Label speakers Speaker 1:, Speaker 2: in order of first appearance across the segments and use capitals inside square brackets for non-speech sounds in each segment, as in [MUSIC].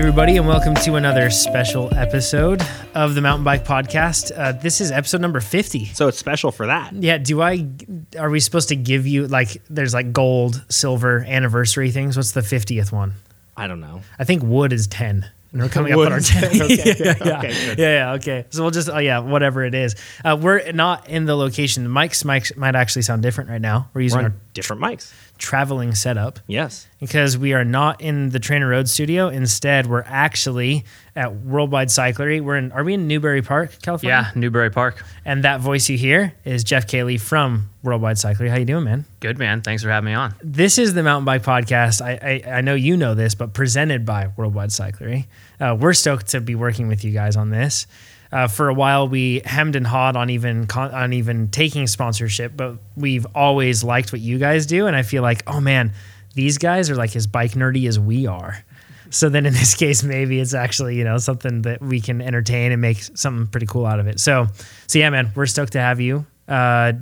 Speaker 1: everybody, and welcome to another special episode of the Mountain Bike Podcast. Uh, this is episode number 50.
Speaker 2: So it's special for that.
Speaker 1: Yeah, do I, are we supposed to give you, like, there's like gold, silver, anniversary things? What's the 50th one?
Speaker 2: I don't know.
Speaker 1: I think wood is 10. And we're coming up on our
Speaker 2: is
Speaker 1: 10.
Speaker 2: 10, [LAUGHS] okay,
Speaker 1: yeah,
Speaker 2: good,
Speaker 1: yeah,
Speaker 2: okay,
Speaker 1: yeah, yeah, okay. So we'll just, oh yeah, whatever it is. Uh, we're not in the location. The mics, mics might actually sound different right now. We're
Speaker 2: We're
Speaker 1: using
Speaker 2: on
Speaker 1: our
Speaker 2: different mics.
Speaker 1: Traveling setup.
Speaker 2: Yes.
Speaker 1: because we are not in the Trainer Road studio. Instead, we're actually at Worldwide Cyclery. We're in. Are we in Newbury Park, California?
Speaker 3: Yeah, Newbury Park.
Speaker 1: And that voice you hear is Jeff Cayley from Worldwide Cyclery. How you doing, man?
Speaker 3: Good man. Thanks for having me on.
Speaker 1: This is the Mountain Bike Podcast. I I, I know you know this, but presented by Worldwide Cyclery. Uh, we're stoked to be working with you guys on this. Uh, for a while, we hemmed and hawed on even con- on even taking sponsorship, but we've always liked what you guys do, and I feel like, oh man, these guys are like as bike nerdy as we are. So then, in [LAUGHS] this case, maybe it's actually you know something that we can entertain and make something pretty cool out of it. So, so yeah, man, we're stoked to have you. Uh,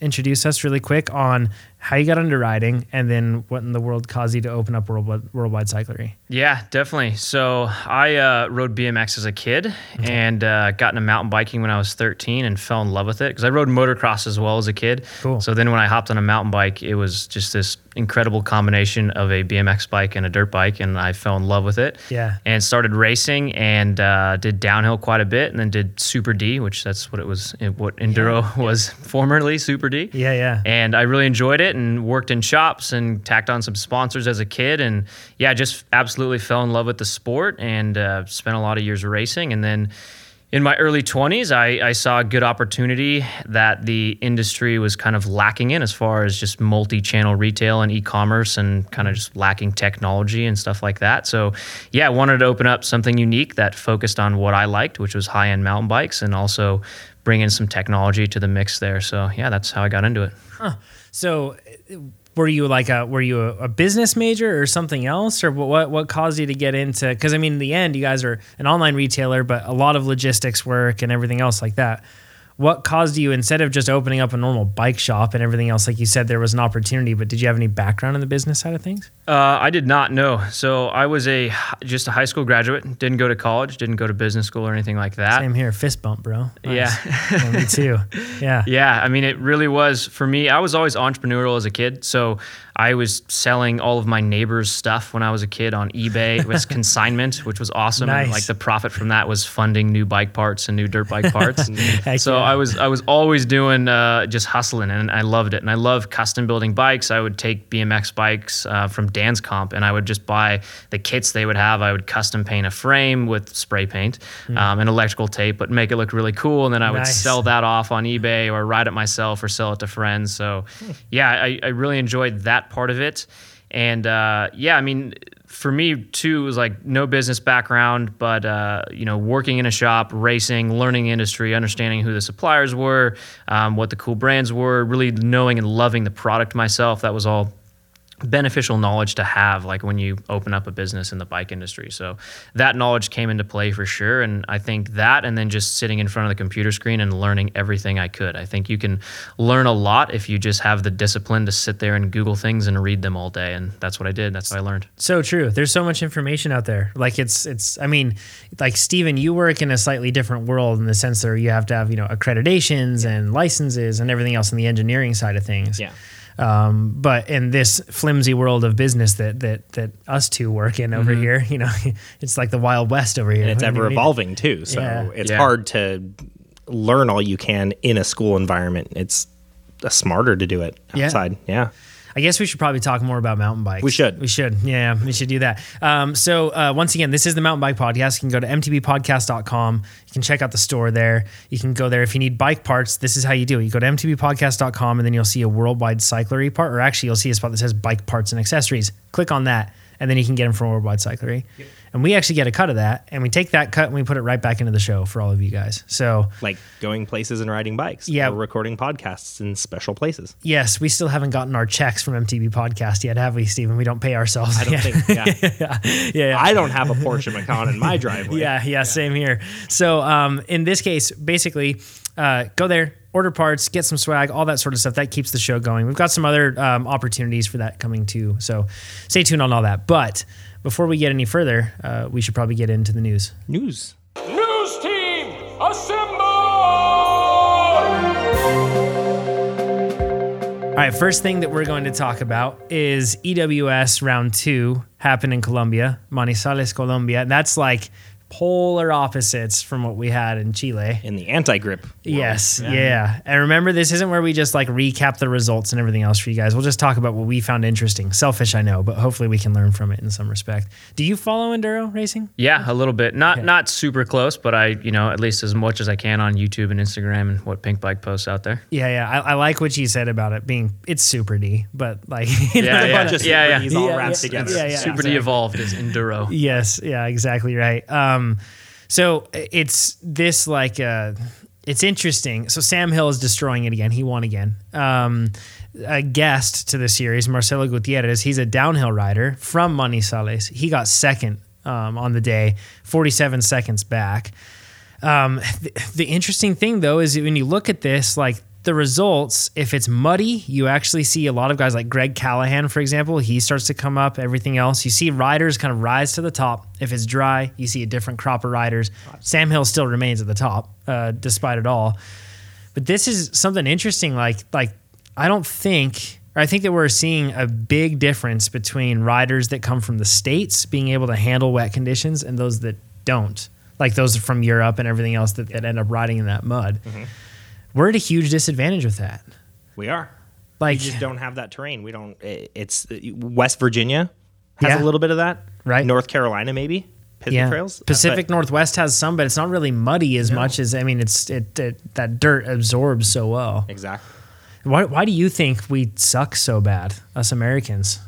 Speaker 1: introduce us really quick on how you got into riding, and then what in the world caused you to open up Worldwide, Worldwide Cyclery.
Speaker 3: Yeah, definitely. So I uh, rode BMX as a kid and uh, got into mountain biking when I was 13 and fell in love with it because I rode motocross as well as a kid.
Speaker 1: Cool.
Speaker 3: So then when I hopped on a mountain bike, it was just this incredible combination of a BMX bike and a dirt bike, and I fell in love with it.
Speaker 1: Yeah.
Speaker 3: And started racing and uh, did downhill quite a bit, and then did Super D, which that's what it was, what enduro [LAUGHS] was formerly Super D.
Speaker 1: Yeah, yeah.
Speaker 3: and I really enjoyed it and worked in shops and tacked on some sponsors as a kid and yeah just absolutely fell in love with the sport and uh, spent a lot of years racing and then in my early 20s I, I saw a good opportunity that the industry was kind of lacking in as far as just multi-channel retail and e-commerce and kind of just lacking technology and stuff like that. So yeah i wanted to open up something unique that focused on what i liked which was high-end mountain bikes and also bring in some technology to the mix there. So yeah that's how i got into it.
Speaker 1: Huh. So, were you like a were you a, a business major or something else, or what what, what caused you to get into? Because I mean, in the end, you guys are an online retailer, but a lot of logistics work and everything else like that. What caused you instead of just opening up a normal bike shop and everything else, like you said, there was an opportunity, but did you have any background in the business side of things?
Speaker 3: Uh, I did not know. So I was a just a high school graduate. Didn't go to college. Didn't go to business school or anything like that.
Speaker 1: Same here, fist bump, bro.
Speaker 3: Yeah.
Speaker 1: Yeah, me too. [LAUGHS] Yeah.
Speaker 3: Yeah, I mean, it really was for me. I was always entrepreneurial as a kid, so I was selling all of my neighbors' stuff when I was a kid on eBay. It was [LAUGHS] consignment, which was awesome. And like the profit from that was funding new bike parts and new dirt bike [LAUGHS] parts. So
Speaker 1: yeah.
Speaker 3: I was I was always doing uh, just hustling, and I loved it. And I love custom building bikes. I would take BMX bikes uh, from Dan's Comp, and I would just buy the kits they would have. I would custom paint a frame with spray paint um, and electrical tape, but make it look really cool. And then I would
Speaker 1: Hmm. Nice.
Speaker 3: sell that off on eBay or ride it myself or sell it to friends. So, yeah, I, I really enjoyed that part of it. And uh, yeah, I mean, for me too, it was like no business background, but uh, you know, working in a shop, racing, learning the industry, understanding who the suppliers were, um, what the cool brands were, really knowing and loving the product myself. That was all beneficial knowledge to have like when you open up a business in the bike industry so that knowledge came into play for sure and i think that and then just sitting in front of the computer screen and learning everything i could i think you can learn a lot if you just have the discipline to sit there and google things and read them all day and that's what i did that's what i learned
Speaker 1: So true. There's so much information out there. Like it's it's I mean, like Steven, you work in a slightly different world in the sense that you have to have, you know, accreditations and licenses and everything else in the engineering side of things.
Speaker 2: Yeah.
Speaker 1: Um, but in this flimsy world of business that that that us two work in over here, you know, [LAUGHS] it's like the wild west over here.
Speaker 2: And it's ever evolving too. So
Speaker 1: Yeah.
Speaker 2: it's
Speaker 3: Yeah.
Speaker 2: hard to learn all you can in a school environment. It's uh, smarter to do it
Speaker 1: Yeah.
Speaker 2: outside. Yeah.
Speaker 1: I guess we should probably talk more about mountain bikes.
Speaker 2: We should.
Speaker 1: We should. Yeah, we should do that. Um, so, uh, once again, this is the Mountain Bike Podcast. You can go to mtbpodcast.com. You can check out the store there. You can go there if you need bike parts. This is how you do it. You go to mtbpodcast.com and then you'll see a worldwide cyclery part, or actually, you'll see a spot that says bike parts and accessories. Click on that, and then you can get them from worldwide cyclery. And we actually get a cut of that, and we take that cut and we put it right back into the show for all of you guys. So,
Speaker 2: Like going places and riding bikes.
Speaker 1: Yeah.
Speaker 2: Or recording podcasts in special places.
Speaker 1: yes, we still haven't gotten our checks from MTB Podcast yet, have we, Stephen? We don't pay ourselves.
Speaker 2: I don't
Speaker 1: yet.
Speaker 2: think, yeah. [LAUGHS]
Speaker 1: yeah, yeah, yeah.
Speaker 2: I don't have a Porsche Macan in my driveway. [LAUGHS]
Speaker 1: Yeah, yeah, same here. So um, in this case, basically, uh, go there, order parts, get some swag, all that sort of stuff. That keeps the show going. We've got some other um, opportunities for that coming too. So stay tuned on all that. But before we get any further, uh, we should probably get into the news.
Speaker 2: News.
Speaker 4: News team, assemble!
Speaker 1: All right, first thing that we're going to talk about is EWS round two happened in Colombia, Manizales, Colombia. That's like polar opposites from what we had in Chile.
Speaker 2: In the anti grip.
Speaker 1: Yes, yeah. And remember, this isn't where we just like recap the results and everything else for you guys. We'll just talk about what we found interesting. Selfish, I know, but hopefully we can learn from it in some respect. Do you follow enduro racing?
Speaker 3: Yeah, a little bit. Not not super close, but I, you know, at least as much as I can on YouTube and Instagram and what Pink Bike posts out there.
Speaker 1: Yeah, yeah. I, I like what you said about it being it's super D, but like [LAUGHS] you know,
Speaker 3: Yeah, yeah.
Speaker 2: Bunch of
Speaker 3: yeah, yeah.
Speaker 2: He's all
Speaker 1: Yeah,
Speaker 2: wrapped
Speaker 1: yeah.
Speaker 2: together.
Speaker 1: Yeah, yeah.
Speaker 3: Super d evolved is enduro.
Speaker 1: Yes, yeah, exactly right. Um, so it's this like uh, it's interesting. So Sam Hill is destroying it again. He won again. Um, a guest to the series, Marcelo Gutierrez. He's a downhill rider from Manizales. He got second um, on the day, 47 seconds back. Um, the, the interesting thing though is when you look at this, like the results, if it's muddy, you actually see a lot of guys like Greg Callaghan, for example. He starts to come up. Everything else, you see riders kind of rise to the top. If it's dry, you see a different crop of riders. Sam Hill still remains at the top, uh, despite it all. But this is something interesting. Like, like I don't think, I think that we're seeing a big difference between riders that come from the states being able to handle wet conditions and those that don't, like those from Europe and everything else that, that end up riding in that mud. We're at a huge disadvantage with that.
Speaker 2: We are.
Speaker 1: Like,
Speaker 2: We just don't have that terrain. We don't. It's West Virginia has
Speaker 1: Yeah.
Speaker 2: a little bit of that.
Speaker 1: Right.
Speaker 2: North Carolina maybe. Pisgah
Speaker 1: yeah,
Speaker 2: Trails. Uh,
Speaker 1: Pacific Northwest has some, but it's not really muddy as much as I mean, it's it, it that dirt absorbs so well.
Speaker 2: Exactly.
Speaker 1: Why, why do you think we suck so bad, us Americans?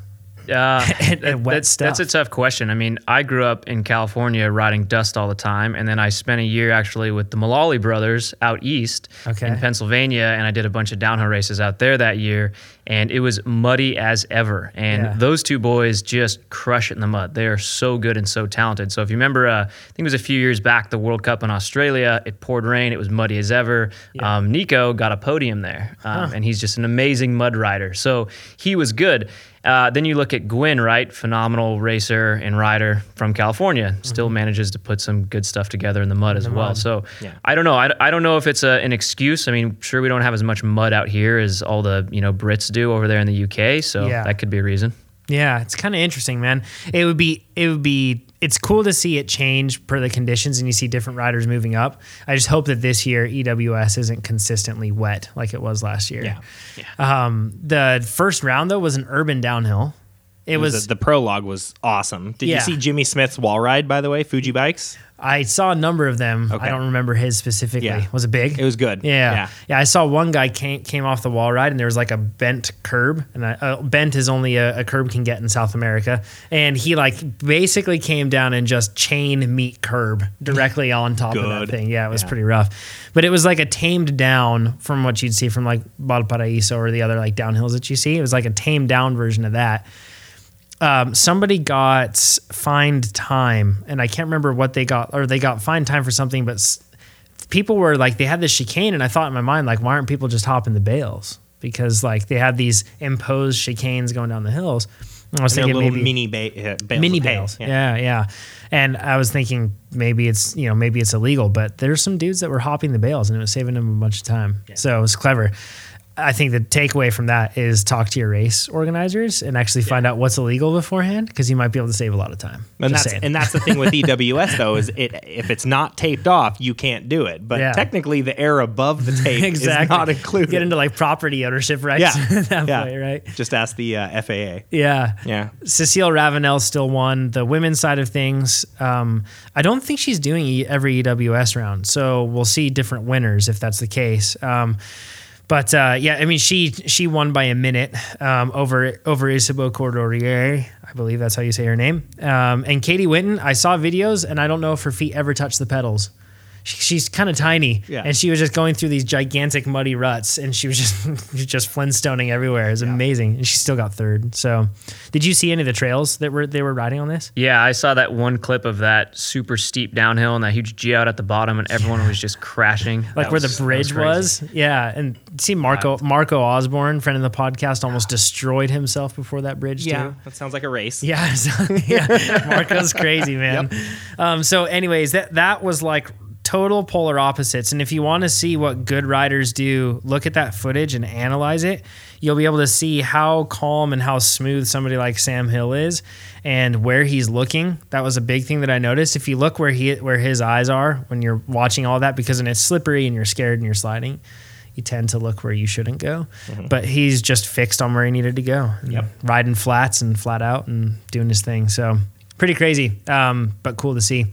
Speaker 3: Uh, [LAUGHS]
Speaker 1: And- and wet
Speaker 3: that's, that's a tough question. I mean, I grew up in California riding dust all the time, and then I spent a year actually with the Mulally brothers out east
Speaker 1: Okay.
Speaker 3: in Pennsylvania, and I did a bunch of downhill races out there that year, and it was muddy as ever. And
Speaker 1: Yeah.
Speaker 3: those two boys just crush it in the mud. They are so good and so talented. So if you remember, uh, I think it was a few years back, the World Cup in Australia. It poured rain. It was muddy as ever. Um, Neko got a podium there, um, and he's just an amazing mud rider. So he was good. Uh, then you look at Gwin, right? Phenomenal racer and rider from California. Still manages to put some good stuff together in the mud as well. So
Speaker 2: Yeah.
Speaker 3: I don't know. I, I don't know if it's a, an excuse. I mean, sure we don't have as much mud out here as all the you know Brits do over there in the UK. So
Speaker 1: Yeah.
Speaker 3: that could be a reason.
Speaker 1: Yeah, it's kind of interesting, man. It would be it would be it's cool to see it change per the conditions and you see different riders moving up. I just hope that this year EWS isn't consistently wet like it was last year.
Speaker 2: Yeah.
Speaker 1: Um, the first round though was an urban downhill. It,
Speaker 2: It
Speaker 1: was,
Speaker 2: was the, the prologue was awesome. Did
Speaker 1: Yeah.
Speaker 2: you see Jimmy Smith's wall ride by the way? Fuji bikes.
Speaker 1: I saw a number of them.
Speaker 2: Okay.
Speaker 1: I don't remember his specifically.
Speaker 2: Yeah.
Speaker 1: Was it big?
Speaker 2: It was good.
Speaker 1: Yeah.
Speaker 2: Yeah.
Speaker 1: yeah, I saw one guy came came off the wall ride, and there was like a bent curb, and I, uh, bent is only a, a curb can get in South America, and he like basically came down and just chain meet curb directly [LAUGHS] on top of that thing. Yeah, it was
Speaker 2: Yeah.
Speaker 1: pretty rough, but it was like a tamed down from what you'd see from like Valparaiso or the other like downhills that you see. It was like a tamed down version of that um, somebody got fined time, and I can't remember what they got, or they got fined time for something, but s- people were like, they had this chicane, and I thought in my mind, like, why aren't people just hopping the bales? Because like they had these imposed chicanes going down the hills. And I was
Speaker 2: And
Speaker 1: thinking
Speaker 2: little
Speaker 1: maybe
Speaker 2: mini ba- uh, bales
Speaker 1: mini bales. Yeah. yeah, And I was thinking maybe it's you know maybe it's illegal, but there's some dudes that were hopping the bales, and it was saving them a bunch of time. So it was clever. I think the takeaway from that is talk to your race organizers and actually find out what's illegal beforehand because you might be able to save a lot of time.
Speaker 2: And
Speaker 1: Just
Speaker 2: that's
Speaker 1: saying.
Speaker 2: and that's the thing with [LAUGHS] EWS though is it if it's not taped off you can't do it. But
Speaker 1: Yeah.
Speaker 2: technically the air above the [LAUGHS] tape
Speaker 1: exactly
Speaker 2: is not included.
Speaker 1: Get into like property ownership rights
Speaker 2: yeah, [LAUGHS] yeah.
Speaker 1: point, right?
Speaker 2: Just ask the uh, FAA.
Speaker 1: Yeah.
Speaker 2: Yeah.
Speaker 1: Cecile Ravanel still won the women's side of things. Um, I don't think she's doing every EWS round, so we'll see different winners if that's the case. Um, but uh, yeah, I mean, she she won by a minute um, over over Isabeau Courdurier. I believe that's how you say her name. Um, and Katie Winton, I saw videos, and I don't know if her feet ever touched the pedals. She, she's kind of tiny,
Speaker 2: Yeah.
Speaker 1: and she was just going through these gigantic muddy ruts, and she was just [LAUGHS] just flintstoning everywhere. It was amazing, and she still got third. So, did you see any of the trails that were they were riding on this?
Speaker 3: Yeah, I saw that one clip of that super steep downhill and that huge G out at the bottom, and everyone was just crashing.
Speaker 1: like
Speaker 3: That
Speaker 1: where
Speaker 3: was-
Speaker 1: the bridge
Speaker 3: crazy.
Speaker 1: was, Yeah, and see Marco Marco Osborne, friend of the podcast, almost destroyed himself before that bridge too.
Speaker 2: that sounds like a race.
Speaker 1: Yeah, [LAUGHS] so- yeah. Marco's crazy, man. [LAUGHS] Um, so, anyways, that that was like total polar opposites. And if you want to see what good riders do, look at that footage and analyze it. You'll be able to see how calm and how smooth somebody like Sam Hill is, and where he's looking. That was a big thing that I noticed. If you look where he where his eyes are when you're watching all that, because then it's slippery and you're scared and you're sliding. You tend to look where you shouldn't go, but he's just fixed on where he needed to go.
Speaker 2: Yep.
Speaker 1: riding flats and flat out and doing his thing. So pretty crazy, um, but cool to see.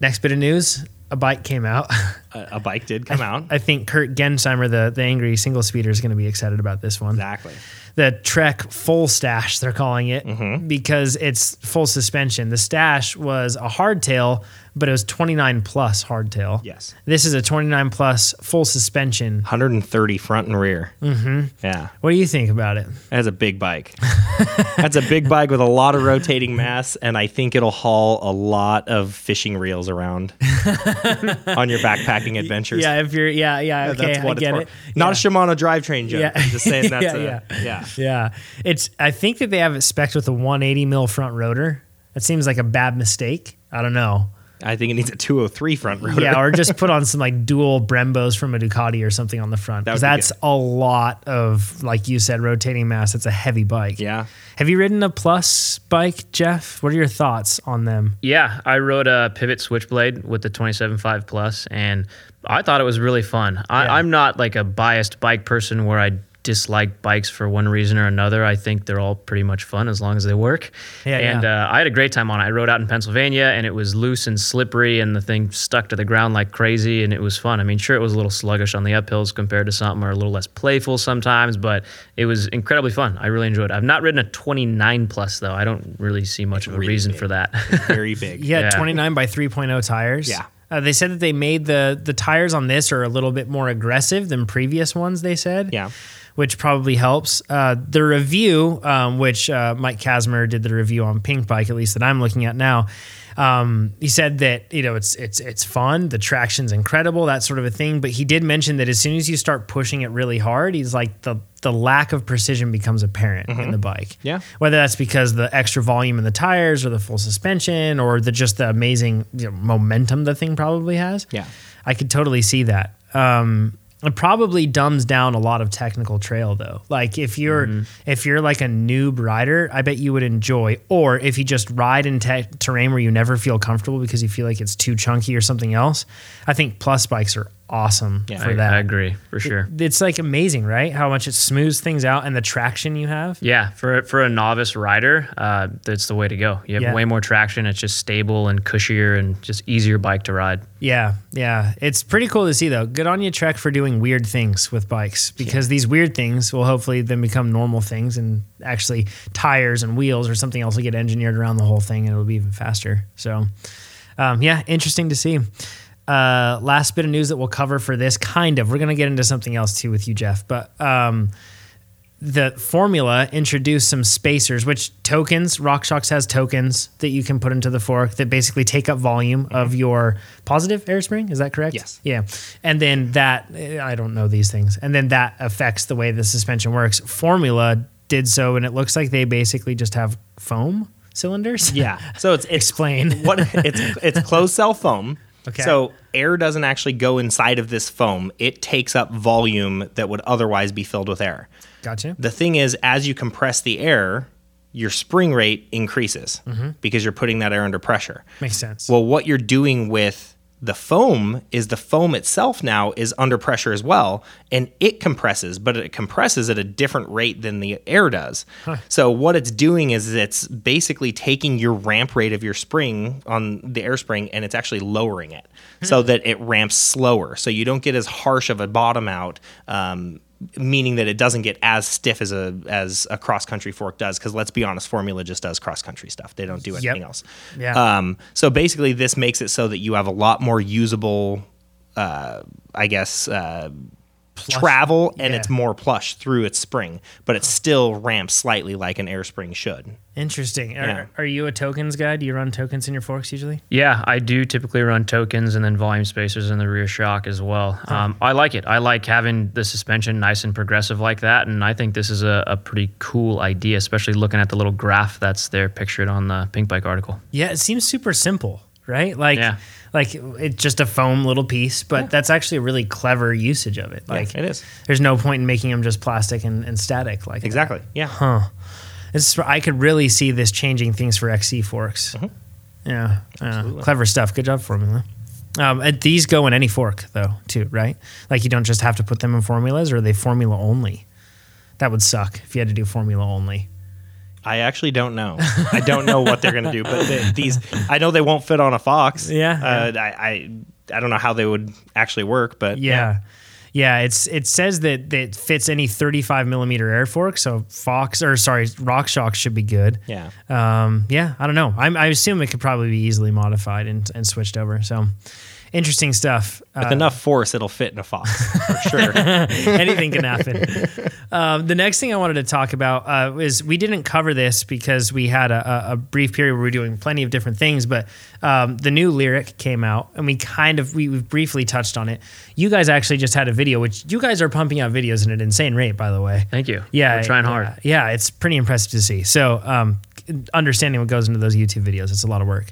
Speaker 1: Next bit of news: a bike came out. [LAUGHS]
Speaker 2: A, a bike did come out.
Speaker 1: I think Kurt Gensheimer, the the angry single speeder, is going to be excited about this one.
Speaker 2: Exactly.
Speaker 1: The Trek Full Stash, they're calling it,
Speaker 2: Mm-hmm.
Speaker 1: because it's full suspension. The Stash was a hardtail, but it was 29 plus hardtail.
Speaker 2: Yes.
Speaker 1: This is a 29 plus full suspension.
Speaker 2: 130 front and rear. Mm-hmm. Yeah.
Speaker 1: What do you think about it?
Speaker 2: That's a big bike. [LAUGHS] That's a big bike with a lot of rotating mass, and I think it'll haul a lot of fishing reels around [LAUGHS] on your backpacking adventures.
Speaker 1: Yeah, if you're, yeah, yeah,
Speaker 2: Yeah,
Speaker 1: okay, I get
Speaker 2: for.
Speaker 1: it.
Speaker 2: Not
Speaker 1: Yeah.
Speaker 2: a Shimano drivetrain joke.
Speaker 1: Yeah.
Speaker 2: I'm just saying [LAUGHS] that's
Speaker 1: Yeah,
Speaker 2: a,
Speaker 1: yeah.
Speaker 2: yeah.
Speaker 1: Yeah, it's. I think that they have it spec'd with a 180 mil front rotor. That seems like a bad mistake. I don't know.
Speaker 2: I think it needs a 203 front rotor.
Speaker 1: Yeah, or just [LAUGHS] put on some like dual Brembos from a Ducati or something on the front.
Speaker 2: That
Speaker 1: 'Cause
Speaker 2: would be
Speaker 1: that's a lot of, like you said, rotating mass. It's a heavy bike.
Speaker 2: Yeah.
Speaker 1: Have you ridden a plus bike, Jeff? What are your thoughts on them?
Speaker 3: Yeah, I rode a Pivot Switchblade with the 27.5 Plus, and I thought it was really fun. I,
Speaker 1: Yeah.
Speaker 3: I'm not like a biased bike person where I dislike bikes for one reason or another. I think they're all pretty much fun as long as they work.
Speaker 1: Yeah,
Speaker 3: and
Speaker 1: yeah.
Speaker 3: Uh, I had a great time on it. I rode out in Pennsylvania, and it was loose and slippery, and the thing stuck to the ground like crazy, and it was fun. I mean, sure, it was a little sluggish on the uphills compared to something, or a little less playful sometimes, but it was incredibly fun. I really enjoyed it. I've not ridden a 29 plus though. I don't really see much of a
Speaker 2: really
Speaker 3: reason
Speaker 2: big.
Speaker 3: for that.
Speaker 2: Very big. [LAUGHS]
Speaker 1: Yeah,
Speaker 3: Yeah.
Speaker 1: 29 by 3.0 tires.
Speaker 2: Yeah.
Speaker 1: Uh, they said that they made the the tires on this are a little bit more aggressive than previous ones. They said,
Speaker 2: Yeah.
Speaker 1: Which probably helps. Uh, the review, um, which uh, Mike Kazimer did the review on Pink Bike, at least that I'm looking at now. Um, he said that you know it's it's it's fun, the traction's incredible, that sort of a thing. But he did mention that as soon as you start pushing it really hard, he's like the the lack of precision becomes apparent in the bike.
Speaker 2: Yeah.
Speaker 1: whether that's because the extra volume in the tires, or the full suspension, or the just the amazing you know, momentum the thing probably has.
Speaker 2: Yeah.
Speaker 1: I could totally see that. Um, it probably dumbs down a lot of technical trail though. Like if you're
Speaker 2: Mm-hmm.
Speaker 1: if you're like a noob rider, I bet you would enjoy. Or if you just ride in te- terrain where you never feel comfortable because you feel like it's too chunky or something else, I think plus bikes are awesome
Speaker 2: Yeah,
Speaker 1: for
Speaker 3: I,
Speaker 1: that.
Speaker 3: I agree for sure.
Speaker 1: It's like amazing, right? How much it smooths things out and the traction you have.
Speaker 3: Yeah, for for a novice rider, uh, that's the way to go. You have
Speaker 1: Yeah.
Speaker 3: way more traction. It's just stable and cushier and just easier bike to ride.
Speaker 1: Yeah, yeah. It's pretty cool to see though. Good on you, Trek, for doing weird things with bikes because these weird things will hopefully then become normal things and actually tires and wheels or something else will get engineered around the whole thing and it'll be even faster. So, um, yeah, interesting to see. Uh, last bit of news that we'll cover for this kind of. We're going to get into something else too with you, Jeff, but um, the formula introduced some spacers, which tokens, RockShox has tokens that you can put into the fork that basically take up volume of your positive air spring. Is that correct?
Speaker 2: Yes.
Speaker 1: Yeah. And then that, I don't know these things. And then that affects the way the suspension works. Formula did so, and it looks like they basically just have foam cylinders.
Speaker 2: Yeah. So it's, it's [LAUGHS]
Speaker 1: Explain.
Speaker 2: what it's it's closed cell foam.
Speaker 1: Okay.
Speaker 2: So air doesn't actually go inside of this foam. It takes up volume that would otherwise be filled with air.
Speaker 1: Gotcha.
Speaker 2: The thing is, as you compress the air, your spring rate increases mm-hmm. because you're putting that air under pressure.
Speaker 1: Makes sense.
Speaker 2: Well, what you're doing with the foam is the foam itself now is under pressure as well, and it compresses, but it compresses at a different rate than the air does. So what it's doing is it's basically taking your ramp rate of your spring on the air spring and it's actually lowering it so that it ramps slower. So you don't get as harsh of a bottom out. Um, meaning that it doesn't get as stiff as a as a cross country fork does. Because let's be honest, Formula just does cross country stuff. They don't do anything else.
Speaker 1: Yeah.
Speaker 2: Um, so basically, this makes it so that you have a lot more usable, uh, I guess, uh, travel, and
Speaker 1: yeah.
Speaker 2: it's more plush through its spring, but it still ramps slightly like an air spring should.
Speaker 1: Interesting.
Speaker 2: Yeah.
Speaker 1: Are, are you a tokens guy? Do you run tokens in your forks usually?
Speaker 3: Yeah, I do typically run tokens and then volume spacers in the rear shock as well. Um, I like it. I like having the suspension nice and progressive like that, and I think this is a, a pretty cool idea, especially looking at the little graph that's there pictured on the Pink Bike article.
Speaker 1: Yeah, it seems super simple, right? Like,
Speaker 3: Yeah.
Speaker 1: like it's just a foam little piece, but that's actually a really clever usage of it. Like,
Speaker 2: it is.
Speaker 1: There's no point in making them just plastic and, and static like that.
Speaker 2: Exactly. Yeah.
Speaker 1: It's, I could really see this changing things for XC forks. Yeah, yeah. clever stuff. Good job, Formula. Um, and these go in any fork though, too, right? Like you don't just have to put them in formulas, or are they formula only? That would suck if you had to do formula only.
Speaker 2: I actually don't know. I don't know what they're going to do, but the, these, I know they won't fit on a Fox. [LAUGHS]
Speaker 1: Yeah,
Speaker 2: Uh, I, I, I don't know how they would actually work, but
Speaker 1: Yeah. Yeah, it's it says that it fits any 35 millimeter air fork, so Fox or sorry, RockShox should be good.
Speaker 2: Yeah.
Speaker 1: Um, yeah, I don't know. I, I assume it could probably be easily modified and, and switched over. So interesting stuff. Uh,
Speaker 2: With enough force, it'll fit in a Fox for sure. [LAUGHS]
Speaker 1: anything can happen. Um, the next thing I wanted to talk about uh, is we didn't cover this because we had a, a- a brief period where we were doing plenty of different things, but um, the new Lyrik came out and we kind of we, we briefly touched on it. You guys actually just had a video, which you guys are pumping out videos at an insane rate, by the way.
Speaker 3: Thank you.
Speaker 1: Yeah,
Speaker 3: We're trying
Speaker 1: yeah,
Speaker 3: hard.
Speaker 1: Yeah, it's pretty impressive to see. So, um, understanding what goes into those YouTube videos, it's a lot of work.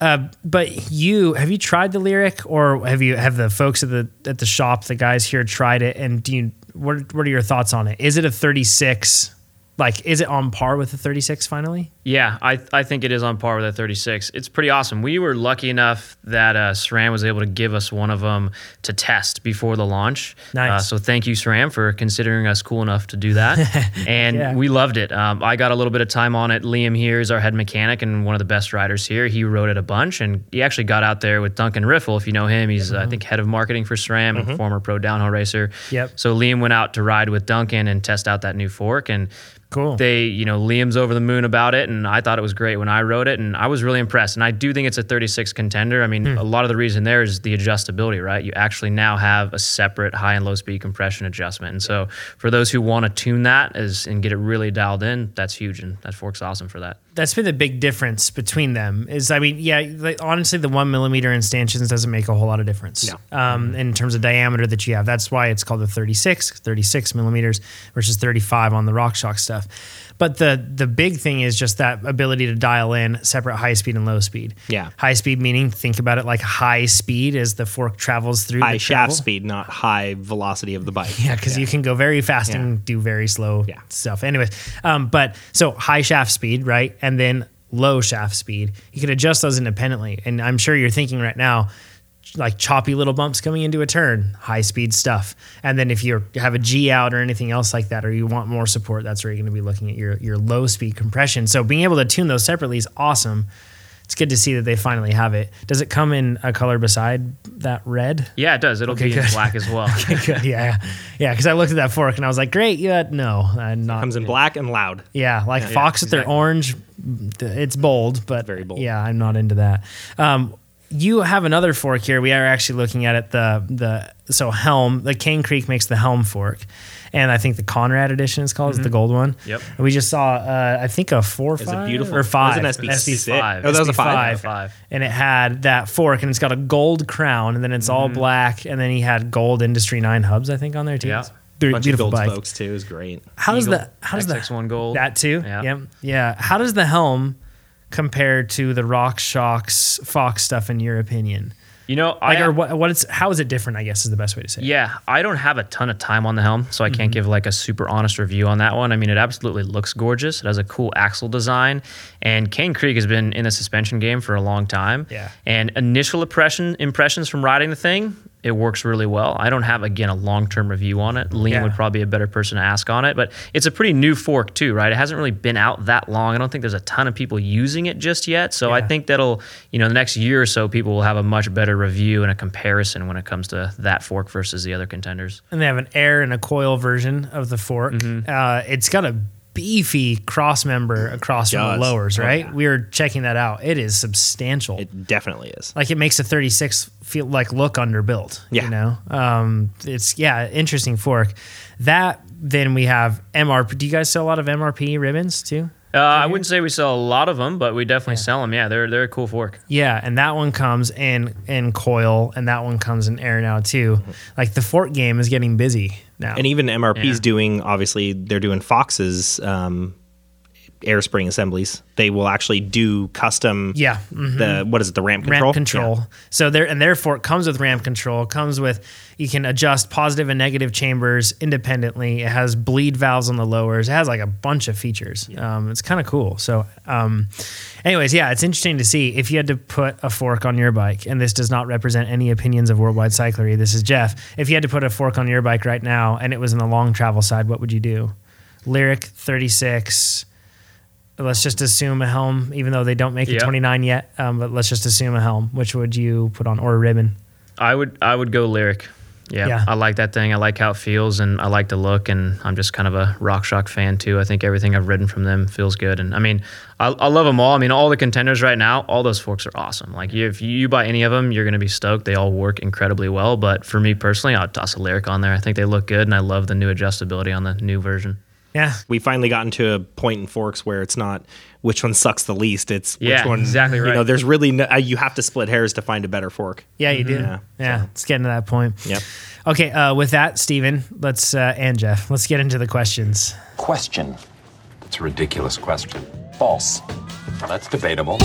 Speaker 1: Uh, but you have you tried the Lyrik, or have you have the folks at the at the shop, the guys here, tried it? And do you what what are your thoughts on it? Is it a thirty six? Like, is it on par with the thirty six? Finally,
Speaker 3: Yeah, I, I think it is on par with that 36. It's pretty awesome. We were lucky enough that uh, SRAM was able to give us one of them to test before the launch.
Speaker 1: Nice.
Speaker 3: Uh, so thank you, SRAM, for considering us cool enough to do that. [LAUGHS] and
Speaker 1: Yeah.
Speaker 3: we loved it. Um, I got a little bit of time on it. Liam here is our head mechanic and one of the best riders here. He rode it a bunch, and he actually got out there with Duncan Riffle. If you know him, he's uh, I think head of marketing for SRAM and former pro downhill racer.
Speaker 1: Yep.
Speaker 3: So Liam went out to ride with Duncan and test out that new fork and.
Speaker 1: Cool.
Speaker 3: They, you know, Liam's over the moon about it, and I thought it was great when I wrote it, and I was really impressed. And I do think it's a 36 contender. I mean,
Speaker 1: Hmm.
Speaker 3: a lot of the reason there is the adjustability, right? You actually now have a separate high and low speed compression adjustment, and so for those who want to tune that as and get it really dialed in, that's huge, and that fork's awesome for that.
Speaker 1: That's been the big difference between them. Is I mean, yeah, like, honestly, the one millimeter in stanchions doesn't make a whole lot of difference.
Speaker 2: No.
Speaker 1: Um, in terms of diameter that you have, that's why it's called the 36, 36 millimeters versus 35 on the RockShox stuff. But the the big thing is just that ability to dial in separate high speed and low speed.
Speaker 2: Yeah.
Speaker 1: high speed meaning think about it like high speed as the fork travels through
Speaker 2: high
Speaker 1: the
Speaker 2: shaft
Speaker 1: travel.
Speaker 2: speed, not high velocity of the bike. [LAUGHS]
Speaker 1: Yeah, because you can go very fast
Speaker 2: Yeah.
Speaker 1: and do very slow
Speaker 2: Yeah.
Speaker 1: stuff. Anyways, um, but so high shaft speed, right, and then low shaft speed. You can adjust those independently, and I'm sure you're thinking right now, like choppy little bumps coming into a turn, high speed stuff. And then if you have a G out or anything else like that, or you want more support, that's where you're going to be looking at your your low speed compression. So being able to tune those separately is awesome. It's good to see that they finally have it. Does it come in a color beside that red?
Speaker 3: Yeah, it does. It'll
Speaker 1: Okay,
Speaker 3: be in black as well. [LAUGHS]
Speaker 1: Good, yeah, yeah. Because I looked at that fork and I was like, "Great, yeah, no, I'm not."
Speaker 2: Comes in black and loud.
Speaker 1: Yeah, like Fox with their
Speaker 3: exactly.
Speaker 1: orange, it's bold, but
Speaker 2: Very bold.
Speaker 1: Yeah, I'm not into that. Um, you have another fork here. We are actually looking at it. The the so Helm, the Cane Creek makes the Helm fork, and I think the Conrad edition is called is the gold one.
Speaker 3: Yep.
Speaker 1: And we just saw, uh, I think a four
Speaker 2: It's a beautiful-
Speaker 1: or five
Speaker 2: it was an SB6.
Speaker 3: five.
Speaker 2: Oh, that was a
Speaker 1: SB5.
Speaker 2: five.
Speaker 3: Five.
Speaker 1: and it had that fork, and it's got a gold crown, and then it's all black, and then he had gold Industry Nine hubs, I think, on there too.
Speaker 3: Yeah.
Speaker 1: It's be-
Speaker 2: Bunch of
Speaker 1: beautiful
Speaker 2: gold
Speaker 1: bike.
Speaker 2: spokes too is great.
Speaker 1: How does
Speaker 3: Eagle,
Speaker 1: the how does the
Speaker 3: XX1 gold.
Speaker 1: that too?
Speaker 3: Yeah.
Speaker 1: Yeah. yeah. How does the helm compare to the RockShox Fox stuff in your opinion?
Speaker 3: You know,
Speaker 1: Like,
Speaker 3: I,
Speaker 1: or what? What is? How is it different? I guess is the best way to say. it.
Speaker 3: Yeah, I don't have a ton of time on the helm, so I can't mm-hmm. give like a super honest review on that one. I mean, it absolutely looks gorgeous. It has a cool axle design, and Cane Creek has been in the suspension game for a long time.
Speaker 1: Yeah.
Speaker 3: And initial impression impressions from riding the thing, It works really well. I don't have again a long term review on it. Liam
Speaker 1: Yeah.
Speaker 3: would probably be a better person to ask on it, but it's a pretty new fork too, right? It hasn't really been out that long. I don't think there's a ton of people using it just yet. So I think that'll you know the next year or so people will have a much better review and a comparison when it comes to that fork versus the other contenders.
Speaker 1: and they have an air and a coil version of the fork.
Speaker 2: Mm-hmm.
Speaker 1: Uh, it's got a beefy cross member across from the
Speaker 2: does.
Speaker 1: lowers,
Speaker 2: Oh,
Speaker 1: right?
Speaker 2: yeah.
Speaker 1: We were checking that out. It is substantial.
Speaker 2: It definitely is.
Speaker 1: like it makes a 36 feel like look underbuilt.
Speaker 2: Yeah.
Speaker 1: You know, um, it's yeah, interesting fork. That then we have MRP. Do you guys sell a lot of MRP ribbons too?
Speaker 3: Uh, I wouldn't say we sell a lot of them, but we definitely sell them. Yeah, they're they're a cool fork.
Speaker 1: Yeah, and that one comes in in coil, and that one comes in air now too. Like the fork game is getting busy now.
Speaker 2: And even MRP's
Speaker 3: Yeah.
Speaker 2: doing obviously they're doing Foxes. um, air spring assemblies. They will actually do custom.
Speaker 1: Yeah, mhm.
Speaker 2: The what is it? The ramp control.
Speaker 1: ramp control. So there and therefore it comes with ramp control. Comes with you can adjust positive and negative chambers independently. It has bleed valves on the lowers. It has like a bunch of features. Um, it's kind of cool. So, um, anyways, yeah, it's interesting to see if you had to put a fork on your bike, and this does not represent any opinions of Worldwide Cyclery. This is Jeff. If you had to put a fork on your bike right now, and it was in the long travel side, what would you do? Lyrik thirty six. Let's just assume a helm, even though they don't make it
Speaker 3: Yeah.
Speaker 1: 29 yet. Um, but let's just assume a helm. Which would you put on or a ribbon?
Speaker 3: I would I would go Lyrik. Yeah,
Speaker 1: Yeah.
Speaker 3: I like that thing. I like how it feels, and I like the look. And I'm just kind of a RockShox fan too. I think everything I've ridden from them feels good. And I mean, I, I love them all. I mean, all the contenders right now, all those forks are awesome. Like you, if you buy any of them, you're gonna be stoked. They all work incredibly well. But for me personally, I'd toss a Lyrik on there. I think they look good, and I love the new adjustability on the new version.
Speaker 1: Yeah.
Speaker 2: We finally gotten to a point in forks where it's not which one sucks the least. It's which
Speaker 3: Yeah,
Speaker 2: one.
Speaker 3: exactly
Speaker 2: You
Speaker 3: right.
Speaker 2: know, there's really no, uh, you have to split hairs to find a better fork.
Speaker 1: Yeah, you do.
Speaker 2: Yeah,
Speaker 1: Yeah. It's getting to that point.
Speaker 2: Yep.
Speaker 1: Okay. Uh, with that, Steven, let's, uh, and Jeff, let's get into the questions.
Speaker 5: Question. It's a ridiculous question. False. Well, that's debatable.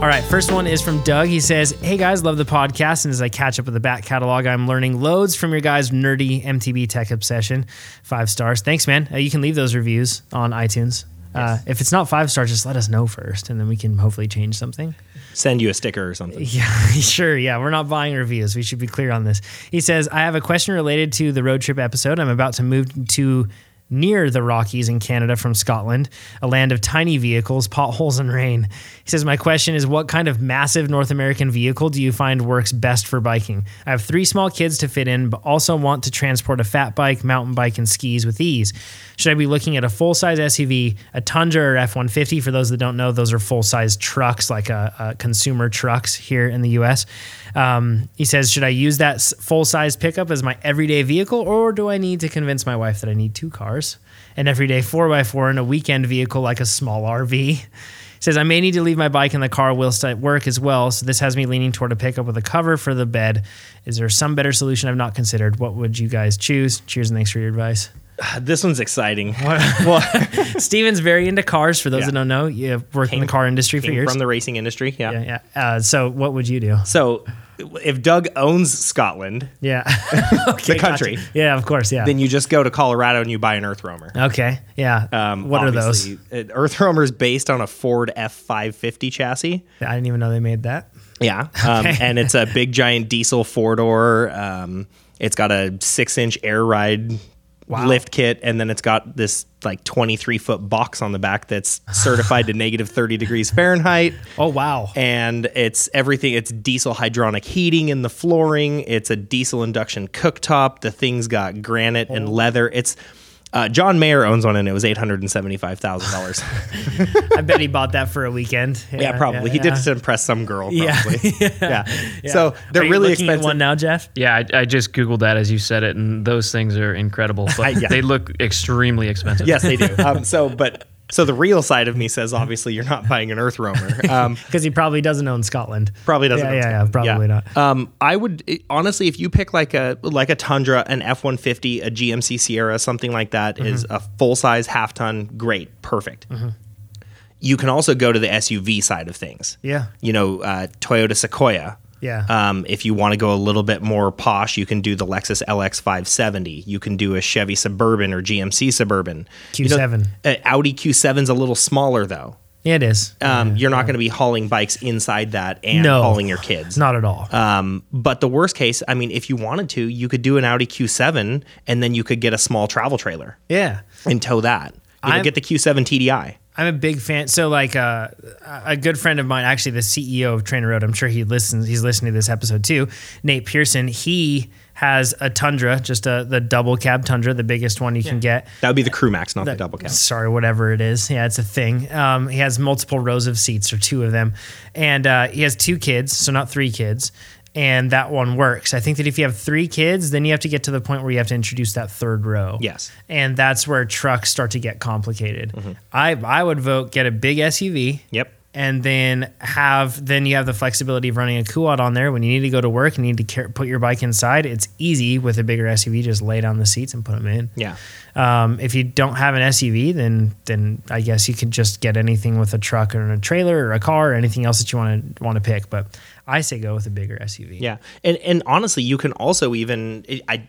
Speaker 1: All right, first one is from Doug. He says, Hey guys, love the podcast. And as I catch up with the back catalog, I'm learning loads from your guys' nerdy MTB tech obsession. Five stars. Thanks, man. Uh, you can leave those reviews on iTunes. Uh, if it's not five stars, just let us know first, and then we can hopefully change something.
Speaker 2: Send you a sticker or something. [LAUGHS]
Speaker 1: Yeah, [LAUGHS] sure. Yeah, we're not buying reviews. We should be clear on this. He says, I have a question related to the road trip episode. I'm about to move to near the Rockies in Canada from Scotland, a land of tiny vehicles, potholes, and rain. He says, My question is, what kind of massive North American vehicle do you find works best for biking? I have three small kids to fit in, but also want to transport a fat bike, mountain bike, and skis with ease. Should I be looking at a full size SUV, a Tundra or F 150? For those that don't know, those are full size trucks, like consumer trucks here in the US. Um, he says, Should I use that full size pickup as my everyday vehicle, or do I need to convince my wife that I need two cars? An everyday 4x4 and a weekend vehicle like a small RV. [LAUGHS] He says, I may need to leave my bike in the car whilst at work as well. So this has me leaning toward a pickup with a cover for the bed. Is there some better solution I've not considered? What would you guys choose? Cheers and thanks for your advice. [SIGHS]
Speaker 2: This one's exciting. [LAUGHS] [LAUGHS]
Speaker 1: well, [LAUGHS] Steven's very into cars. For those
Speaker 2: Yeah.
Speaker 1: that don't know, you worked in the car industry for years.
Speaker 2: from the racing industry. Yeah.
Speaker 1: yeah, yeah. Uh, so what would you do?
Speaker 2: So if Doug owns Scotland,
Speaker 1: Yeah. okay,
Speaker 2: The country.
Speaker 1: gotcha. Yeah, of course. Yeah.
Speaker 2: then you just go to Colorado and you buy an Earth Roamer.
Speaker 1: okay. Yeah.
Speaker 2: Um,
Speaker 1: what are those?
Speaker 2: uh, Earth Roamer is based on a Ford F550 chassis.
Speaker 1: I didn't even know they made that.
Speaker 2: Yeah, um,
Speaker 1: Okay.
Speaker 2: and it's a big giant diesel four door. Um, it's got a six inch air ride
Speaker 1: Wow.
Speaker 2: lift kit, and then it's got this like twenty three foot box on the back that's [LAUGHS] certified to negative thirty degrees Fahrenheit.
Speaker 1: Oh wow.
Speaker 2: And it's everything. It's diesel hydronic heating in the flooring. It's a diesel induction cooktop. The thing's got granite
Speaker 1: Oh.
Speaker 2: and leather. It's uh, John Mayer owns one, and it was eight hundred and seventy five thousand dollars. [LAUGHS]
Speaker 1: I bet he bought that for a weekend.
Speaker 2: Yeah, probably. he
Speaker 1: yeah.
Speaker 2: did it to impress some girl.
Speaker 1: Yeah.
Speaker 2: Probably. [LAUGHS] yeah.
Speaker 1: Yeah.
Speaker 2: So they're
Speaker 1: Are you
Speaker 2: really
Speaker 1: looking at
Speaker 2: expensive.
Speaker 1: one now, Jeff.
Speaker 3: Yeah, I, I just googled that as you said it, and those things are incredible. [LAUGHS] But
Speaker 2: Yeah.
Speaker 3: they look extremely expensive.
Speaker 2: yes, they do. Um, so, but so the real side of me says, obviously, you're not buying an Earth Roamer. [LAUGHS] Um,
Speaker 1: Because he probably doesn't own Scotland.
Speaker 2: probably doesn't.
Speaker 1: Yeah,
Speaker 2: own
Speaker 1: yeah, yeah,
Speaker 2: Scotland.
Speaker 1: probably not.
Speaker 2: Um, I would it- honestly, if you pick like a like a Tundra, an F one fifty, a GMC Sierra, something like that, is
Speaker 1: Mm-hmm.
Speaker 2: a full size half ton. Great, perfect. You can also go to the SUV side of things.
Speaker 1: Yeah.
Speaker 2: You know, uh, Toyota Sequoia.
Speaker 1: Yeah.
Speaker 2: Um, if you want to go a little bit more posh, you can do the Lexus LX 570. You can do a Chevy Suburban or GMC Suburban. You
Speaker 1: Q7.
Speaker 2: uh, Audi Q7's a little smaller though.
Speaker 1: It is.
Speaker 2: Um, you're not going to be hauling bikes inside that and
Speaker 1: No.
Speaker 2: hauling your kids.
Speaker 1: Not at all.
Speaker 2: Um, but the worst case, I mean, if you wanted to, you could do an Audi Q7 and then you could get a small travel trailer
Speaker 1: yeah.
Speaker 2: and tow that. You know, get the Q7 TDI.
Speaker 1: I'm a big fan. So, like, uh, a good friend of mine, actually, the CEO of Trainer Road, I'm sure he listens. He's listening to this episode too. Nate Pearson. He has a Tundra, just a the double cab Tundra, the biggest one you can get.
Speaker 2: That would be the Crew Max, not the double cab.
Speaker 1: Sorry, whatever it is. Yeah, it's a thing. Um, he has multiple rows of seats, or two of them, and uh, he has two kids, so not three kids. And that one works. I think that if you have three kids, then you have to get to the point where you have to introduce that third row.
Speaker 2: Yes.
Speaker 1: and that's where trucks start to get complicated.
Speaker 2: Mm-hmm.
Speaker 1: I I would vote get a big SUV.
Speaker 2: Yep.
Speaker 1: And then have then you have the flexibility of running a quad on there when you need to go to work and need to car- put your bike inside. It's easy with a bigger SUV. Just lay down the seats and put them in.
Speaker 2: Yeah.
Speaker 1: Um, if you don't have an SUV, then then I guess you could just get anything with a truck or a trailer or a car or anything else that you want to want to pick. But I say go with a bigger SUV.
Speaker 2: Yeah, and and honestly, you can also even I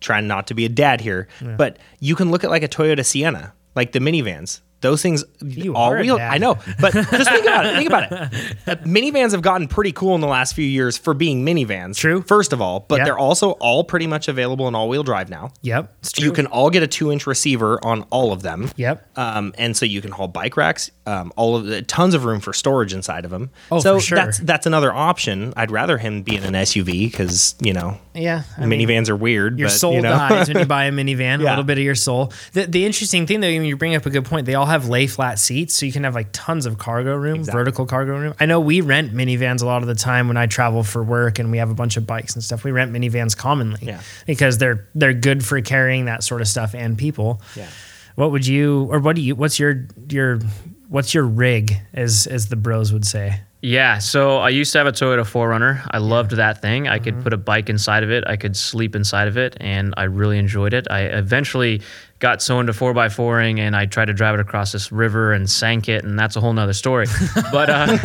Speaker 2: try not to be a dad here, but you can look at like a Toyota Sienna, like the minivans. Those things
Speaker 1: You
Speaker 2: all wheel. I know, but [LAUGHS] just think about it. Think about it. Uh, minivans have gotten pretty cool in the last few years for being minivans.
Speaker 1: True.
Speaker 2: First of all, but
Speaker 1: Yeah.
Speaker 2: they're also all pretty much available in all-wheel drive now.
Speaker 1: Yep. It's true.
Speaker 2: You can all get a two-inch receiver on all of them.
Speaker 1: Yep.
Speaker 2: Um, and so you can haul bike racks, um, all of the tons of room for storage inside of them.
Speaker 1: Oh,
Speaker 2: so
Speaker 1: for sure.
Speaker 2: that's that's another option. I'd rather him be in an SUV because you know
Speaker 1: Yeah. I mean,
Speaker 2: minivans are weird.
Speaker 1: Your
Speaker 2: but,
Speaker 1: soul
Speaker 2: you know.
Speaker 1: dies when you [LAUGHS] buy a minivan. A little bit of your soul. The, the interesting thing, though, I mean, you bring up a good point. They all have lay flat seats, so you can have like tons of cargo room, vertical cargo room. I know we rent minivans a lot of the time when I travel for work, and we have a bunch of bikes and stuff. We rent minivans commonly,
Speaker 2: Yeah.
Speaker 1: because they're they're good for carrying that sort of stuff and people.
Speaker 2: Yeah.
Speaker 1: What would you, or what do you? What's your your what's your rig, as as the bros would say?
Speaker 3: Yeah, so I used to have a Toyota 4Runner. I loved that thing. I
Speaker 1: Mm-hmm.
Speaker 3: could put a bike inside of it. I could sleep inside of it, and I really enjoyed it. I eventually got so into 4x4ing, and I tried to drive it across this river and sank it, and that's a whole nother story. [LAUGHS] But uh,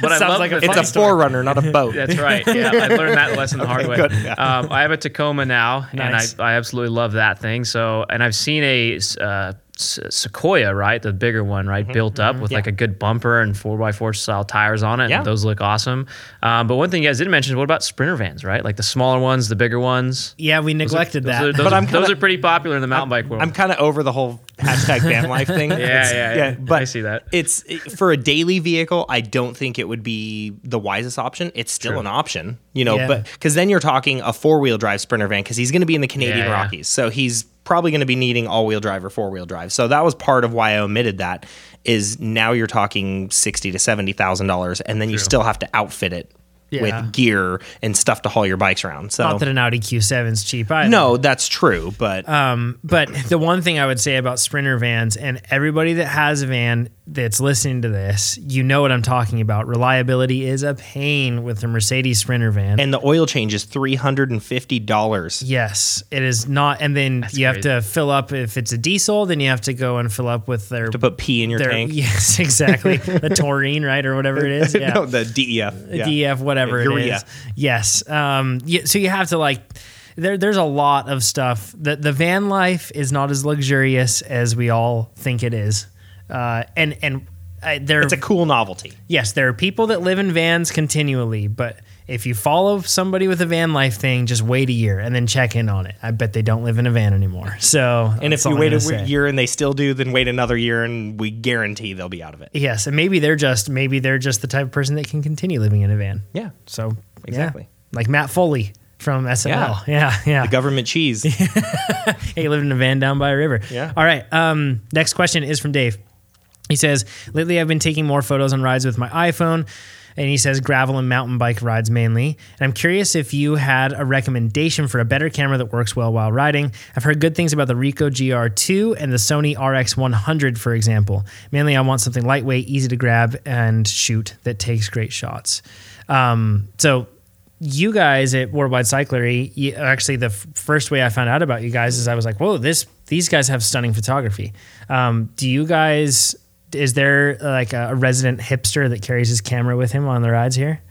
Speaker 3: but I love
Speaker 1: like a
Speaker 2: It's a
Speaker 1: story.
Speaker 2: 4Runner, not a boat. [LAUGHS]
Speaker 3: That's right. Yeah, I learned that lesson the hard [LAUGHS] way.
Speaker 2: yeah.
Speaker 3: Um, I have a Tacoma now,
Speaker 1: Nice.
Speaker 3: and I, I absolutely love that thing. So, and I've seen a uh, Sequoia, right, the bigger one, right, built up with like a good bumper and four x four style tires on it.
Speaker 2: Yeah.
Speaker 3: And those look awesome. Um, but one thing you guys didn't mention is what about Sprinter vans, right? Like the smaller ones, the bigger ones.
Speaker 1: Yeah, we neglected
Speaker 3: Those
Speaker 1: that.
Speaker 3: are, those,
Speaker 2: But
Speaker 3: are,
Speaker 2: I'm
Speaker 3: those
Speaker 2: kinda-
Speaker 3: are pretty popular in the mountain bike world.
Speaker 2: I'm kind of over the whole hashtag van life thing. [LAUGHS]
Speaker 3: yeah,
Speaker 2: It's-
Speaker 3: yeah, yeah,
Speaker 2: But
Speaker 3: I see that.
Speaker 2: It's it- for a daily vehicle. I don't think it would be the wisest option. It's still an option, you know.
Speaker 1: Yeah.
Speaker 2: But because then you're talking a four wheel drive Sprinter van because he's going to be in the Canadian
Speaker 3: Yeah, yeah.
Speaker 2: Rockies, so he's probably going to be needing all wheel drive or four wheel drive. So that was part of why I omitted that. Is now you're talking sixty to seventy thousand dollars, and then you still have to outfit it
Speaker 1: Yeah.
Speaker 2: with gear and stuff to haul your bikes around. So
Speaker 1: Not that an Audi Q7 is cheap either.
Speaker 2: no, that's true, but
Speaker 1: Um, but the one thing I would say about Sprinter vans and everybody that has a van that's listening to this, you know what I'm talking about. Reliability is a pain with the Mercedes Sprinter van.
Speaker 2: and the oil change is three hundred and fifty dollars.
Speaker 1: yes, it is not. And then you have to fill up if it's a diesel, then you have to go and fill up with their.
Speaker 2: To put pee in your
Speaker 1: their
Speaker 2: tank. [LAUGHS]
Speaker 1: yes, exactly. [LAUGHS] the taurine, right, or whatever it is. [LAUGHS] Yeah.
Speaker 2: no, the DEF. Yeah.
Speaker 1: DF, whatever
Speaker 2: Yeah,
Speaker 1: it
Speaker 2: urea.
Speaker 1: is. Yes. Um, yeah, so you have to like, there, there's a lot of stuff. The, the van life is not as luxurious as we all think it is. Uh, and and uh, there,
Speaker 2: It's a cool novelty.
Speaker 1: yes, there are people that live in vans continually, but if you follow somebody with a van life thing, just wait a year and then check in on it. I bet they don't live in a van anymore. [LAUGHS] So,
Speaker 2: And if you wait a year and they still do, then wait another year and we guarantee they'll be out of it.
Speaker 1: yes, and maybe they're just maybe they're just the type of person that can continue living in a van.
Speaker 2: Yeah.
Speaker 1: So
Speaker 2: Exactly.
Speaker 1: yeah. like Matt Foley from SNL. [LAUGHS] Yeah, yeah.
Speaker 2: The government cheese. [LAUGHS]
Speaker 1: Hey, lived in a van down by a river.
Speaker 2: Yeah.
Speaker 1: All right. Um, next question is from Dave. He says, Lately, I've been taking more photos on rides with my iPhone. And he says gravel and mountain bike rides mainly. And I'm curious if you had a recommendation for a better camera that works well while riding. I've heard good things about the Ricoh GR2 and the Sony RX100, for example. Mainly, I want something lightweight, easy to grab and shoot that takes great shots. Um, so, you guys at Worldwide Cyclery, you- actually, the f- first way I found out about you guys is I was like, "Whoa, this these guys have stunning photography." Um, do you guys? Is there like a resident hipster that carries his camera with him on the rides here?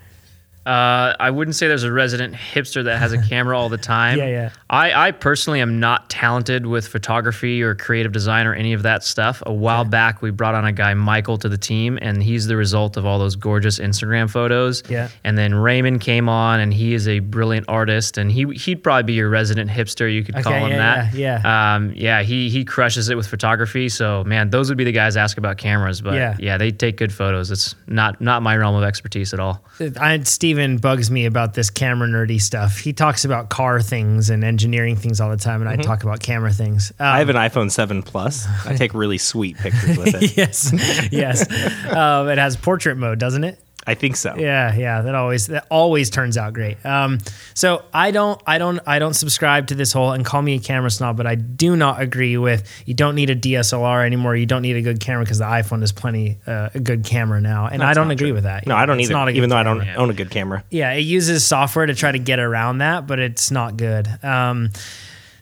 Speaker 3: Uh, I wouldn't say there's a resident hipster that has a [LAUGHS] camera all the time.
Speaker 1: Yeah, yeah.
Speaker 3: I, I personally am not talented with photography or creative design or any of that stuff. A while back, we brought on a guy, Michael, to the team, and he's the result of all those gorgeous Instagram photos.
Speaker 1: Yeah.
Speaker 3: And then Raymond came on, and he is a brilliant artist, and he he'd probably be your resident hipster. You could call him
Speaker 1: yeah,
Speaker 3: that.
Speaker 1: yeah, yeah.
Speaker 3: Um, yeah. He he crushes it with photography. So man, those would be the guys ask about cameras. But
Speaker 1: Yeah.
Speaker 3: yeah, they take good photos. It's not not my realm of expertise at all.
Speaker 1: I, Steven bugs me about this camera nerdy stuff. He talks about car things and engineering things all the time, and I talk about camera things. Um,
Speaker 2: I have an iPhone 7 Plus. I take really sweet pictures with it. [LAUGHS]
Speaker 1: yes, yes. [LAUGHS] Um, it has portrait mode, doesn't it?
Speaker 2: I think so.
Speaker 1: Yeah, yeah. That always that always turns out great. Um, so I don't, I don't, I don't subscribe to this whole and call me a camera snob, but I do not agree with you don't need a DSLR anymore. You don't need a good camera because the iPhone is plenty uh, a good camera now, and I don't agree
Speaker 2: true.
Speaker 1: with that.
Speaker 2: No, I don't
Speaker 1: It's
Speaker 2: either. even though I don't own a good camera.
Speaker 1: Yeah, it uses software to try to get around that, but it's not good. Um,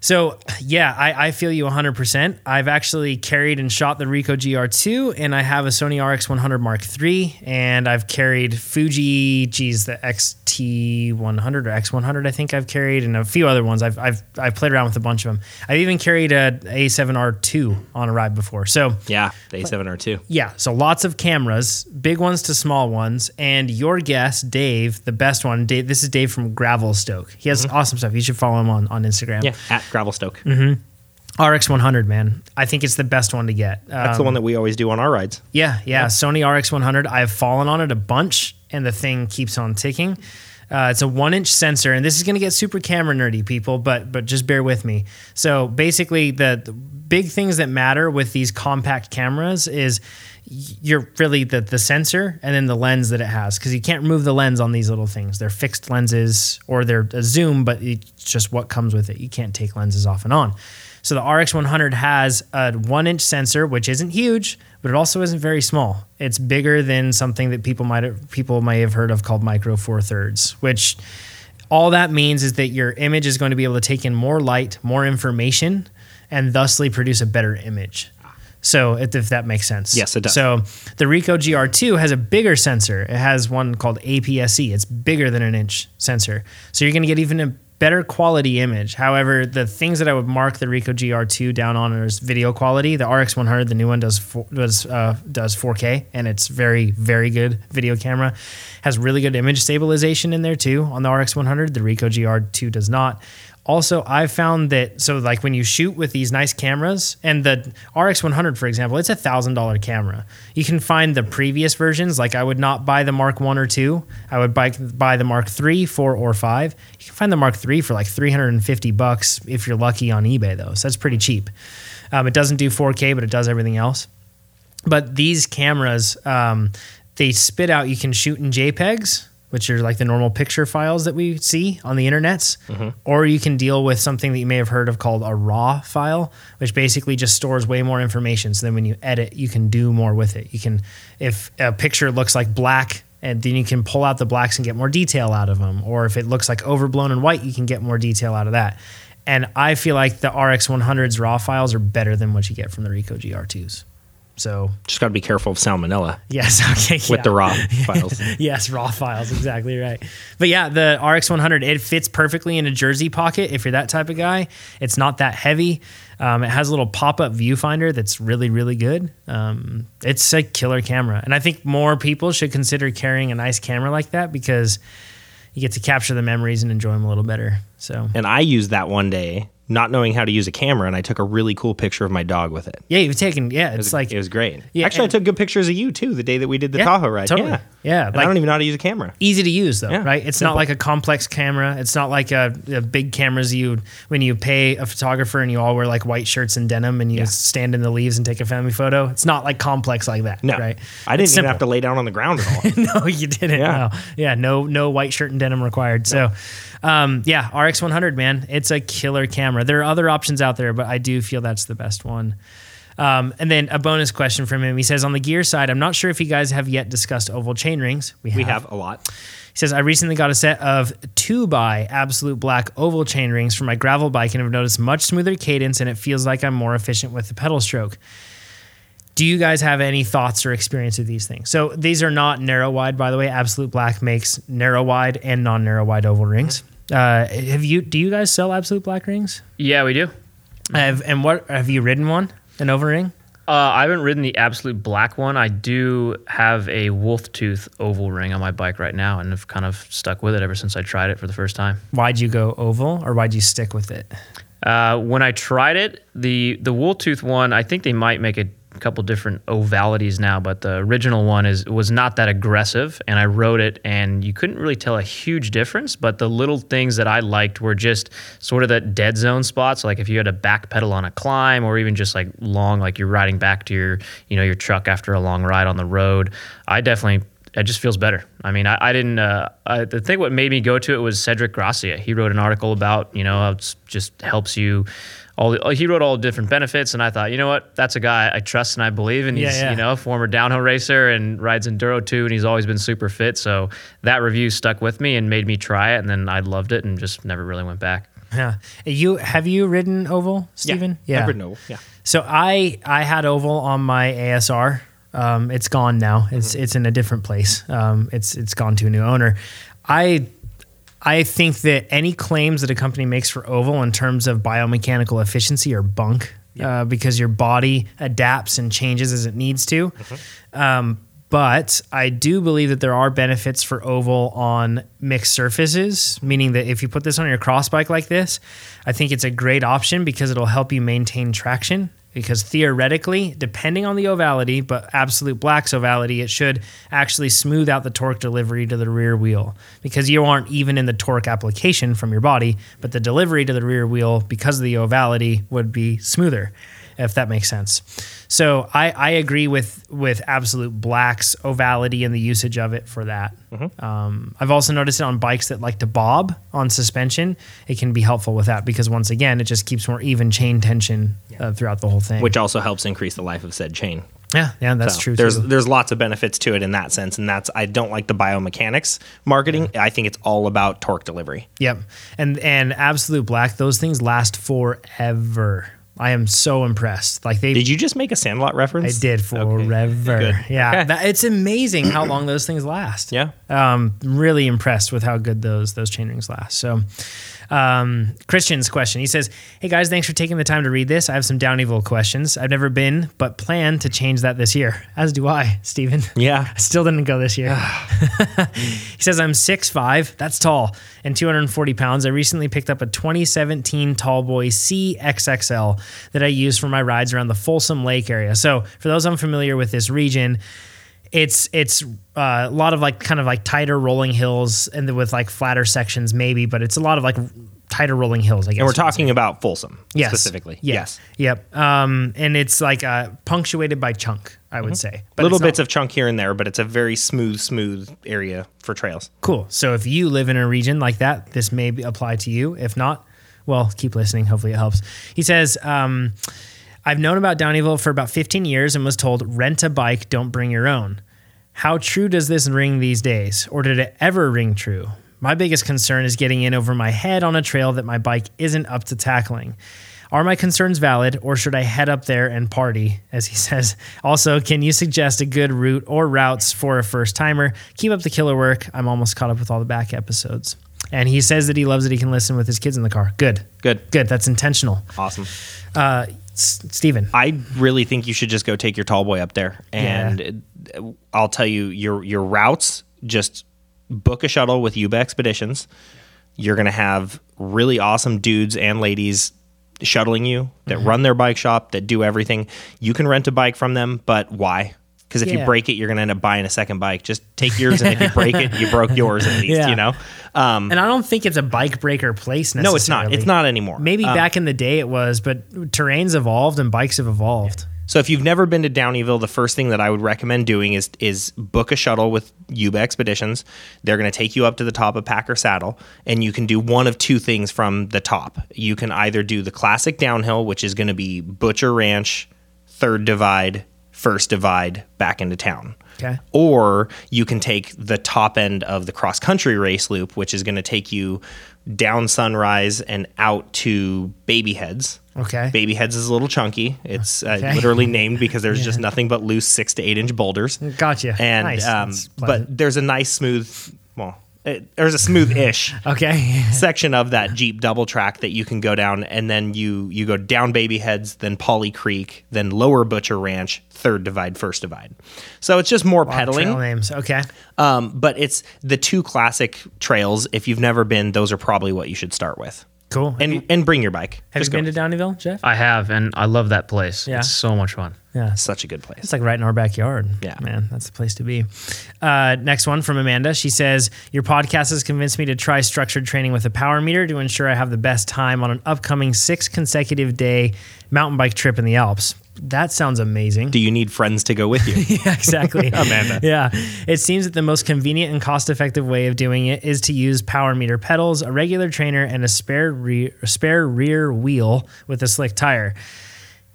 Speaker 1: so yeah, I, I feel you 100%. I've actually carried and shot the Ricoh GR2, and I have a Sony RX100 Mark III, and I've carried Fuji, geez, the XT100 or X100, I think I've carried, and a few other ones. I've I've I've played around with a bunch of them. I've even carried a A7R2 on a ride before. So
Speaker 2: Yeah, the A7R2.
Speaker 1: yeah, so lots of cameras, big ones to small ones, and your guest, Dave, the best one. Dave, this is Dave from Gravel Stoke. He has mm-hmm. awesome stuff. You should follow him on on Instagram.
Speaker 2: Yeah, at Gravelstoke.
Speaker 1: RX 100, man. I think it's the best one to get.
Speaker 2: That's
Speaker 1: Um,
Speaker 2: the one that we always do on our rides.
Speaker 1: yeah, yeah, Sony RX 100. I've fallen on it a bunch, and the thing keeps on ticking. Uh, it's a one inch sensor, and this is going to get super camera nerdy, people, but but just bear with me. So basically, the, the big things that matter with these compact cameras is you're really the the sensor and then the lens that it has because you can't remove the lens on these little things. They're fixed lenses or they're a zoom, but it's just what comes with it. You can't take lenses off and on. So the RX 100 has a one inch sensor, which isn't huge, but it also isn't very small. It's bigger than something that people might people may have heard of called Micro Four Thirds, which all that means is that your image is going to be able to take in more light, more information, and thusly produce a better image. So if if that makes sense.
Speaker 2: Yes, it does.
Speaker 1: So the Ricoh GR2 has a bigger sensor. It has one called APS-C. It's bigger than an inch sensor. So you're going to get even a better quality image. However, the things that I would mark the Ricoh GR2 down on is video quality. The RX100, the new one, does four, does uh, does 4K, and it's very very good video camera. Has really good image stabilization in there too on the RX100. The Ricoh GR2 does not. Also, I've found that so like when you shoot with these nice cameras, and the RX100, for example, it's a thousand dollar camera. You can find the previous versions. Like I would not buy the Mark One or Two. I would buy buy the Mark Three, Four, or Five. You can find the Mark Three for like three hundred and fifty bucks if you're lucky on eBay though. So that's pretty cheap. Um, it doesn't do 4K, but it does everything else but these cameras um, they spit out you can shoot in jpegs which are like the normal picture files that we see on the internets. Mm-hmm. Or you can deal with something that you may have heard of called a raw file which basically just stores way more information. So then when you edit you can do more with it. You can if a picture looks like black and then you can pull out the blacks and get more detail out of them or if it looks like overblown and white you can get more detail out of that. And i feel like the rx 100's raw files are better than what you get from the ricoh gr2s so
Speaker 2: Just got to be careful of salmonella
Speaker 1: yes, [LAUGHS] okay,
Speaker 2: with
Speaker 1: yeah.
Speaker 2: the raw [LAUGHS] files.
Speaker 1: yes, raw files, exactly right. But yeah, the RX 100 it fits perfectly in a jersey pocket if you're that type of guy. It's not that heavy. Um, it has a little pop up viewfinder that's really really good. Um, it's a killer camera, and I think more people should consider carrying a nice camera like that because you get to capture the memories and enjoy them a little better. So
Speaker 2: And I used that one day, not knowing how to use a camera, and I took a really cool picture of my dog with it.
Speaker 1: yeah, you've taken yeah,
Speaker 2: It
Speaker 1: it's
Speaker 2: was,
Speaker 1: like
Speaker 2: it was great.
Speaker 1: Yeah,
Speaker 2: Actually, I took good pictures of you too the day that we did the
Speaker 1: Yeah,
Speaker 2: Tahoe ride.
Speaker 1: totally.
Speaker 2: Yeah,
Speaker 1: Yeah,
Speaker 2: And
Speaker 1: like-
Speaker 2: I don't even know how to use a camera.
Speaker 1: easy to use though,
Speaker 2: Yeah,
Speaker 1: right? It's
Speaker 2: simple.
Speaker 1: not like a complex camera. It's not like a, a big cameras you when you pay a photographer and you all wear like white shirts and denim and you
Speaker 2: Yeah.
Speaker 1: stand in the leaves and take a family photo. It's not like complex like that,
Speaker 2: No,
Speaker 1: right?
Speaker 2: I didn't even have to lay down on the ground at all. [LAUGHS]
Speaker 1: no, you didn't.
Speaker 2: Yeah.
Speaker 1: No. Yeah, no, no white shirt and denim required. So, um, yeah, RX 100, man, it's a killer camera. There are other options out there, but I do feel that's the best one. Um, and then a bonus question from him. He says, on the gear side, I'm not sure if you guys have yet discussed oval chain rings.
Speaker 2: we have a lot.
Speaker 1: He says, I recently got a set of two by absolute black oval chain rings for my gravel bike and have noticed much smoother cadence and it feels like I'm more efficient with the pedal stroke. Do you guys have any thoughts or experience with these things? So these are not narrow wide, by the way. Absolute Black makes narrow wide and non narrow wide oval rings. Uh, have you? Do you guys sell Absolute Black rings?
Speaker 3: Yeah, we do.
Speaker 1: Have, and what have you ridden one? An oval ring?
Speaker 3: Uh, I haven't ridden the absolute black one. I do have a wolf tooth oval ring on my bike right now, and have kind of stuck with it ever since I tried it for the first time.
Speaker 1: Why'd you go oval, or why'd you stick with it?
Speaker 3: Uh, when I tried it, the the wolf tooth one, I think they might make a couple different ovalities now, but the original one is was not that aggressive, and I rode it, and you couldn't really tell a huge difference. But the little things that I liked were just sort of that dead zone spots, like if you had to back pedal on a climb, or even just like long, like you're riding back to your you know your truck after a long ride on the road. I definitely it just feels better. I mean, I, I didn't. Uh, I, the thing what made me go to it was Cedric Gracia. He wrote an article about you know it just helps you. All the, he wrote all the different benefits, and I thought, you know what, that's a guy I trust and I believe, and he's
Speaker 1: Yeah, yeah.
Speaker 3: you know a former downhill racer and rides enduro too, and he's always been super fit. So that review stuck with me and made me try it, and then I loved it and just never really went back.
Speaker 1: Yeah. You have you ridden oval, Stephen? Yeah.
Speaker 2: I've ridden oval, yeah.
Speaker 1: So I I had oval on my ASR. Um, it's gone now. It's it's in a different place. Um, it's it's gone to a new owner. I I think that any claims that a company makes for oval in terms of biomechanical efficiency are bunk uh, because your body adapts and changes as it needs to. Um, but I do believe that there are benefits for oval on mixed surfaces, meaning that if you put this on your cross bike like this, I think it's a great option because it'll help you maintain traction. Because theoretically, depending on the ovality, but absolute black's ovality, it should actually smooth out the torque delivery to the rear wheel because you aren't even in the torque application from your body, but the delivery to the rear wheel because of the ovality would be smoother if that makes sense. So I, I agree with with absolute black's ovality and the usage of it for that. Um, I've also noticed it on bikes that like to bob on suspension. It can be helpful with that because once again, it just keeps more even chain tension uh, throughout the whole thing.
Speaker 2: Which also helps increase the life of said chain.
Speaker 1: yeah, yeah, that's
Speaker 2: So
Speaker 1: true.
Speaker 2: There's
Speaker 1: too.
Speaker 2: there's lots of benefits to it in that sense, and that's I don't like the biomechanics marketing. I think it's all about torque delivery.
Speaker 1: Yep. And and absolute black, those things last forever. I am so impressed. Like they
Speaker 2: Did you just make a Sandlot reference?
Speaker 1: I did forever.
Speaker 2: Good.
Speaker 1: Yeah.
Speaker 2: Okay.
Speaker 1: That, it's amazing how long those things last.
Speaker 2: Yeah.
Speaker 1: Um, really impressed with how good those those chain rings last. So um, Christian's question. He says, Hey guys, thanks for taking the time to read this. I have some Downieville questions. I've never been, but plan to change that this year. As do I, Stephen.
Speaker 2: Yeah.
Speaker 1: I [LAUGHS] Still didn't go this year. [SIGHS] he says, I'm 6'5, that's tall, and 240 pounds. I recently picked up a 2017 Tallboy CXXL that I use for my rides around the Folsom Lake area. So, for those unfamiliar with this region, it's it's uh, a lot of like kind of like tighter rolling hills and with like flatter sections maybe, but it's a lot of like tighter rolling hills. I guess.
Speaker 2: And we're
Speaker 1: you could say.
Speaker 2: talking about Folsom
Speaker 1: Yes.
Speaker 2: specifically.
Speaker 1: Yeah.
Speaker 2: Yes.
Speaker 1: Yep. Um, and it's like uh, punctuated by chunk, I would say. But
Speaker 2: Little
Speaker 1: it's not-
Speaker 2: bits of chunk here and there, but it's a very smooth, smooth area for trails.
Speaker 1: Cool. So if you live in a region like that, this may be, apply to you. If not, well, keep listening. Hopefully it helps. He says, um, I've known about Downieville for about 15 years and was told rent a bike, don't bring your own. How true does this ring these days? Or did it ever ring true? My biggest concern is getting in over my head on a trail that my bike isn't up to tackling. Are my concerns valid, or should I head up there and party, as he [LAUGHS] says? Also, can you suggest a good route or routes for a first timer? Keep up the killer work. I'm almost caught up with all the back episodes. And he says that he loves that he can listen with his kids in the car. Good.
Speaker 2: Good.
Speaker 1: Good. That's intentional.
Speaker 2: Awesome.
Speaker 1: Uh, S- Steven.
Speaker 2: I really think you should just go take your tall boy up there, and uh, I'll tell you your your routes. Just book a shuttle with Yuba Expeditions. You're gonna have really awesome dudes and ladies shuttling you that
Speaker 1: Mm-hmm.
Speaker 2: run their bike shop that do everything. You can rent a bike from them, but why? Because if
Speaker 1: Yeah.
Speaker 2: you break it, you're gonna end up buying a second bike. Just take yours, and if you break it, you broke yours at least.
Speaker 1: Yeah.
Speaker 2: You know. Um,
Speaker 1: And I don't think it's a bike breaker place
Speaker 2: no, it's not. It's not anymore.
Speaker 1: Maybe
Speaker 2: Um,
Speaker 1: back in the day it was, but terrain's evolved and bikes have evolved.
Speaker 2: So if you've never been to Downieville, the first thing that I would recommend doing is is book a shuttle with Yuba Expeditions. They're going to take you up to the top of Packer Saddle, and you can do one of two things from the top. You can either do the classic downhill, which is going to be Butcher Ranch, Third Divide, First Divide, back into town.
Speaker 1: Okay.
Speaker 2: Or you can take the top end of the cross country race loop, which is going to take you down Sunrise and out to Baby Heads.
Speaker 1: Okay.
Speaker 2: Baby Heads is a little chunky. It's uh,
Speaker 1: Okay.
Speaker 2: literally named [LAUGHS] because there's just nothing but loose six to eight inch boulders.
Speaker 1: Gotcha.
Speaker 2: And
Speaker 1: Nice.
Speaker 2: um, but there's a nice smooth, well, it, there's a smooth-ish [LAUGHS]
Speaker 1: Okay. [LAUGHS]
Speaker 2: section of that Jeep double track that you can go down, and then you you go down Baby Heads, then Pauley Creek, then Lower Butcher Ranch, third divide, first divide. So it's just more pedaling.
Speaker 1: Names. Okay.
Speaker 2: Um, but it's the two classic trails. If you've never been, those are probably what you should start with.
Speaker 1: Cool.
Speaker 2: And
Speaker 1: you,
Speaker 2: and bring your bike.
Speaker 1: have
Speaker 2: Just
Speaker 1: you been
Speaker 2: go.
Speaker 1: to Downieville, Jeff?
Speaker 3: I have, and I love that place.
Speaker 1: Yeah.
Speaker 3: It's so much fun.
Speaker 1: Yeah.
Speaker 2: Such a good place.
Speaker 1: It's like right in our backyard.
Speaker 2: Yeah.
Speaker 1: Man, that's the place to be. Uh, next one from Amanda. She says, Your podcast has convinced me to try structured training with a power meter to ensure I have the best time on an upcoming six consecutive day mountain bike trip in the Alps. That sounds amazing.
Speaker 2: Do you need friends to go with you? [LAUGHS]
Speaker 1: Yeah, exactly. [LAUGHS]
Speaker 2: Amanda.
Speaker 1: Yeah. It seems that the most convenient and cost effective way of doing it is to use power meter pedals, a regular trainer, and a spare, re- spare rear wheel with a slick tire.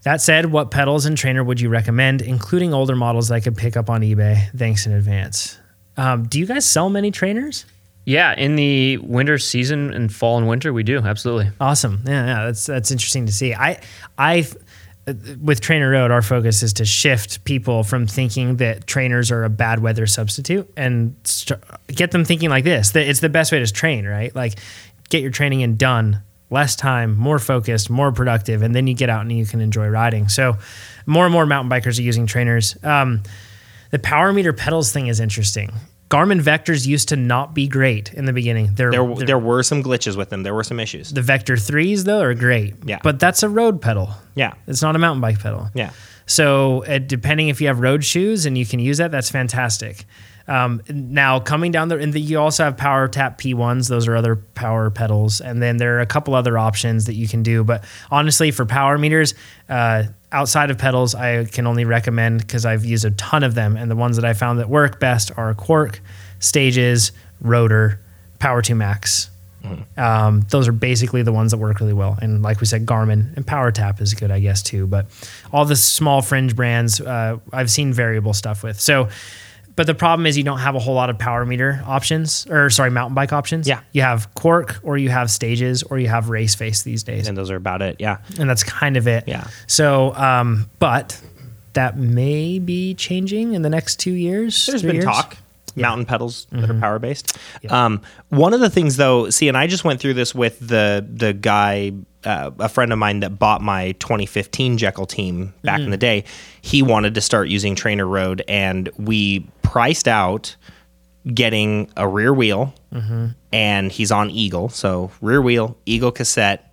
Speaker 1: That said, what pedals and trainer would you recommend, including older models that I could pick up on eBay? Thanks in advance. Um, do you guys sell many trainers?
Speaker 3: Yeah, in the winter season and fall and winter, we do absolutely.
Speaker 1: Awesome. Yeah, yeah, that's that's interesting to see. I I with Trainer Road, our focus is to shift people from thinking that trainers are a bad weather substitute and st- get them thinking like this: that it's the best way to train, right? Like, get your training in done, less time, more focused, more productive, and then you get out and you can enjoy riding. So, more and more mountain bikers are using trainers. Um, the power meter pedals thing is interesting. Garmin Vectors used to not be great in the beginning. They're,
Speaker 2: There, there were some glitches with them. There were some issues.
Speaker 1: the Vector 3s, though, are great.
Speaker 2: Yeah.
Speaker 1: But that's a road pedal.
Speaker 2: Yeah.
Speaker 1: It's not a mountain bike pedal.
Speaker 2: Yeah.
Speaker 1: So, uh, depending if you have road shoes and you can use that, that's fantastic. Um, now, coming down there, and the, you also have Power Tap P1s. Those are other power pedals. And then there are a couple other options that you can do. But honestly, for power meters, uh, outside of pedals, I can only recommend because I've used a ton of them. And the ones that I found that work best are Quarq, Stages, Rotor, Power 2 Max. Um, those are basically the ones that work really well. And like we said, Garmin and PowerTap is good, I guess, too. But all the small fringe brands, uh, I've seen variable stuff with. So, but the problem is you don't have a whole lot of power meter options, or sorry, mountain bike options.
Speaker 2: Yeah.
Speaker 1: You have Quarq, or you have Stages, or you have Race Face these days.
Speaker 2: And those are about it. Yeah.
Speaker 1: And that's kind of it.
Speaker 2: Yeah.
Speaker 1: So, um, but that may be changing in the next two years.
Speaker 2: There's been
Speaker 1: years.
Speaker 2: talk. Mountain pedals that
Speaker 1: Mm-hmm.
Speaker 2: are power based. Um, one of the things, though, see, and I just went through this with the the guy, uh, a friend of mine that bought my 2015 Jekyll team back
Speaker 1: Mm-hmm.
Speaker 2: in the day. He wanted to start using Trainer Road, and we priced out getting a rear wheel,
Speaker 1: Mm-hmm.
Speaker 2: and he's on Eagle, so rear wheel, Eagle cassette,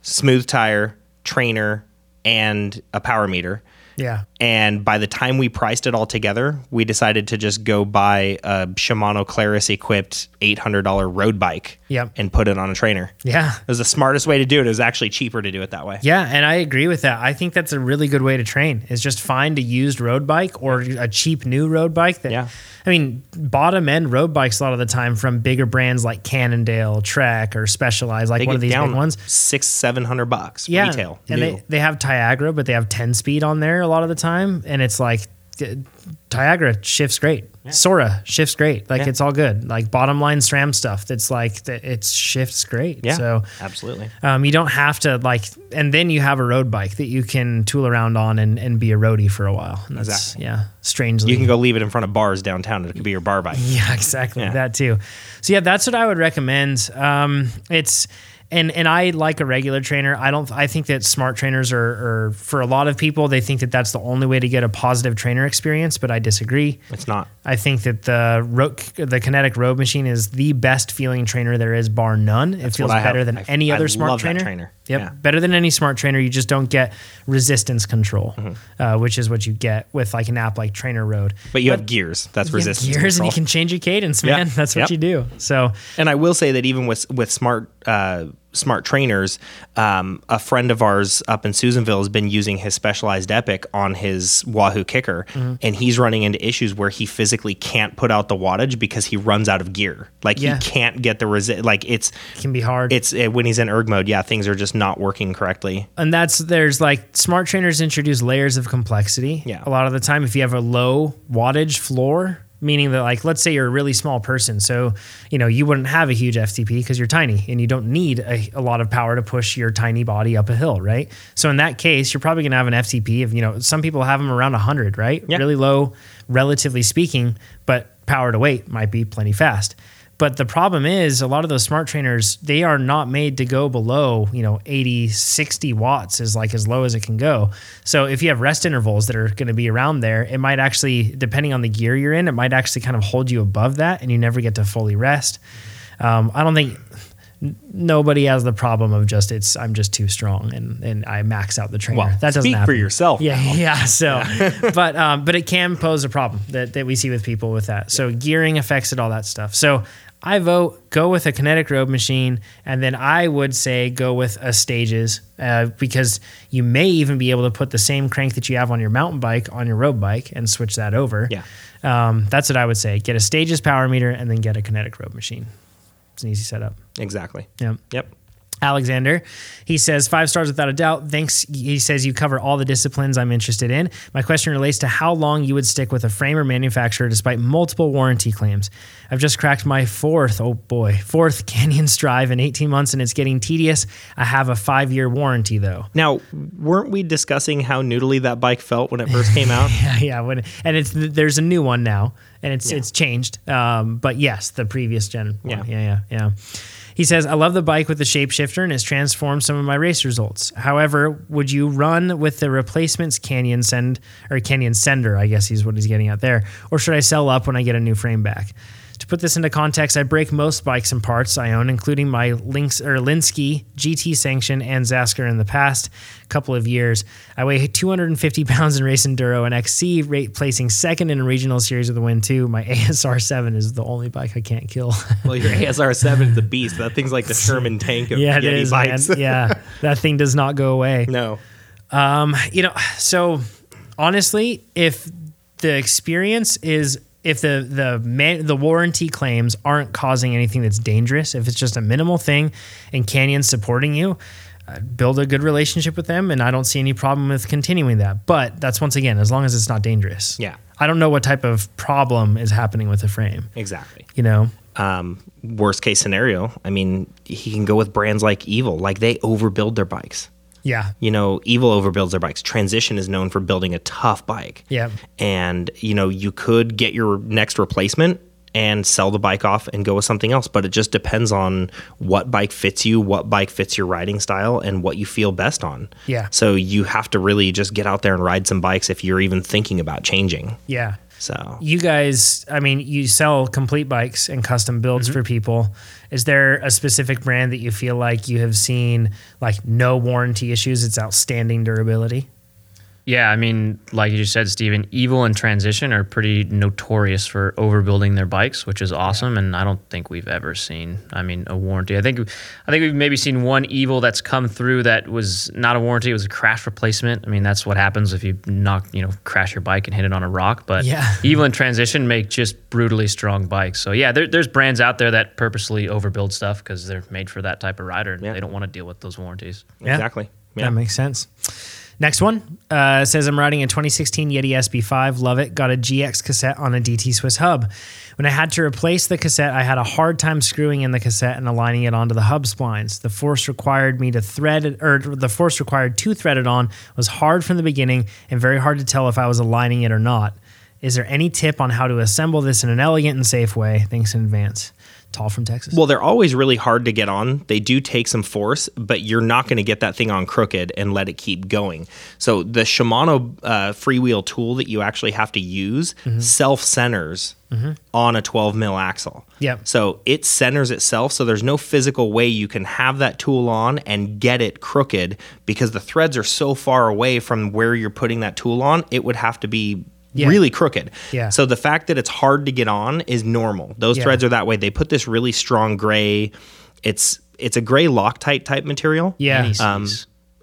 Speaker 2: smooth tire, trainer, and a power meter.
Speaker 1: Yeah.
Speaker 2: And by the time we priced it all together, we decided to just go buy a Shimano Claris equipped $800 road bike
Speaker 1: Yep.
Speaker 2: and put it on a trainer.
Speaker 1: Yeah.
Speaker 2: It was the smartest way to do it. It was actually cheaper to do it that way.
Speaker 1: Yeah, and I agree with that. I think that's a really good way to train. Is just find a used road bike or a cheap new road bike. That,
Speaker 2: Yeah.
Speaker 1: I mean, bottom end road bikes a lot of the time from bigger brands like Cannondale, Trek, or Specialized, like
Speaker 2: They
Speaker 1: one of these
Speaker 2: down
Speaker 1: big ones.
Speaker 2: six, seven hundred bucks
Speaker 1: Yeah,
Speaker 2: retail.
Speaker 1: and
Speaker 2: new.
Speaker 1: they they have Tiagra, but they have ten speed on there a lot of the time, and it's like Tiagra shifts great. Sora shifts great. Like
Speaker 2: Yeah.
Speaker 1: it's all good. Like bottom line SRAM stuff. That's like that it shifts great.
Speaker 2: yeah,
Speaker 1: So
Speaker 2: absolutely.
Speaker 1: um, you don't have to like, and then you have a road bike that you can tool around on and, and be a roadie for a while. And that's,
Speaker 2: Exactly.
Speaker 1: Yeah, strangely.
Speaker 2: You can go leave it in front of bars downtown. It could be your bar bike. [LAUGHS]
Speaker 1: Yeah, exactly.
Speaker 2: Yeah.
Speaker 1: That too. So yeah, that's what I would recommend. Um, it's and and I like a regular trainer. I don't. I think that smart trainers are, are for a lot of people. They think that that's the only way to get a positive trainer experience, but I disagree.
Speaker 2: It's not.
Speaker 1: I think that the ro- the kinetic road machine is the best feeling trainer there is, bar none. It feels
Speaker 2: I have.
Speaker 1: better than
Speaker 2: I-
Speaker 1: any
Speaker 2: I
Speaker 1: other smart trainer.
Speaker 2: trainer.
Speaker 1: Yep,
Speaker 2: Yeah.
Speaker 1: better than any smart trainer. You just don't get resistance control,
Speaker 2: Mm-hmm.
Speaker 1: uh, which is what you get with like an app like Trainer Road.
Speaker 2: But you have gears. That's
Speaker 1: You have
Speaker 2: resistance.
Speaker 1: gears, and you can change your cadence,
Speaker 2: Yeah.
Speaker 1: man. That's what
Speaker 2: Yep.
Speaker 1: you do. So
Speaker 2: And I will say that even with with smart uh, smart trainers. Um, a friend of ours up in Susanville has been using his specialized Epic on his Wahoo Kickr,
Speaker 1: Mm-hmm.
Speaker 2: and he's running into issues where he physically can't put out the wattage because he runs out of gear. Like
Speaker 1: Yeah.
Speaker 2: he can't get the resi- like it's
Speaker 1: It can be hard.
Speaker 2: it's uh, when he's in erg mode. Yeah, things are just not working correctly.
Speaker 1: and that's there's like smart trainers introduce layers of complexity.
Speaker 2: Yeah.
Speaker 1: A lot of the time, if you have a low wattage floor, meaning that like let's say you're a really small person, so you know you wouldn't have a huge FTP because you're tiny and you don't need a, a lot of power to push your tiny body up a hill, right? So in that case, you're probably gonna have an FTP of you know some people have them around 100, right?
Speaker 2: Yeah.
Speaker 1: Really low, relatively speaking, but power to weight might be plenty fast. But the problem is a lot of those smart trainers, they are not made to go below, you know, 80, 60 watts is like as low as it can go. So if you have rest intervals that are going to be around there, it might actually, depending on the gear you're in, it might actually kind of hold you above that and you never get to fully rest. Um, I don't think nobody has the problem of just it's I'm just too strong and and I max out the trainer.
Speaker 2: Well,
Speaker 1: that doesn't
Speaker 2: speak for yourself
Speaker 1: Yeah, yeah. [LAUGHS] So, [LAUGHS] but um, but it can pose a problem that that we see with people with that. So gearing affects it, all that stuff. So I vote go with a kinetic road machine, and then I would say go with a stages uh, because you may even be able to put the same crank that you have on your mountain bike on your road bike and switch that over.
Speaker 2: Yeah.
Speaker 1: Um, that's what I would say. Get a stages power meter and then get a kinetic road machine. It's an easy setup.
Speaker 2: Exactly.
Speaker 1: Yep.
Speaker 2: Yep.
Speaker 1: Alexander, he says five stars without a doubt. Thanks. He says you cover all the disciplines I'm interested in. My question relates to how long you would stick with a frame or manufacturer despite multiple warranty claims. I've just cracked my fourth, oh boy, fourth [LAUGHS] Canyon Strive in 18 months, and it's getting tedious. I have a five year warranty though.
Speaker 2: Now, weren't we discussing how noodly that bike felt when it first came [LAUGHS] out?
Speaker 1: Yeah, yeah. When, and it's there's a new one now, and it's it's changed. Um, but yes, the previous gen. one.
Speaker 2: Yeah.
Speaker 1: yeah, yeah, yeah. He says, I love the bike with the shapeshifter and it's transformed some of my race results. However, would you run with the replacements Canyon send or Canyon sender, I guess he's what he's getting out there, or should I sell up when I get a new frame back? Put this into context, I break most bikes and parts I own, including my Lynx or Linsky GT Sanction and Zaskar in the past couple of years. I weigh 250 pounds in race enduro and XC, rate placing second in a regional series of the win too. My [LAUGHS] ASR 7 is the only bike I can't kill. [LAUGHS]
Speaker 2: Well, your ASR seven is a beast. That thing's like the Sherman tank of
Speaker 1: yeah, it
Speaker 2: Yeti
Speaker 1: is,
Speaker 2: bikes. [LAUGHS]
Speaker 1: Yeah, that thing does not go away.
Speaker 2: no.
Speaker 1: Um, you know, so honestly, if the experience is if the the man, the warranty claims aren't causing anything that's dangerous, if it's just a minimal thing, and Canyon's supporting you, uh, build a good relationship with them, and I don't see any problem with continuing that. But that's once again, as long as it's not dangerous.
Speaker 2: Yeah.
Speaker 1: I don't know what type of problem is happening with the frame.
Speaker 2: Exactly.
Speaker 1: You know,
Speaker 2: Um, worst case scenario, I mean, he can go with brands like Evil. Like they overbuild their bikes.
Speaker 1: Yeah,
Speaker 2: You know, Evil overbuilds their bikes. Transition is known for building a tough bike.
Speaker 1: Yeah.
Speaker 2: And, you know, you could get your next replacement and sell the bike off and go with something else. But it just depends on what bike fits you, what bike fits your riding style, and what you feel best on.
Speaker 1: Yeah.
Speaker 2: So you have to really just get out there and ride some bikes if you're even thinking about changing.
Speaker 1: yeah.
Speaker 2: So
Speaker 1: you guys, I mean, you sell complete bikes and custom builds
Speaker 2: Mm-hmm.
Speaker 1: for people. Is there a specific brand that you feel like you have seen like no warranty issues? It's outstanding durability.
Speaker 3: Yeah, I mean, like you just said, Steven, Evil and Transition are pretty notorious for overbuilding their bikes, which is awesome. And I don't think we've ever seen, I mean, a warranty. I think, I think we've maybe seen one Evil that's come through that was not a warranty; it was a crash replacement. I mean, that's what happens if you knock, you know, crash your bike and hit it on a rock. But
Speaker 1: Yeah. [LAUGHS]
Speaker 3: Evil and Transition make just brutally strong bikes. So yeah, there, there's brands out there that purposely overbuild stuff because they're made for that type of rider, and
Speaker 2: Yeah.
Speaker 3: they don't want to deal with those warranties.
Speaker 1: Yeah.
Speaker 2: exactly. Yeah.
Speaker 1: That makes sense. Next one uh, says I'm riding a 2016 Yeti SB5. Love it. Got a GX cassette on a DT Swiss hub. When I had to replace the cassette, I had a hard time screwing in the cassette and aligning it onto the hub splines. The force required me to thread it, or the force required to thread it on was hard from the beginning and very hard to tell if I was aligning it or not. Is there any tip on how to assemble this in an elegant and safe way? Thanks in advance. Tall from Texas.
Speaker 2: Well, they're always really hard to get on. They do take some force, but you're not going to get that thing on crooked and let it keep going. So the Shimano uh, freewheel tool that you actually have to use self centers on a 12 mil axle.
Speaker 1: Yep.
Speaker 2: So it centers itself. So there's no physical way you can have that tool on and get it crooked because the threads are so far away from where you're putting that tool on. It would have to be.
Speaker 1: Yeah.
Speaker 2: Really crooked.
Speaker 1: Yeah.
Speaker 2: So the fact that it's hard to get on is normal. Those
Speaker 1: Yeah.
Speaker 2: threads are that way. They put this really strong gray. It's it's a gray Loctite type material.
Speaker 1: Yeah.
Speaker 3: Anti-seize.
Speaker 2: Um,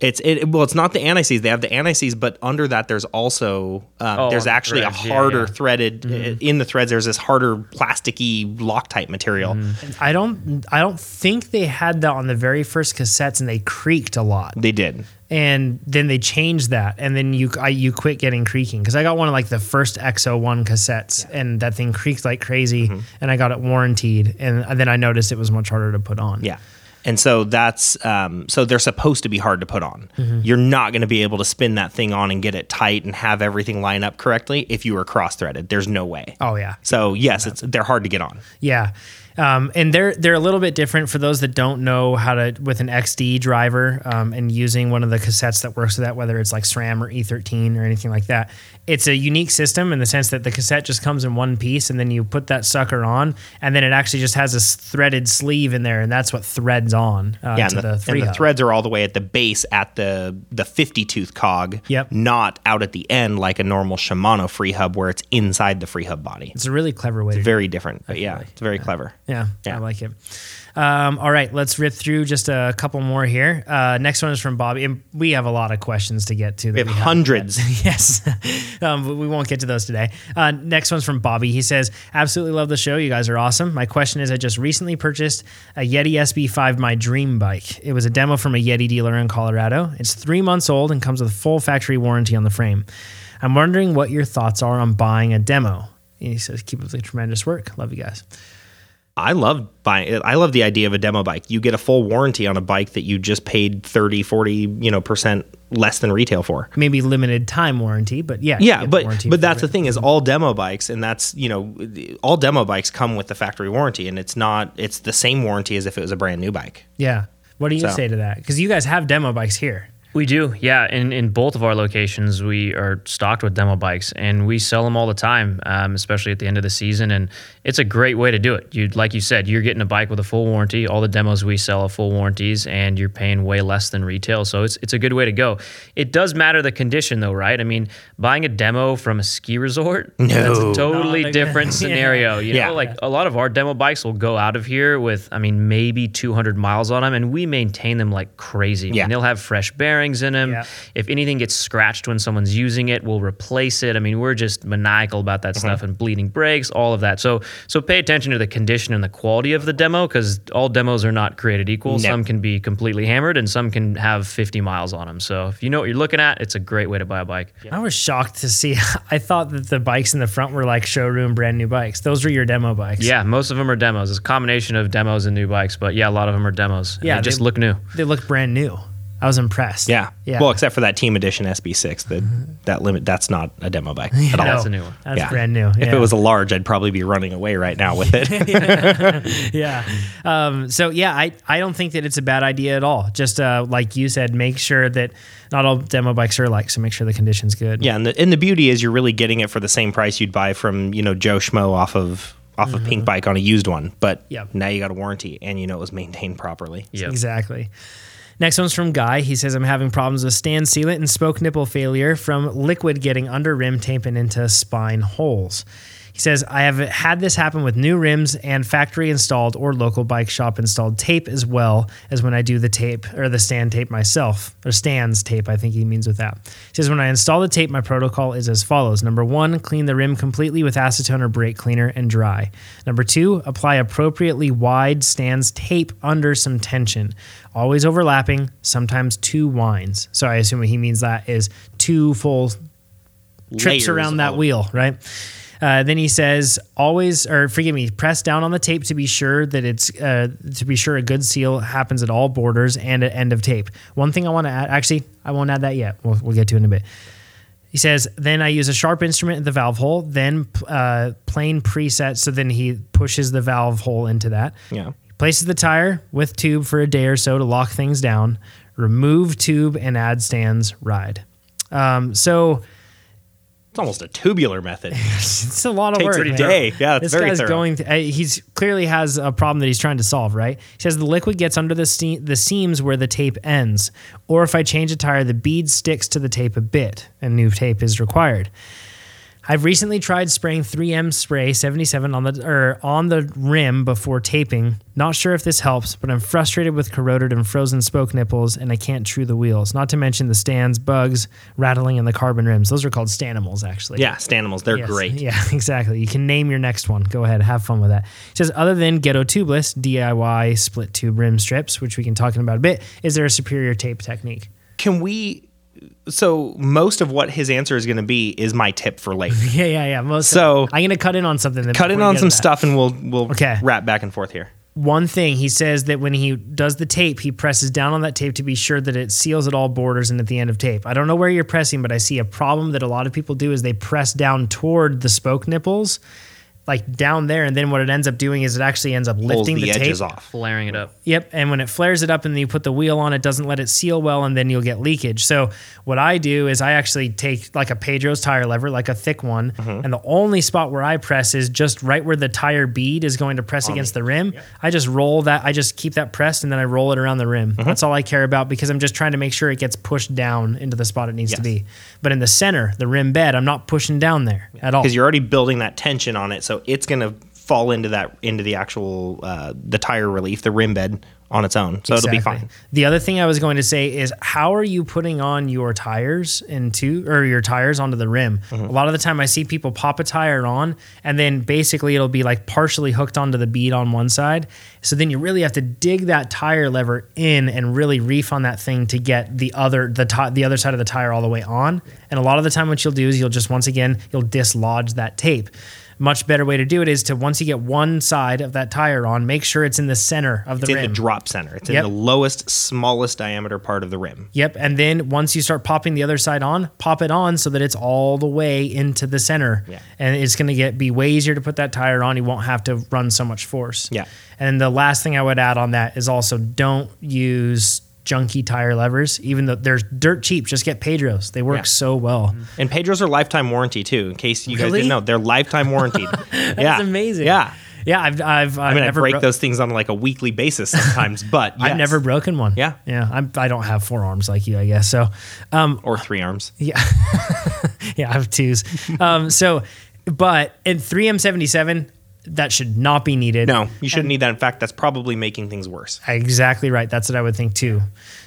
Speaker 2: it's it well, it's not the anti-seize. They have the anti-seize, but under that, there's also um,
Speaker 3: Oh,
Speaker 2: there's actually
Speaker 3: threads.
Speaker 2: a harder
Speaker 3: yeah.
Speaker 2: threaded uh, in the threads. There's this harder plasticky Loctite material.
Speaker 1: I don't I don't think they had that on the very first cassettes and they creaked a lot.
Speaker 2: They did.
Speaker 1: And then they changed that and then you I, you quit getting creaking cuz I got one of like the first XO1 cassettes and that thing creaked like crazy
Speaker 2: Mm-hmm.
Speaker 1: and I got it warranted and then I noticed it was much harder to put on.
Speaker 2: Yeah. And so that's um, so they're supposed to be hard to put on.
Speaker 1: Mm-hmm.
Speaker 2: You're not going to be able to spin that thing on and get it tight and have everything line up correctly if you were cross threaded. There's no way.
Speaker 1: Oh yeah.
Speaker 2: So yes, it's they're hard to get on.
Speaker 1: Yeah. Um, and they're they're a little bit different for those that don't know how to with an XD driver um, and using one of the cassettes that works with that, whether it's like SRAM or E13 or anything like that. It's a unique system in the sense that the cassette just comes in one piece, and then you put that sucker on, and then it actually just has a threaded sleeve in there, and that's what threads on uh,
Speaker 2: Yeah,
Speaker 1: to
Speaker 2: and the,
Speaker 1: the,
Speaker 2: and the threads are all the way at the base at the the 50 tooth cog.
Speaker 1: Yep.
Speaker 2: Not out at the end like a normal Shimano free hub where it's inside the free hub body.
Speaker 1: It's a really clever way to do it.
Speaker 2: Very different, but yeah, it's very clever.
Speaker 1: Yeah,
Speaker 2: Yeah.
Speaker 1: I like it. Um, all right, let's rip through just a couple more here. Uh, next one is from Bobby. And we have a lot of questions to get to.
Speaker 2: We have
Speaker 1: haven't
Speaker 2: hundreds. [LAUGHS]
Speaker 1: yes, um, but we won't get to those today. Uh, next one's from Bobby. He says, "Absolutely love the show. You guys are awesome. My question is, I just recently purchased a Yeti SB5, my dream bike. It was a demo from a Yeti dealer in Colorado. It's three months old and comes with full factory warranty on the frame. I'm wondering what your thoughts are on buying a demo." He says, "Keep up the tremendous work. Love you guys."
Speaker 2: I love buying I love the idea of a demo bike. You get a full warranty on a bike that you just paid 30, 40, you know, percent less than retail for.
Speaker 1: maybe limited time warranty, but yeah,
Speaker 2: Yeah,
Speaker 1: get the
Speaker 2: but but that's
Speaker 1: it.
Speaker 2: the thing is all demo bikes and that's, you know, all demo bikes come with the factory warranty and it's not it's the same warranty as if it was a brand new bike.
Speaker 1: Yeah. What do you
Speaker 2: So-
Speaker 1: say to that? Because you guys have demo bikes here.
Speaker 3: We do, yeah. In in both of our locations, we are stocked with demo bikes, and we sell them all the time, um, especially at the end of the season. And it's a great way to do it. You, like you said, you're getting a bike with a full warranty. All the demos we sell are full warranties, and you're paying way less than retail. So it's it's a good way to go. It does matter the condition, though, right? I mean, buying a demo from a ski resort, [LAUGHS] that's a totally
Speaker 1: No,
Speaker 3: different [LAUGHS]
Speaker 1: yeah.
Speaker 3: scenario. You
Speaker 2: Yeah.
Speaker 3: know, like a lot of our demo bikes will go out of here with, I mean, maybe 200 miles on them, and we maintain them like crazy. I
Speaker 2: Yeah.
Speaker 3: mean, they'll have fresh bearings in them.
Speaker 1: Yeah.
Speaker 3: If anything gets scratched when someone's using it, we'll replace it. I mean, we're just maniacal about that mm-hmm. stuff and bleeding brakes, all of that. So, so pay attention to the condition and the quality of the demo because all demos are not created equal.
Speaker 2: No.
Speaker 3: Some can be completely hammered, and some can have 50 miles on them. So, if you know what you're looking at, it's a great way to buy a bike.
Speaker 1: I was shocked to see. [LAUGHS] I thought that the bikes in the front were like showroom brand new bikes. Those were your demo bikes.
Speaker 3: Yeah, most of them are demos. It's a combination of demos and new bikes, but yeah, a lot of them are demos.
Speaker 1: Yeah,
Speaker 3: they just look new.
Speaker 1: They look brand new. I was impressed.
Speaker 2: Yeah.
Speaker 1: Yeah.
Speaker 2: Well, except for that team edition SB6, that that limit that's not a demo bike at all.
Speaker 3: That's a new one.
Speaker 1: That's
Speaker 2: Yeah.
Speaker 1: brand new.
Speaker 2: If it was a large, I'd probably be running away right now with it. [LAUGHS]
Speaker 1: yeah. Um, so yeah, I, I don't think that it's a bad idea at all. Just uh, like you said, make sure that not all demo bikes are alike. So make sure the condition's good.
Speaker 2: yeah, and the, and the beauty is you're really getting it for the same price you'd buy from you know Joe Schmo off of off of Pink Bike on a used one, but
Speaker 1: Yep.
Speaker 2: now you got a warranty and you know it was maintained properly.
Speaker 3: Yep.
Speaker 1: Exactly. Next one's from Guy. He says, I'm having problems with Stan's sealant and spoke nipple failure from liquid getting under rim tape and into spine holes. He says, I have had this happen with new rims and factory installed or local bike shop installed tape as well as when I do the tape or the Stan's tape myself, or Stan's tape, I think he means with that. He says, When I install the tape, my protocol is as follows Number one, clean the rim completely with acetone or brake cleaner and dry. Number two, apply appropriately wide Stan's tape under some tension, always overlapping, sometimes two winds. So I assume what he means that is two full trips around that wheel, right? Uh, then he says, always, or forgive me, press down on the tape to be sure that it's, uh, to be sure a good seal happens at all borders and at end of tape. One thing I want to add, actually, I won't add that yet. We'll, we'll get to it in a bit. He says, then I use a sharp instrument at the valve hole, then uh, plain preset. So then he pushes the valve hole into that.
Speaker 2: Yeah.
Speaker 1: Places the tire with tube for a day or so to lock things down. Remove tube and add Stan's. Ride. Um, so
Speaker 2: almost a tubular method. [LAUGHS]
Speaker 1: it's a lot of
Speaker 2: Takes
Speaker 1: work.
Speaker 2: a
Speaker 1: man.
Speaker 2: day. Yeah, it's
Speaker 1: this
Speaker 2: very
Speaker 1: guy's
Speaker 2: thorough.
Speaker 1: going. To, uh, he's clearly has a problem that he's trying to solve. Right? He says the liquid gets under the ste- the seams where the tape ends, or if I change a tire, the bead sticks to the tape a bit, and new tape is required. I've recently tried spraying 3M spray 77 on the or on the rim before taping. Not sure if this helps, but I'm frustrated with corroded and frozen spoke nipples, and I can't true the wheels. Not to mention the stands, bugs, rattling in the carbon rims. Those are called Stanimals, actually.
Speaker 2: Yeah, Stanimals, they're
Speaker 1: Yes.
Speaker 2: great. [LAUGHS]
Speaker 1: Yeah, exactly. You can name your next one. Go ahead, have fun with that. It says, other than Ghetto Tubeless DIY split tube rim strips, which we can talk about a bit, is there a superior tape technique?
Speaker 2: Can we? So most of what his answer is going to be is my tip for later. [LAUGHS]
Speaker 1: Yeah, yeah, yeah. Most
Speaker 2: So-
Speaker 1: I'm gonna cut in on something. That
Speaker 2: Cut in on some
Speaker 1: that.
Speaker 2: stuff, and we'll we'll
Speaker 1: Okay.
Speaker 2: wrap back and forth here.
Speaker 1: One thing he says that when he does the tape, he presses down on that tape to be sure that it seals at all borders and at the end of tape. I don't know where you're pressing, but I see a problem that a lot of people do is they press down toward the spoke nipples, like down there, and then what it ends up doing is it actually ends up lifting
Speaker 2: the,
Speaker 1: the, tape.
Speaker 2: edges off.
Speaker 3: Flaring it up.
Speaker 1: Yep. And when it flares it up and then you put the wheel on, it doesn't let it seal well and then you'll get leakage. So what I do is I actually take like a Pedro's tire lever, like a thick one,
Speaker 2: Mm-hmm.
Speaker 1: and the only spot where I press is just right where the tire bead is going to press against the rim. I just roll that, I just keep that pressed and then I roll it around the rim.
Speaker 2: Mm-hmm.
Speaker 1: That's all I care about because I'm just trying to make sure it gets pushed down into the spot it needs to be. But in the center, the rim bed, I'm not pushing down there at all.
Speaker 2: because you're already building that tension on it, so it's going to fall into that into the actual uh, the tire relief, the rim bed on its own. So it'll be fine.
Speaker 1: The other thing I was going to say is how are you putting on your tires into or your tires onto the rim?
Speaker 2: Mm-hmm.
Speaker 1: A lot of the time I see people pop a tire on and then basically it'll be like partially hooked onto the bead on one side. So then you really have to dig that tire lever in and really reef on that thing to get the other the ti- the other side of the tire all the way on. And a lot of the time what you'll do is you'll just once again you'll dislodge that tape. Much better way to do it is to once you get one side of that tire on, make sure it's in the center of the rim.
Speaker 2: It's in the drop center. It's
Speaker 1: Yep.
Speaker 2: in the lowest, smallest diameter part of the rim.
Speaker 1: Yep. And then once you start popping the other side on, pop it on so that it's all the way into the center.
Speaker 2: Yeah.
Speaker 1: And it's going to get be way easier to put that tire on. You won't have to run so much force.
Speaker 2: Yeah.
Speaker 1: And the last thing I would add on that is also don't use junky tire levers, even though they're dirt cheap. Just get Pedros. They work
Speaker 2: Yeah.
Speaker 1: so well.
Speaker 2: And Pedros are lifetime warranty too. In case you guys didn't know, they're lifetime warranty. [LAUGHS] That's
Speaker 1: That's amazing.
Speaker 2: Yeah.
Speaker 1: Yeah. I've, I've, I've
Speaker 2: I mean, I
Speaker 1: never
Speaker 2: break
Speaker 1: bro-
Speaker 2: those things on like a weekly basis sometimes, [LAUGHS] but
Speaker 1: I've never broken one.
Speaker 2: Yeah.
Speaker 1: Yeah. I'm, I don't have four arms like you, I guess. So, um,
Speaker 2: or three arms. [LAUGHS]
Speaker 1: Yeah. yeah, I have twos. Um, so, but in 3M77, that should not be needed.
Speaker 2: No, you shouldn't need that. In fact, that's probably making things worse.
Speaker 1: Exactly right. That's what I would think too.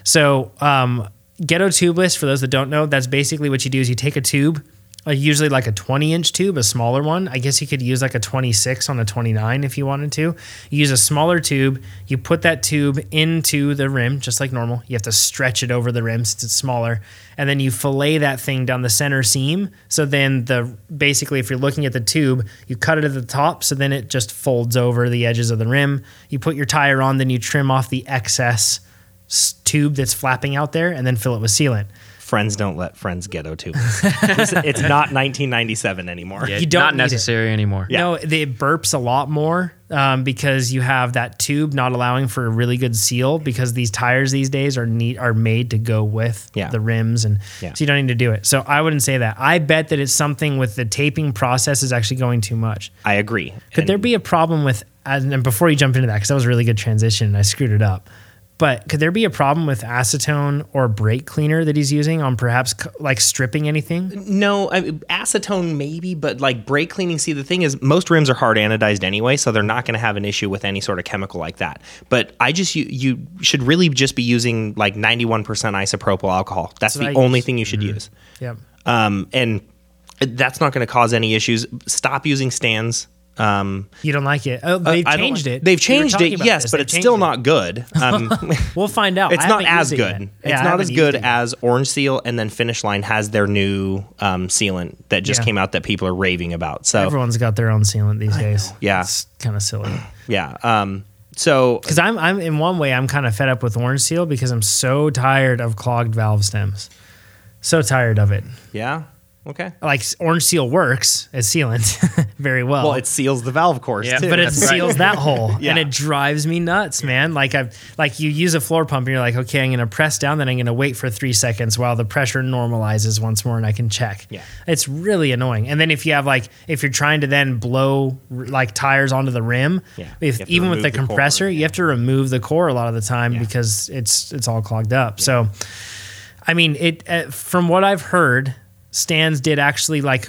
Speaker 1: So, um, ghetto tubeless, for those that don't know, that's basically what you do is you take a tube, uh, usually like a 20 inch tube, a smaller one. I guess you could use like a 26 on a 29 if you wanted to. You use a smaller tube, you put that tube into the rim just like normal. You have to stretch it over the rim since it's smaller. And then you fillet that thing down the center seam. So then the basically if you're looking at the tube, you cut it at the top so then it just folds over the edges of the rim. You put your tire on, then you trim off the excess tube that's flapping out there and then fill it with sealant.
Speaker 2: Friends don't let friends ghetto too. it's [LAUGHS] it's not 1997 anymore.
Speaker 3: Yeah,
Speaker 1: You don't
Speaker 3: not
Speaker 1: need it.
Speaker 3: necessary anymore.
Speaker 1: No, it burps a lot more um, because you have that tube not allowing for a really good seal because these tires these days are neat are made to go with
Speaker 2: Yeah.
Speaker 1: the rims and
Speaker 2: Yeah.
Speaker 1: so you don't need to do it. So I wouldn't say that. I bet that it's something with the taping process is actually going too much.
Speaker 2: I agree.
Speaker 1: Could there be a problem with and and before you jump into that because that was a really good transition and I screwed it up. But could there be a problem with acetone or brake cleaner that he's using on perhaps like stripping anything?
Speaker 2: No, I, acetone maybe, but like brake cleaning. See, the thing is, most rims are hard anodized anyway, so they're not going to have an issue with any sort of chemical like that. But I just you, you should really just be using like 91% isopropyl alcohol. That's the only
Speaker 1: use.
Speaker 2: thing you should use.
Speaker 1: Yep.
Speaker 2: Um, and that's not going to cause any issues. Stop using Stan's. Um,
Speaker 1: You don't like it. Oh, they've
Speaker 2: I don't
Speaker 1: changed it.
Speaker 2: They've changed it, yes,
Speaker 1: this.
Speaker 2: but
Speaker 1: They've
Speaker 2: it's still
Speaker 1: it.
Speaker 2: not good. [LAUGHS] Um,
Speaker 1: We'll find out.
Speaker 2: it's not as
Speaker 1: used it
Speaker 2: good. It's
Speaker 1: Yeah,
Speaker 2: not as good as Orange Seal, and then Finish Line has their new um, sealant that just
Speaker 1: Yeah.
Speaker 2: came out that people are raving about. So
Speaker 1: Everyone's got their own sealant these days.
Speaker 2: Yeah.
Speaker 1: it's kind of silly.
Speaker 2: yeah, um, so
Speaker 1: Because I'm, I'm in one way, I'm kind of fed up with orange seal because I'm so tired of clogged valve stems. So tired of it.
Speaker 2: yeah, okay.
Speaker 1: Like orange seal works as sealant [LAUGHS] very well.
Speaker 2: Well, it seals the valve course
Speaker 3: Yeah,
Speaker 2: too.
Speaker 1: but it
Speaker 3: That's right.
Speaker 1: seals that [LAUGHS] hole
Speaker 2: Yeah.
Speaker 1: and it drives me nuts, man. Like I've like you use a floor pump and you're like, okay, I'm gonna press down, then I'm gonna wait for three seconds while the pressure normalizes once more and I can check.
Speaker 2: Yeah.
Speaker 1: It's really annoying. And then if you have like if you're trying to then blow like tires onto the rim,
Speaker 2: Yeah.
Speaker 1: if
Speaker 2: You have to
Speaker 1: even with
Speaker 2: remove
Speaker 1: the
Speaker 2: the core,
Speaker 1: compressor, you have to remove the core a lot of the time
Speaker 2: Yeah.
Speaker 1: because it's it's all clogged up. So I mean, it uh, from what I've heard, Stans did actually like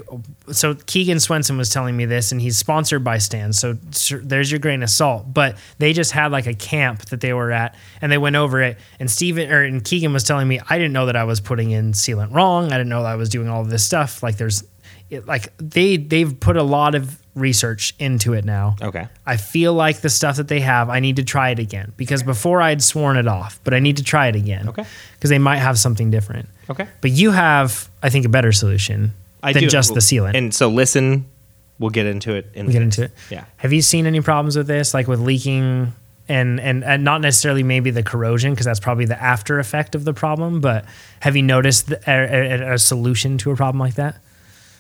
Speaker 1: so Keegan Swenson was telling me this and he's sponsored by Stans so there's your grain of salt. But they just had like a camp that they were at and they went over it and Steven or and Keegan was telling me I didn't know that I was putting in sealant wrong. I didn't know that I was doing all this stuff. Like there's it, like they they've put a lot of research into it now
Speaker 2: Okay.
Speaker 1: I feel like the stuff that they have, I need to try it again because before I'd sworn it off, but I need to try it again.
Speaker 2: Okay.
Speaker 1: Because they might have something different.
Speaker 2: Okay.
Speaker 1: But you have, I think, a better solution
Speaker 2: I
Speaker 1: than
Speaker 2: do.
Speaker 1: just the sealant.
Speaker 2: And so listen, we'll get into it. In
Speaker 1: we get into it.
Speaker 2: Yeah.
Speaker 1: Have you seen any problems with this, like with leaking and and, and not necessarily maybe the corrosion, because that's probably the after effect of the problem, but have you noticed the, a, a, a solution to a problem like that?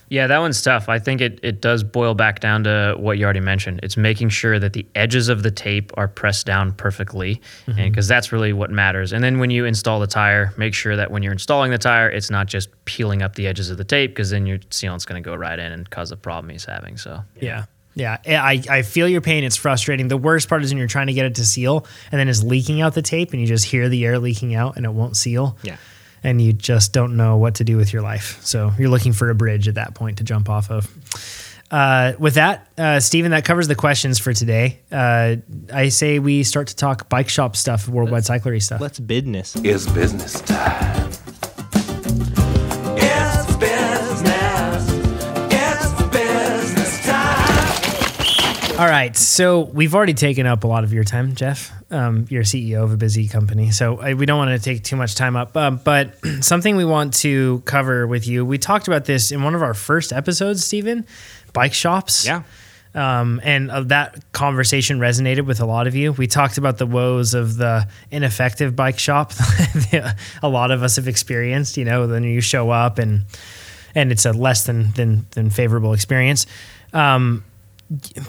Speaker 3: Yeah, that one's tough. I think it, it does boil back down to what you already mentioned. It's making sure that the edges of the tape are pressed down perfectly, and mm-hmm. because that's really what matters. And then when you install the tire, make sure that when you're installing the tire, it's not just peeling up the edges of the tape, because then your sealant's going to go right in and cause the problem he's having. So
Speaker 1: Yeah. Yeah, I, I feel your pain. It's frustrating. The worst part is when you're trying to get it to seal and then it's leaking out the tape and you just hear the air leaking out and it won't seal.
Speaker 2: Yeah.
Speaker 1: And you just don't know what to do with your life. So you're looking for a bridge at that point to jump off of. Uh, with that, uh, Stephen, that covers the questions for today. Uh, I say we start to talk bike shop stuff, worldwide cyclery stuff.
Speaker 2: Let's business.
Speaker 5: It's business time.
Speaker 1: All right. So we've already taken up a lot of your time, Jeff. Um, you're CEO of a busy company. So I, we don't want to take too much time up. Um, but [CLEARS THROAT] something we want to cover with you, we talked about this in one of our first episodes, Stephen bike shops.
Speaker 2: Yeah.
Speaker 1: Um, and uh, that conversation resonated with a lot of you. We talked about the woes of the ineffective bike shop. [LAUGHS] a lot of us have experienced, you know, then you show up and and it's a less than than, than favorable experience. Um,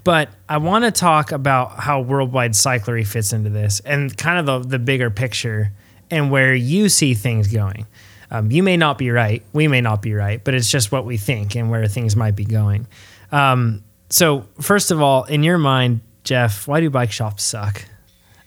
Speaker 1: but I want to talk about how worldwide cyclery fits into this and kind of the, the bigger picture and where you see things going. Um, you may not be right, we may not be right, but it's just what we think and where things might be going. Um, so, first of all, in your mind, Jeff, why do bike shops suck?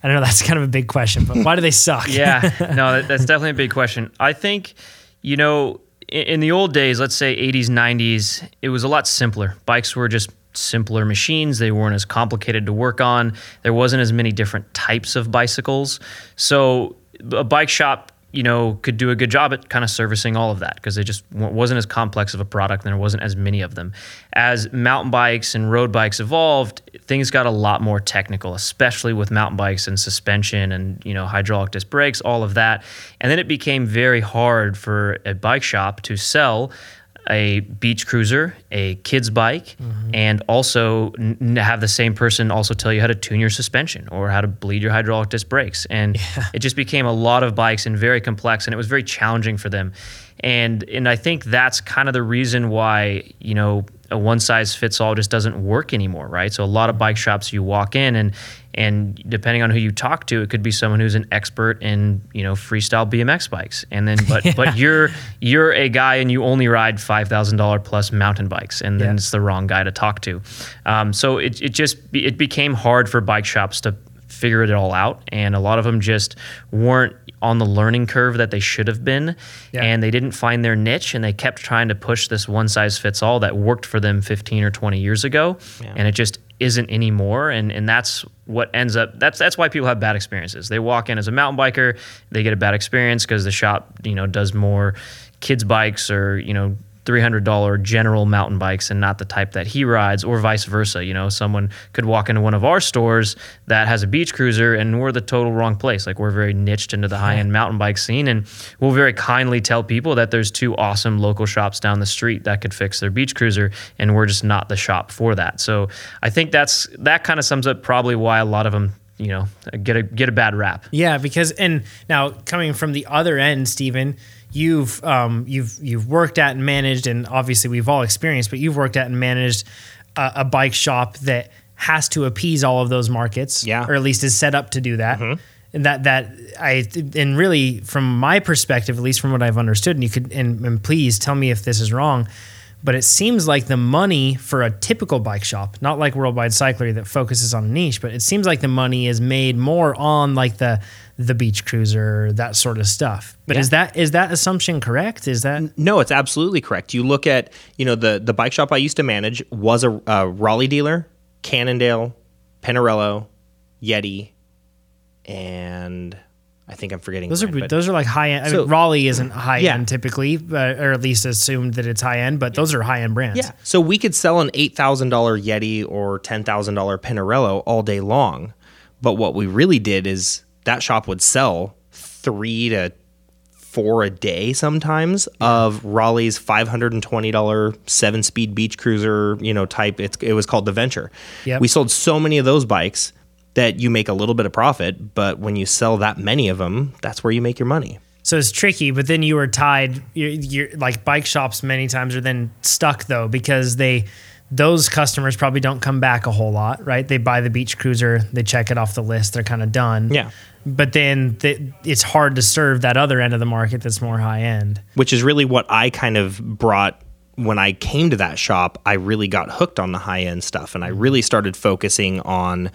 Speaker 1: I don't know that's [LAUGHS] kind of a big question, but why do they suck?
Speaker 3: yeah, [LAUGHS] no, that, that's definitely a big question. I think, you know, in the old days, let's say 80s, 90s, it was a lot simpler. Bikes were just simpler machines. They weren't as complicated to work on. There wasn't as many different types of bicycles. So a bike shop, you know, could do a good job at kind of servicing all of that because it just wasn't as complex of a product and there wasn't as many of them. As mountain bikes and road bikes evolved, things got a lot more technical, especially with mountain bikes and suspension and, you know, hydraulic disc brakes, all of that. And then it became very hard for a bike shop to sell a beach cruiser, a kid's bike, mm-hmm. and also n- have the same person also tell you how to tune your suspension or how to bleed your hydraulic disc brakes. And [LAUGHS] it just became a lot of bikes and very complex, and it was very challenging for them. And and I think that's kind of the reason why you know a one size fits all just doesn't work anymore, right? So a lot of bike shops you walk in and and depending on who you talk to, it could be someone who's an expert in you know freestyle BMX bikes, and then but [LAUGHS] but you're you're a guy and you only ride five thousand dollar plus mountain bikes, and then
Speaker 1: Yeah.
Speaker 3: it's the wrong guy to talk to. Um, so it it just it became hard for bike shops to figure it all out, and a lot of them just weren't on the learning curve that they should have been,
Speaker 1: Yeah.
Speaker 3: and they didn't find their niche, and they kept trying to push this one size fits all that worked for them fifteen or twenty years ago, and it just isn't anymore and and that's what ends up that's that's why people have bad experiences they walk in as a mountain biker they get a bad experience because the shop you know does more kids bikes or you know $300 general mountain bikes and not the type that he rides or vice versa you know someone could walk into one of our stores that has a beach cruiser and we're the total wrong place. Like we're very niched into the high-end mountain bike scene and we'll very kindly tell people that there's two awesome local shops down the street that could fix their beach cruiser and we're just not the shop for that. So i think that's that kind of sums up probably why a lot of them you know get a get a bad rap.
Speaker 1: Yeah, because and now coming from the other end, Stephen, you've um, you've you've worked at and managed, and obviously we've all experienced, but you've worked at and managed a, a bike shop that has to appease all of those markets,
Speaker 2: Yeah.
Speaker 1: or at least is set up to do that. And that that I and really from my perspective, at least from what I've understood, and you could and, and please tell me if this is wrong, But it seems like the money for a typical bike shop, not like Worldwide Cyclery that focuses on a niche, but it seems like the money is made more on like the the beach cruiser, that sort of stuff. But is that is that assumption correct? Is that
Speaker 2: No, it's absolutely correct. You look at, you know, the the bike shop I used to manage was a, a Raleigh dealer, Cannondale, Pinarello, Yeti, and I think I'm forgetting.
Speaker 1: those are those are like high end. I
Speaker 2: So-
Speaker 1: mean, Raleigh isn't high
Speaker 2: Yeah.
Speaker 1: end typically, but, or at least assumed that it's high end. But those are high end brands.
Speaker 2: Yeah. So we could sell an eight thousand dollar Yeti or ten thousand dollar Pinarello all day long, but what we really did is that shop would sell three to four a day sometimes of Raleigh's five hundred and twenty dollar seven speed beach cruiser, you know, type. It's, it was called the Venture.
Speaker 1: Yep.
Speaker 2: We sold so many of those bikes that you make a little bit of profit, but when you sell that many of them, that's where you make your money.
Speaker 1: So it's tricky, but then you were tied. You're, you're like bike shops many times are then stuck though because they those customers probably don't come back a whole lot, right? They buy the beach cruiser, they check it off the list, they're kind of done.
Speaker 2: Yeah.
Speaker 1: But then the, it's hard to serve that other end of the market that's more high end.
Speaker 2: which is really what I kind of brought when I came to that shop. I really got hooked on the high end stuff and I really started focusing on,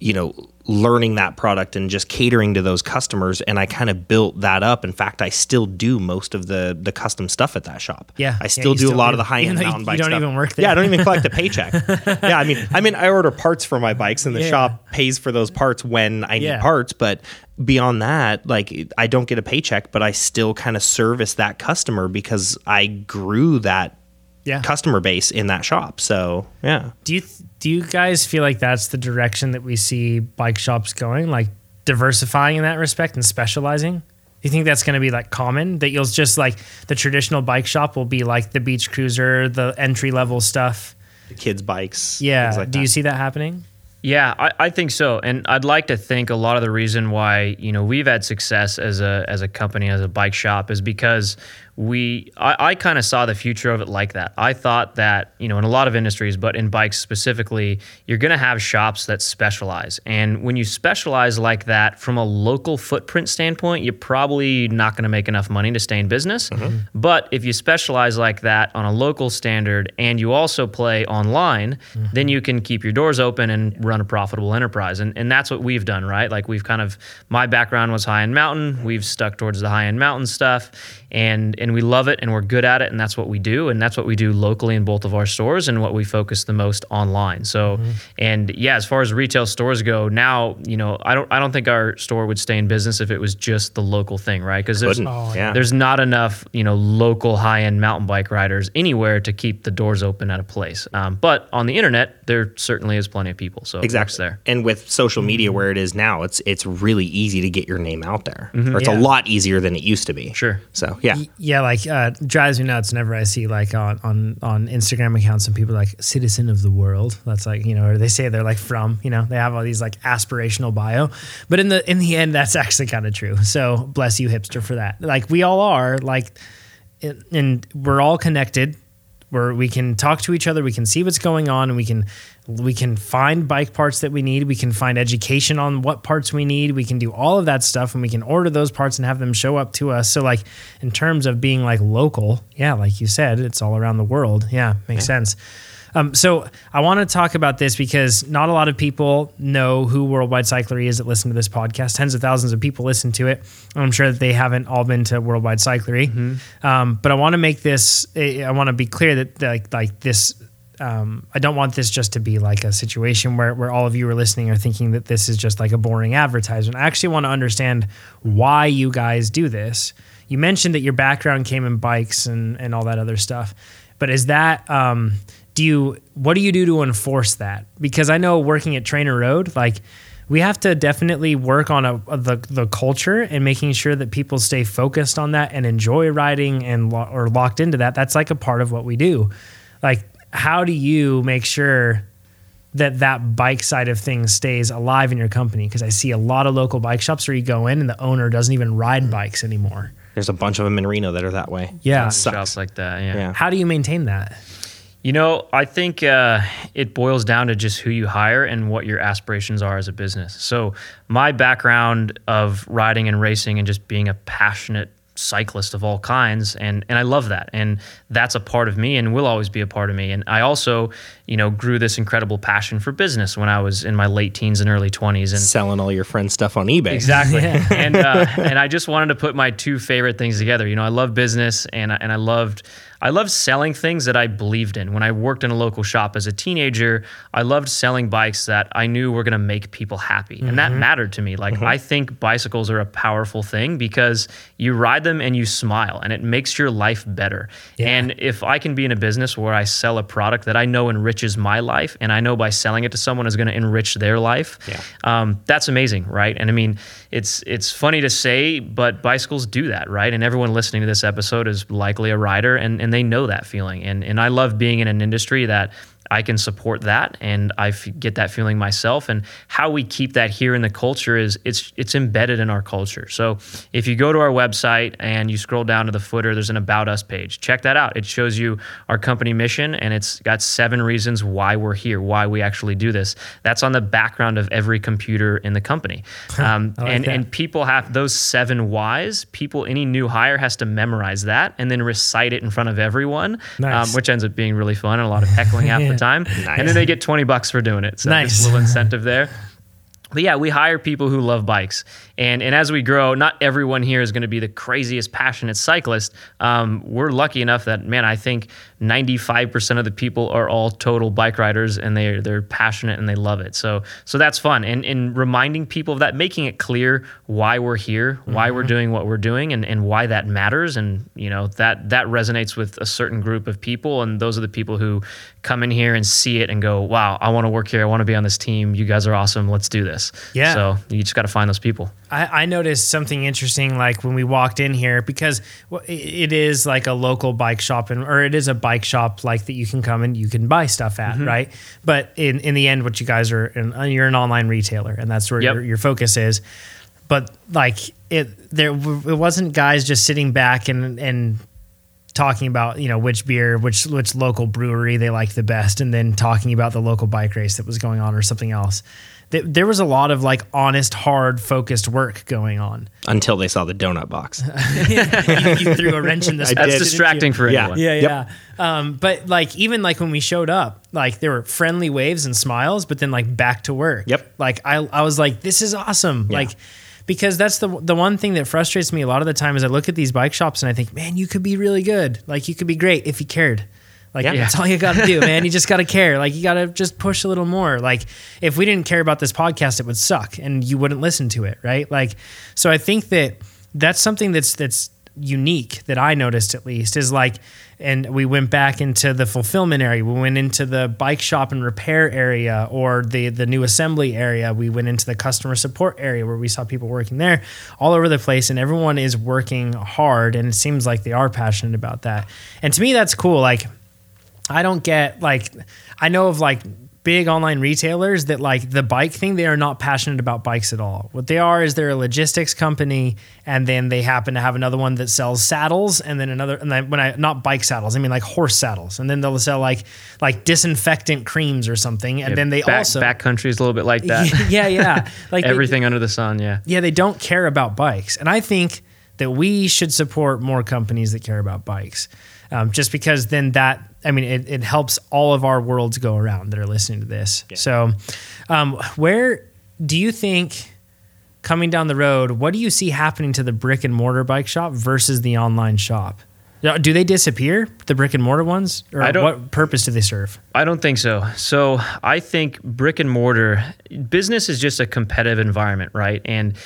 Speaker 2: you know, learning that product and just catering to those customers. And I kind of built that up. In fact, I still do most of the the custom stuff at that shop.
Speaker 1: Yeah,
Speaker 2: I still
Speaker 1: you
Speaker 2: do
Speaker 1: still
Speaker 2: a lot
Speaker 1: do.
Speaker 2: of the high end
Speaker 1: though you-
Speaker 2: mountain
Speaker 1: you
Speaker 2: bike
Speaker 1: don't
Speaker 2: stuff.
Speaker 1: even work
Speaker 2: Yeah, I don't even collect a paycheck. [LAUGHS] yeah, I mean, I mean, I order parts for my bikes, and the
Speaker 1: Yeah.
Speaker 2: shop pays for those parts when I need
Speaker 1: Yeah.
Speaker 2: parts. But beyond that, like I don't get a paycheck, but I still kind of service that customer because I grew that
Speaker 1: Yeah.
Speaker 2: customer base in that shop. So yeah,
Speaker 1: Do you do you guys feel like that's the direction that we see bike shops going, like diversifying in that respect and specializing? Do you think that's going to be like common that you'll just like the traditional bike shop will be like the beach cruiser, the entry level stuff?
Speaker 2: the kids' bikes.
Speaker 1: Yeah.
Speaker 2: like
Speaker 1: do you see that happening?
Speaker 3: Yeah, I, I think so, and I'd like to think a lot of the reason why you know we've had success as a as a company as a bike shop is because we I, I kind of saw the future of it like that. I thought that you know in a lot of industries, but in bikes specifically, you're going to have shops that specialize, and when you specialize like that from a local footprint standpoint, you're probably not going to make enough money to stay in business. Mm-hmm. But if you specialize like that on a local standard, and you also play online, mm-hmm. then you can keep your doors open and run a profitable enterprise. And, and that's what we've done, right? Like we've kind of, my background was high end mountain. We've stuck towards the high end mountain stuff and, and we love it and we're good at it. And that's what we do. And that's what we do locally in both of our stores and what we focus the most online. So, mm-hmm. and yeah, as far as retail stores go now, you know, I don't, I don't think our store would stay in business if it was just the local thing, right? Cause there's,
Speaker 2: Couldn't.
Speaker 1: Oh,
Speaker 2: yeah.
Speaker 3: there's not enough, you know, local high-end mountain bike riders anywhere to keep the doors open at a place. Um, but on the internet, there certainly is plenty of people. So
Speaker 2: Exactly
Speaker 3: there.
Speaker 2: And with social media mm-hmm. where it is now, it's it's really easy to get your name out there. Mm-hmm. Or it's
Speaker 1: Yeah.
Speaker 2: a lot easier than it used to be.
Speaker 3: Sure.
Speaker 2: So yeah.
Speaker 1: Yeah, like uh, drives me nuts whenever I see like on, on on Instagram accounts and people like citizen of the world. That's like you know, or they say they're like from you know they have all these like aspirational bio, but in the in the end, that's actually kind of true. So bless you, hipster, for that. Like we all are like, and we're all connected. Where we can talk to each other, we can see what's going on, and we can we can find bike parts that we need. We can find education on what parts we need. We can do all of that stuff, and we can order those parts and have them show up to us. So, like in terms of being like local, yeah, like you said, it's all around the world. Yeah, makes sense. Um, so I want to talk about this because not a lot of people know who Worldwide Cyclery is that listen to this podcast. Tens of thousands of people listen to it. I'm sure that they haven't all been to Worldwide Cyclery. Um, but I want to make this. eh, I want to be clear that like like this. Um, I don't want this just to be like a situation where, where all of you are listening are thinking that this is just like a boring advertisement. I actually want to understand why you guys do this. You mentioned that your background came in bikes and, and all that other stuff, but is that um, do you what do you do to enforce that? Because I know working at Trainer Road, like we have to definitely work on a, the the culture and making sure that people stay focused on that and enjoy riding and lo- or locked into that. That's like a part of what we do. Like, how do you make sure that that bike side of things stays alive in your company? Because I see a lot of local bike shops where you go in and the owner doesn't even ride bikes anymore.
Speaker 2: There's a bunch of them in Reno that are that way.
Speaker 1: Yeah.
Speaker 3: Shops like that. Yeah.
Speaker 2: Yeah.
Speaker 1: How do you maintain that?
Speaker 3: You know, I think uh, it boils down to just who you hire and what your aspirations are as a business. So, my background of riding and racing and just being a passionate cyclist of all kinds and and I love that and that's a part of me and will always be a part of me and I also you know grew this incredible passion for business when I was in my late teens and early 20s and
Speaker 2: Selling all your friends' stuff on eBay.
Speaker 3: Exactly. [LAUGHS] and uh, [LAUGHS] and I just wanted to put my two favorite things together. You know, I love business and and I loved I loved selling things that I believed in. When I worked in a local shop as a teenager, I loved selling bikes that I knew were going to make people happy. And that mattered to me. Like I think bicycles are a powerful thing because you ride them and you smile and it makes your life better. And if I can be in a business where I sell a product that I know enriches my life and I know by selling it to someone is going to enrich their life, um, that's amazing, right? And I mean, it's it's funny to say, but bicycles do that, right? And everyone listening to this episode is likely a rider, and, and they know that feeling. And and I love being in an industry that I can support that, and I f- get that feeling myself. And how we keep that here in the culture is it's it's embedded in our culture. So if you go to our website and you scroll down to the footer, there's an About Us page. Check that out. It shows you our company mission, and it's got seven reasons why we're here, why we actually do this. That's on the background of every computer in the company. [LAUGHS] Um, and
Speaker 1: that.
Speaker 3: and people have those seven whys. People, any new hire has to memorize that and then recite it in front of everyone,
Speaker 1: Nice.
Speaker 3: um, which ends up being really fun and a lot of heckling [LAUGHS]
Speaker 1: Yeah.
Speaker 3: Time. And then they get 20 bucks for doing it. So
Speaker 1: Nice.
Speaker 3: nice. [LAUGHS] little incentive there. But yeah, we hire people who love bikes, and and as we grow, not everyone here is going to be the craziest passionate cyclist. Um, we're lucky enough that man, I think 95% of the people are all total bike riders, and they they're passionate and they love it. So so that's fun, and and reminding people of that, making it clear why we're here, why we're doing what we're doing, and and why that matters, and you know that that resonates with a certain group of people, and those are the people who come in here and see it and go, wow, I want to work here, I want to be on this team. You guys are awesome. Let's do this.
Speaker 1: Yeah.
Speaker 3: So you just got to find those people.
Speaker 1: I, I noticed something interesting, like when we walked in here, because it- is like a local bike shop, and or it is a bike shop like that you can come and you can buy stuff at, right? But in in the end, what you guys are, and uh, you're an online retailer, and that's where
Speaker 3: Yep.
Speaker 1: your, your focus is. But like it, there it wasn't guys just sitting back and and talking about you know which beer which which local brewery they like the best and then talking about the local bike race that was going on or something else Th- there was a lot of like honest hard focused work going on
Speaker 2: Until they saw the donut box. [LAUGHS]
Speaker 1: you, you threw a wrench in this.
Speaker 3: That's
Speaker 1: didn't
Speaker 3: distracting
Speaker 1: you?
Speaker 3: for
Speaker 2: Yeah.
Speaker 3: anyone.
Speaker 1: yeah
Speaker 2: Yep.
Speaker 1: yeah um, but like even like when we showed up like there were friendly waves and smiles but then like back to work
Speaker 2: Yep.
Speaker 1: like i, I was like this is awesome like because that's the the one thing that frustrates me a lot of the time is i look at these bike shops and i think man you could be really good like you could be great if you cared like
Speaker 2: Yeah.
Speaker 1: that's all you got to do man you [LAUGHS] just got to care like you got to just push a little more like if we didn't care about this podcast it would suck and you wouldn't listen to it right like so i think that that's something that's that's unique that I noticed at least is like, and we went back into the fulfillment area. We went into the bike shop and repair area or the the new assembly area. We went into the customer support area where we saw people working there all over the place, and everyone is working hard, and it seems like they are passionate about that. And to me, that's cool. Like, I don't get like I know of like big online retailers that like the bike thing they are not passionate about bikes at all. What they are is they're a logistics company and then they happen to have another one that sells saddles and then another and then when I not bike saddles, I mean like horse saddles. And then they'll sell like like disinfectant creams or something and then they
Speaker 3: back,
Speaker 1: also
Speaker 3: backcountry is a little bit like that. [LAUGHS]
Speaker 1: yeah, yeah. [LAUGHS] Like they-
Speaker 3: Everything under the sun. Yeah.
Speaker 1: yeah, they don't care about bikes. And I think that we should support more companies that care about bikes. Um, just because then that, I mean, it, it helps all of our worlds go around that are listening to this. So, um, where do you think coming down the road, what do you see happening to the brick and mortar bike shop versus the online shop? Do they disappear, the brick and mortar ones? Or what purpose do they serve?
Speaker 3: I don't think so. So I think brick and mortar business is just a competitive environment, right? And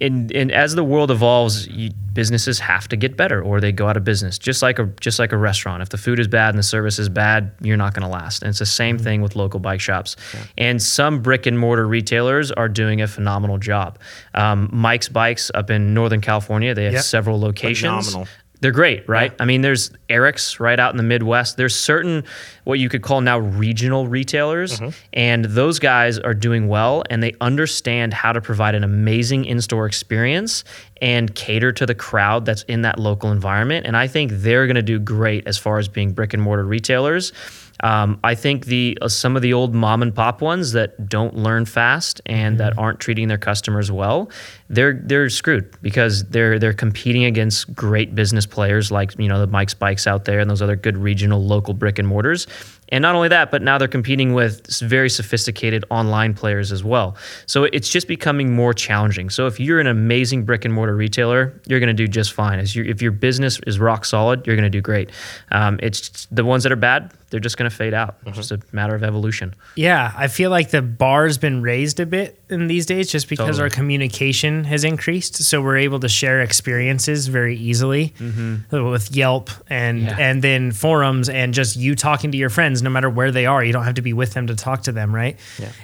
Speaker 3: and, and as the world evolves, you, businesses have to get better, or they go out of business. Just like a just like a restaurant, if the food is bad and the service is bad, you're not going to last. And it's the same thing with local bike shops. And some brick and mortar retailers are doing a phenomenal job. Um, Mike's Bikes up in Northern California, they have
Speaker 1: Yep.
Speaker 3: several locations.
Speaker 2: Phenomenal.
Speaker 3: They're great, right? I mean, there's Erik's right out in the Midwest. There's certain what you could call now regional retailers, and those guys are doing well and they understand how to provide an amazing in store experience and cater to the crowd that's in that local environment. And I think they're going to do great as far as being brick and mortar retailers. Um, I think the uh, some of the old mom and pop ones that don't learn fast and that aren't treating their customers well, they're they're screwed because they're they're competing against great business players like you know the Mike's Bikes out there and those other good regional local brick and mortars. And not only that, but now they're competing with very sophisticated online players as well. So it's just becoming more challenging. So if you're an amazing brick and mortar retailer, you're going to do just fine. As you, if your business is rock solid, you're going to do great. Um, it's the ones that are bad, they're just going to fade out. It's just a matter of evolution.
Speaker 1: Yeah, I feel like the bar's been raised a bit in these days just because
Speaker 3: Totally.
Speaker 1: our communication has increased. So we're able to share experiences very easily mm-hmm. with Yelp and
Speaker 3: Yeah.
Speaker 1: and then forums and just you talking to your friends no matter where they are. You don't have to be with them to talk to them, right?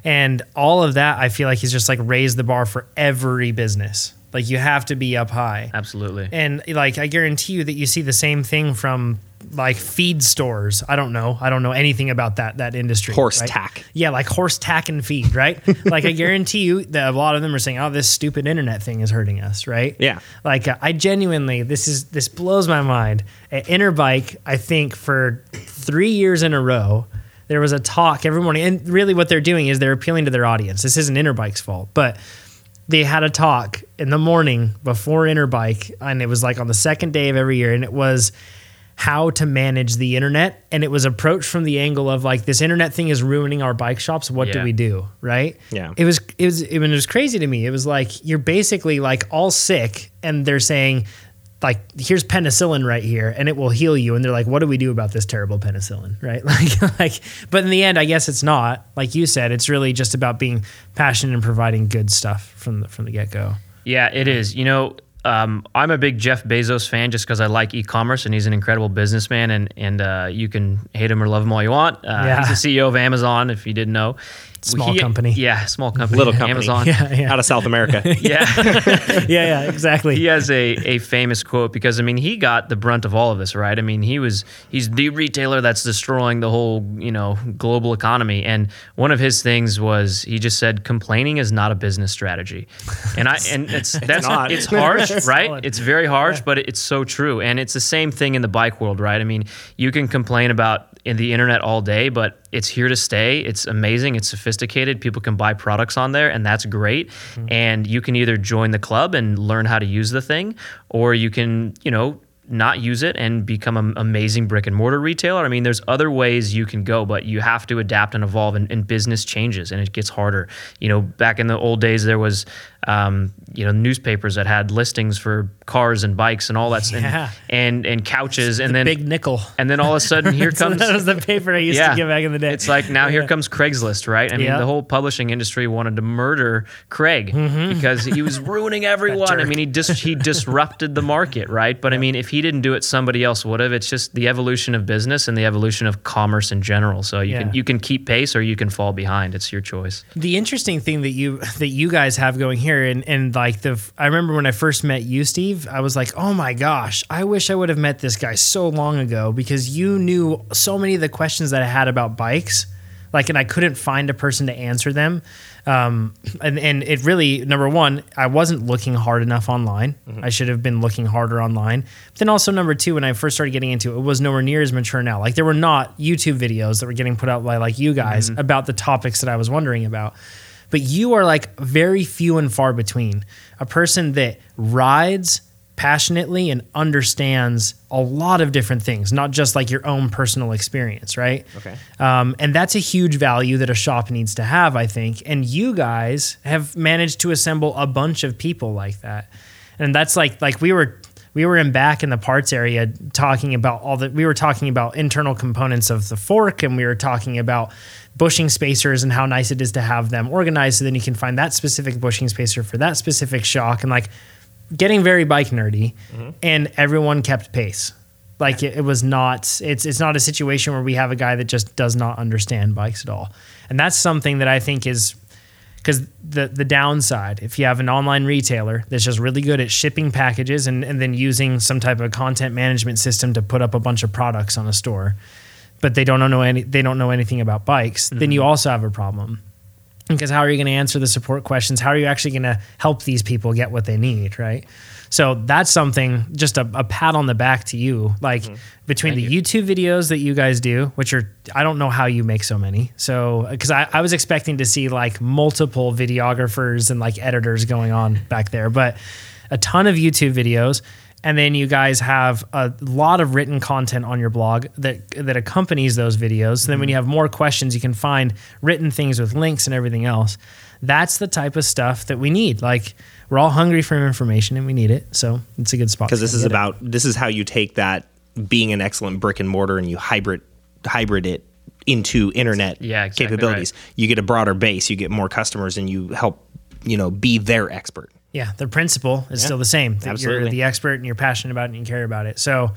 Speaker 1: And all of that I feel like is just like raised the bar for every business. Like you have to be up high.
Speaker 3: Absolutely.
Speaker 1: And like I guarantee you that you see the same thing from like feed stores. I don't know. I don't know anything about that that industry.
Speaker 2: Horse
Speaker 1: right?
Speaker 2: tack.
Speaker 1: Yeah, like horse tack and feed, right? [LAUGHS] like I guarantee you that a lot of them are saying, "Oh, this stupid internet thing is hurting us," right?
Speaker 2: Yeah.
Speaker 1: Like uh, I genuinely, this is this blows my mind. At Interbike, I think for three years in a row, there was a talk every morning, and really what they're doing is they're appealing to their audience. This isn't Interbike's fault, but they had a talk in the morning before Interbike, and it was like on the second day of every year, and it was how to manage the internet, and it was approached from the angle of like this internet thing is ruining our bike shops. What do we do? Right?
Speaker 2: Yeah.
Speaker 1: It was it was it was crazy to me. It was like you're basically like all sick, and they're saying. Like here's penicillin right here, and it will heal you. And they're like, "What do we do about this terrible penicillin?" [LAUGHS] Right? Like, like. But in the end, I guess it's not. Like you said, it's really just about being passionate and providing good stuff from the from the get go.
Speaker 3: Yeah, it is. You know, um, I'm a big Jeff Bezos fan just because I like e-commerce and he's an incredible businessman. And and uh, you can hate him or love him all you want. Uh,
Speaker 1: Yeah.
Speaker 3: He's the CEO of Amazon. If you didn't know,
Speaker 1: Small company.
Speaker 3: Yeah, small company.
Speaker 2: Little company.
Speaker 3: Amazon. [LAUGHS]
Speaker 1: Yeah, yeah.
Speaker 2: Out of South America. [LAUGHS]
Speaker 3: yeah. [LAUGHS]
Speaker 1: yeah, yeah, exactly.
Speaker 3: he has a, a famous quote because I mean he got the brunt of all of this, right? I mean he was he's the retailer that's destroying the whole you know global economy, and one of his things was he just said complaining is not a business strategy, and I and it's that's
Speaker 2: not.
Speaker 3: it's harsh, right?
Speaker 1: Solid.
Speaker 3: It's very harsh, but it's so true, and it's the same thing in the bike world, right? I mean you can complain about in the internet all day, but it's here to stay. It's amazing. It's sophisticated. People can buy products on there, and that's great. Mm-hmm. And you can either join the club and learn how to use the thing, or you can, you know, not use it and become an amazing brick and mortar retailer. I mean, there's other ways you can go, but you have to adapt and evolve, and, and business changes, and it gets harder. You know, back in the old days, there was, um, you know, newspapers that had listings for cars and bikes and all that, and-
Speaker 1: Yeah.
Speaker 3: and, and couches, and then
Speaker 1: Big nickel.
Speaker 3: and then all of a sudden, here [LAUGHS] comes
Speaker 1: that was the paper I used to get back in the day.
Speaker 3: it's like now here comes Craigslist, right? I mean, the whole publishing industry wanted to murder Craig
Speaker 1: Mm-hmm.
Speaker 3: because he was [LAUGHS] ruining everyone. I mean, he dis- he disrupted the market, right? But I mean, if he didn't do it, somebody else would have. It's just the evolution of business and the evolution of commerce in general. So you
Speaker 1: Yeah.
Speaker 3: can you can keep pace or you can fall behind. It's your choice.
Speaker 1: the interesting thing that you that you guys have going here and and like the I remember when I first met you Steve I was like oh my gosh I wish I would have met this guy so long ago because you knew so many of the questions that I had about bikes like and I couldn't find a person to answer them. Um, and, and it really number one I wasn't looking hard enough online. I should have been looking harder online. But then also number two when I first started getting into it, it was nowhere near as mature now. Like there were not YouTube videos that were getting put out by like you guys about the topics that I was wondering about but you are like very few and far between. A person that rides passionately and understands a lot of different things, not just like your own personal experience, right?
Speaker 2: Okay.
Speaker 1: Um, and that's a huge value that a shop needs to have, I think. And you guys have managed to assemble a bunch of people like that. And that's like like we were we were in back in the parts area talking about all the we were talking about internal components of the fork and we were talking about bushing spacers and how nice it is to have them organized so then you can find that specific bushing spacer for that specific shock and like getting very bike nerdy mm-hmm. and everyone kept pace. Like it, it was not it's it's not a situation where we have a guy that just does not understand bikes at all. And that's something that i think is because the the downside if you have an online retailer that's just really good at shipping packages and, and then using some type of content management system to put up a bunch of products on a store but they don't know any they don't know anything about bikes then you mm-hmm. also have a problem because how are you going to answer the support questions? How are you actually going to help these people get what they need, right? So that's something, just a, a pat on the back to you. Like mm-hmm. between the YouTube videos that you guys do, which are, I don't know how you make so many. So, because I, I was expecting to see like multiple videographers and like editors going on back there, but a ton of YouTube videos. And then you guys have a lot of written content on your blog that that accompanies those videos. So then when mm-hmm. you have more questions, you can find written things with links and everything else. That's the type of stuff that we need. Like we're all hungry for information and we need it. So it's a good spot.
Speaker 2: because this is
Speaker 1: get it.
Speaker 2: about this is how you take that being an excellent brick and mortar and you hybrid hybrid it into internet
Speaker 3: Yeah, exactly
Speaker 2: capabilities. You get a broader base, you get more customers, and you help you know be their expert.
Speaker 1: Yeah, the principle is still the same. That You're
Speaker 2: absolutely.
Speaker 1: the expert and you're passionate about it and you care about it. So,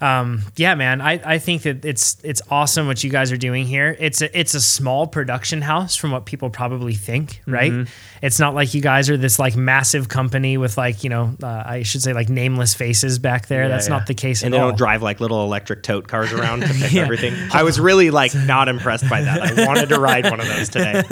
Speaker 1: um, yeah, man, I, I think that it's it's awesome what you guys are doing here. It's a it's a small production house from what people probably think, right?
Speaker 2: Mm-hmm.
Speaker 1: It's not like you guys are this like massive company with like you know uh, I should say like nameless faces back there. That's
Speaker 3: yeah.
Speaker 1: not the case
Speaker 2: And they
Speaker 1: all.
Speaker 2: don't drive like little electric tote cars around to pick [LAUGHS] everything. I was really like not impressed by that. I wanted to ride one of those [LAUGHS] today.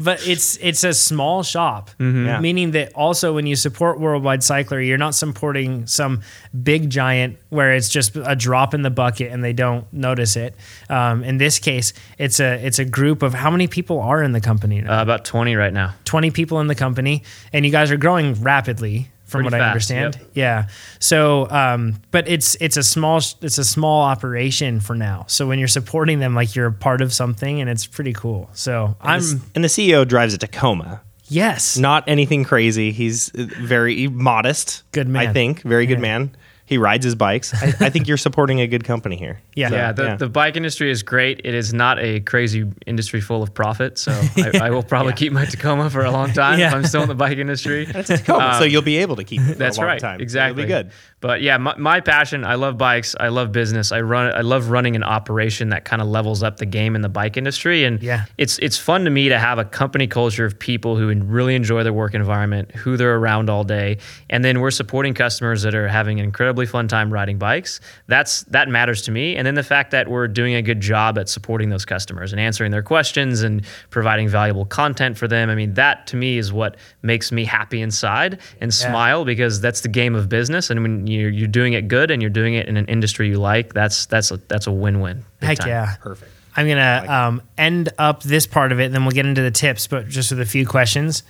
Speaker 1: but it's it's a small shop,
Speaker 2: Yeah.
Speaker 1: meaning that also when you support Worldwide Cyclery, you're not supporting some big giant where it's just a drop in the bucket and they don't notice it. Um, in this case, it's a it's a group of how many people are in the company? now?
Speaker 3: Uh, about 20 right now.
Speaker 1: Twenty people in the company, and you guys are growing rapidly. From
Speaker 3: Pretty
Speaker 1: what I understand,
Speaker 3: yep.
Speaker 1: yeah. So, um, but it's it's a small it's a small operation for now. So when you're supporting them, like you're a part of something, and it's pretty cool. So I'm
Speaker 2: and the CEO drives a Tacoma.
Speaker 1: yes,
Speaker 2: Not anything crazy. He's uh, very modest.
Speaker 1: Good man.
Speaker 2: I think. Very good
Speaker 1: Yeah.
Speaker 2: man. He rides his bikes. I, I think you're supporting a good company here. [LAUGHS]
Speaker 1: yeah,
Speaker 3: Yeah, the,
Speaker 2: yeah.
Speaker 3: the bike industry is great. It is not a crazy industry full of profit. So [LAUGHS] I, I will probably keep my Tacoma for a long time
Speaker 1: Yeah.
Speaker 3: if I'm still in the bike industry.
Speaker 2: Tacoma, so you'll be able to keep it for
Speaker 3: Um, That's
Speaker 2: a long
Speaker 3: right.
Speaker 2: time.
Speaker 3: Exactly.
Speaker 2: It'll be good.
Speaker 3: But yeah, my, my passion. I love bikes. I love business. I run. I love running an operation that kind of levels up the game in the bike industry. And
Speaker 1: Yeah.
Speaker 3: it's it's fun to me to have a company culture of people who really enjoy their work environment, who they're around all day, and then we're supporting customers that are having an incredibly fun time riding bikes. That's that matters to me. And then the fact that we're doing a good job at supporting those customers and answering their questions and providing valuable content for them. I mean, that to me is what makes me happy inside and smile because that's the game of business. And when you're, you're doing it good and you're doing it in an industry you like, that's that's a, that's a win-win.
Speaker 1: Heck
Speaker 3: time.
Speaker 1: yeah.
Speaker 2: Perfect.
Speaker 1: I'm gonna um, end up this part of it, and then we'll get into the tips. But just with a few questions,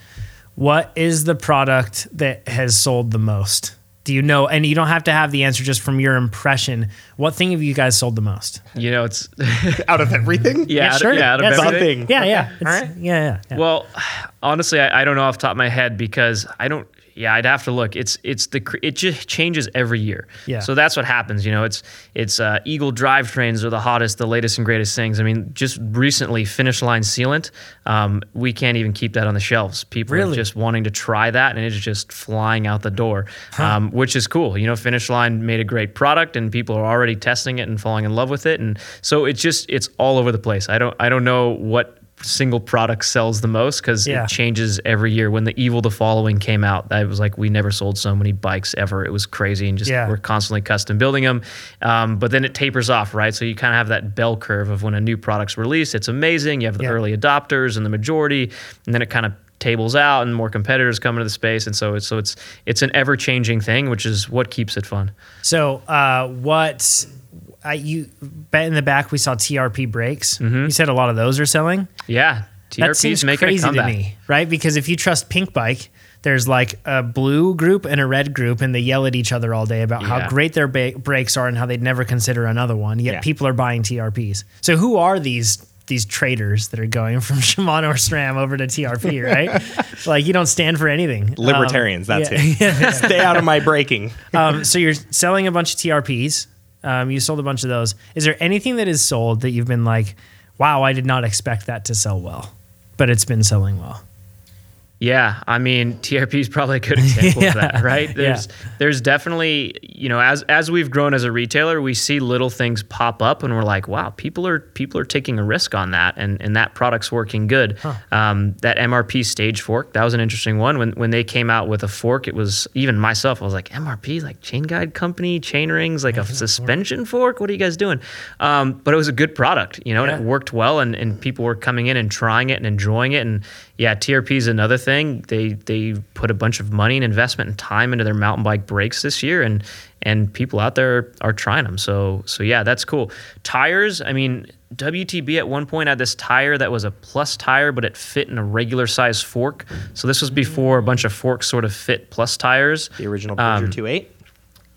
Speaker 1: what is the product that has sold the most? Do you know? And you don't have to have the answer just from your impression. What thing have you guys sold the most?
Speaker 3: You know, it's [LAUGHS]
Speaker 2: Out of everything? [LAUGHS]
Speaker 3: yeah, out of- yeah, out of
Speaker 1: Yes.
Speaker 3: everything.
Speaker 2: Something.
Speaker 1: Yeah, yeah, It's- yeah, yeah, yeah.
Speaker 3: Well, honestly, I, I don't know off the top of my head because I don't. Yeah, I'd have to look. It's it's the it just changes every year.
Speaker 1: Yeah.
Speaker 3: So that's what happens. You know, it's it's uh, Eagle drivetrains are the hottest, the latest and greatest things. I mean, just recently, finish line sealant. Um, we can't even keep that on the shelves. People
Speaker 1: Really?
Speaker 3: are just wanting to try that, and it's just flying out the door, um, which is cool. You know, finish line made a great product, and people are already testing it and falling in love with it, and so it's just it's all over the place. I don't I don't know what single product sells the most because
Speaker 1: Yeah.
Speaker 3: it changes every year. When the Evil the Following came out, I was like, we never sold so many bikes ever. It was crazy, and just
Speaker 1: Yeah.
Speaker 3: we're constantly custom building them. Um, but then it tapers off, right? So you kind of have that bell curve of when a new product's released, it's amazing. You have the
Speaker 1: Yeah.
Speaker 3: early adopters and the majority, and then it kind of tables out and more competitors come into the space and so it's so it's it's an ever changing thing which is what keeps it fun
Speaker 1: So, uh, what I, you bet in the back we saw TRP brakes.
Speaker 3: Mm-hmm.
Speaker 1: You said a lot of those are selling.
Speaker 3: yeah
Speaker 1: that
Speaker 3: TRP's
Speaker 1: seems
Speaker 3: making
Speaker 1: crazy
Speaker 3: a
Speaker 1: to
Speaker 3: comeback.
Speaker 1: me, right? Because if you trust Pink Bike, there's like a blue group and a red group, and they yell at each other all day about how great their ba- brakes are and how they'd never consider another one. Yet
Speaker 2: Yeah.
Speaker 1: people are buying TRPs. So who are these? These traders that are going from [LAUGHS] Shimano or SRAM over to TRP, [LAUGHS] right? like you don't stand for anything.
Speaker 2: Libertarians,
Speaker 1: Um,
Speaker 2: that's
Speaker 1: yeah.
Speaker 2: it. [LAUGHS] Stay out of my braking.
Speaker 1: um, so you're selling a bunch of TRPs. Um, you sold a bunch of those. Is there anything that is sold that you've been like, wow, I did not expect that to sell well, but it's been selling well?
Speaker 3: Yeah, I mean TRP is probably a good [LAUGHS] example of that, right? There's there's definitely you know as as we've grown as a retailer, we see little things pop up, and we're like, wow, people are people are taking a risk on that, and and that product's working good. Um, that MRP stage fork, that was an interesting one. When when they came out with a fork, it was even myself, I was like, MRP, like chain guide company, chain rings, like a suspension fork. What are you guys doing? Um, but it was a good product, you know, and it worked well, and and people were coming in and trying it and enjoying it, and yeah, TRP is another thing. They they put a bunch of money and investment and time into their mountain bike brakes this year, and and people out there are trying them. So so yeah, that's cool. Tires, I mean, WTB at one point had this tire that was a plus tire, but it fit in a regular size fork. So this was before a bunch of forks sort of fit plus tires.
Speaker 2: The original Bridger
Speaker 3: Um,
Speaker 2: 2.8.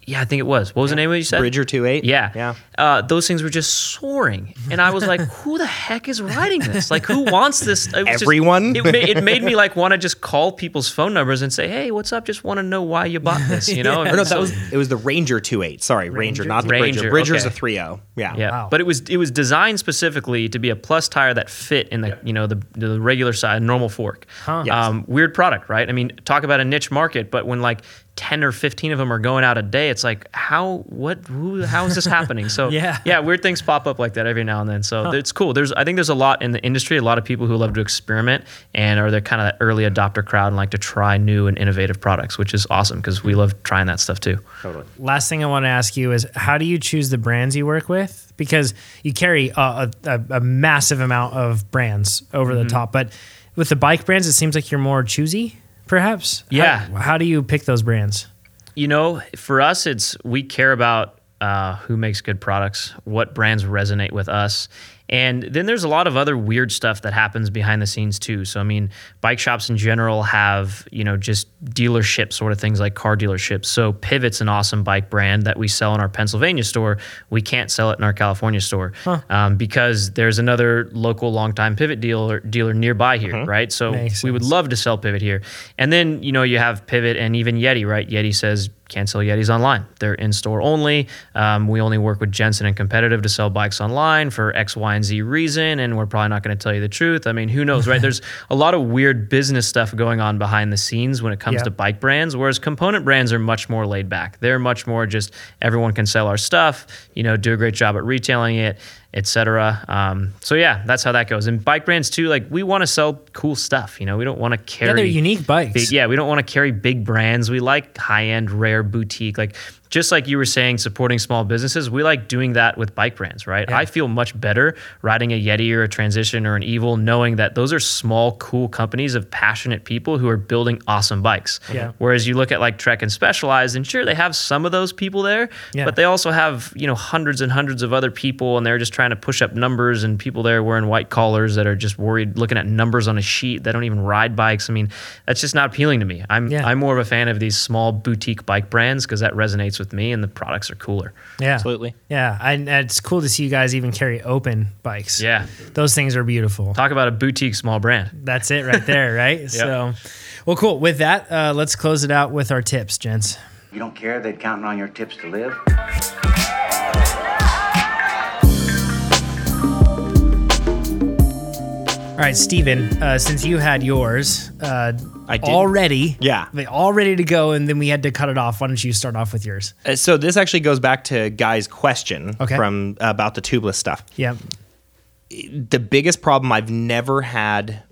Speaker 3: Yeah, I think it was. What was the name of it you said?
Speaker 2: Bridger 2.8.
Speaker 3: Yeah.
Speaker 2: Yeah.
Speaker 3: Uh, those things were just soaring. And I was like, [LAUGHS] who the heck is riding this? Like, who wants this? It was just-
Speaker 2: Everyone?
Speaker 3: it, ma- it made me [LAUGHS] like want to just call people's phone numbers and say, hey, what's up? Just want to know why you bought this, you know? [LAUGHS]
Speaker 2: Or no, that was it was the Ranger 2.8. Sorry, Ranger, not the
Speaker 3: Ranger,
Speaker 2: Bridger. Bridger's
Speaker 3: okay.
Speaker 2: a 3.0. Yeah.
Speaker 3: Yeah,
Speaker 1: Wow.
Speaker 3: but it was it was designed specifically to be a plus tire that fit in the you know the, the regular size, normal fork.
Speaker 2: Yes.
Speaker 3: Um, weird product, right? I mean, talk about a niche market, but when like ten or fifteen of them are going out a day, it's like how what who how is this happening? So [LAUGHS]
Speaker 1: Yeah.
Speaker 3: yeah, weird things pop up like that every now and then. So it's cool. There's I think there's a lot in the industry, a lot of people who love to experiment and are the kind of that early adopter crowd and like to try new and innovative products, which is awesome because we love trying that stuff too.
Speaker 2: Totally.
Speaker 1: Last thing I want to ask you is how do you choose the brands you work with? Because you carry a, a, a- a massive amount of brands over
Speaker 3: Mm-hmm.
Speaker 1: the top, but with the bike brands, it seems like you're more choosy, perhaps.
Speaker 3: Yeah.
Speaker 1: How, how do you pick those brands?
Speaker 3: You know, for us, it's we care about uh, who makes good products, what brands resonate with us. And then there's a lot of other weird stuff that happens behind the scenes too. So I mean, bike shops in general have you know just dealership sort of things like car dealerships. So Pivot's an awesome bike brand that we sell in our Pennsylvania store. We can't sell it in our California store um, because there's another local longtime Pivot dealer dealer nearby here, right? So
Speaker 1: Makes
Speaker 3: we would love to sell Pivot here. And then, you know, you have Pivot and even Yeti, right? Yeti says can't sell Yetis online. They're in store only. Um, we only work with Jenson and Competitive to sell bikes online for X, Y, and Z reason. And we're probably not going to tell you the truth. I mean, who knows, right? [LAUGHS] There's a lot of weird business stuff going on behind the scenes when it comes to bike brands, whereas component brands are much more laid back. They're much more just everyone can sell our stuff, you know, do a great job at retailing it etc. Um, so yeah, that's how that goes. And bike brands too, like we want to sell cool stuff. You know, we don't want to carry.
Speaker 1: Yeah, they're unique bikes.
Speaker 3: Big, yeah, we don't want to carry big brands. We like high end, rare boutique. Like just like you were saying, supporting small businesses. We like doing that with bike brands, right? I feel much better riding a Yeti or a Transition or an Evil, knowing that those are small, cool companies of passionate people who are building awesome bikes.
Speaker 1: Yeah.
Speaker 3: Whereas you look at like Trek and Specialized, and sure they have some of those people there,
Speaker 1: Yeah.
Speaker 3: but they also have you know hundreds and hundreds of other people, and they're just trying to push up numbers, and people there wearing white collars that are just worried looking at numbers on a sheet. They don't even ride bikes. I mean, that's just not appealing to me. I'm
Speaker 1: Yeah.
Speaker 3: I'm more of a fan of these small boutique bike brands because that resonates with me, and the products are cooler.
Speaker 1: Yeah.
Speaker 2: Absolutely.
Speaker 1: Yeah. And it's cool to see you guys even carry open bikes.
Speaker 3: Yeah,
Speaker 1: Those things are beautiful.
Speaker 3: talk about a boutique small brand.
Speaker 1: That's it right there, [LAUGHS] right? So, well, cool. With that, uh, let's close it out with our tips, gents.
Speaker 6: You don't care they're counting on your tips to live?
Speaker 1: All right, Steven, uh, since you had yours uh,
Speaker 2: I did.
Speaker 1: all ready,
Speaker 2: Yeah.
Speaker 1: they all ready to go, and then we had to cut it off. Why don't you start off with yours?
Speaker 2: Uh, So this actually goes back to Guy's question
Speaker 1: Okay.
Speaker 2: from about the tubeless stuff.
Speaker 1: Yeah,
Speaker 2: the biggest problem I've never had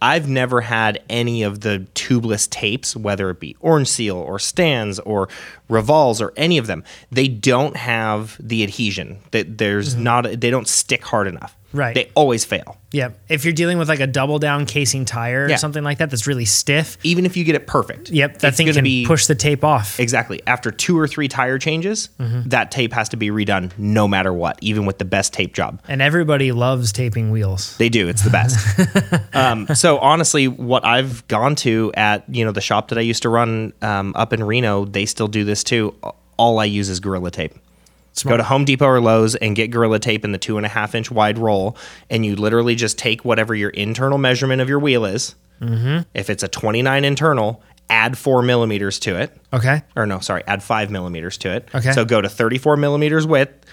Speaker 2: I've never had any of the tubeless tapes, whether it be Orange Seal or Stan's or Revals or any of them. They don't have the adhesion. That there's not they don't stick hard enough.
Speaker 1: Right.
Speaker 2: They always fail.
Speaker 1: yeah. If you're dealing with like a double down casing tire or
Speaker 2: Yeah.
Speaker 1: something like that, that's really stiff.
Speaker 2: Even if you get it perfect.
Speaker 1: Yep, that thing can
Speaker 2: be
Speaker 1: push the tape off.
Speaker 2: Exactly. After two or three tire changes,
Speaker 1: Mm-hmm.
Speaker 2: that tape has to be redone no matter what, even with the best tape job.
Speaker 1: And everybody loves taping wheels.
Speaker 2: They do. It's the best. [LAUGHS] um, so honestly, what I've gone to at you know the shop that I used to run um, up in Reno, they still do this too. All I use is Gorilla Tape. Go to Home Depot or Lowe's and get Gorilla Tape in the two and a half inch wide roll, and you literally just take whatever your internal measurement of your wheel is. Mm-hmm. If it's a 29 internal, add four millimeters to it
Speaker 1: Okay.
Speaker 2: or no, sorry, add five millimeters to it.
Speaker 1: Okay.
Speaker 2: So go to 34 millimeters width,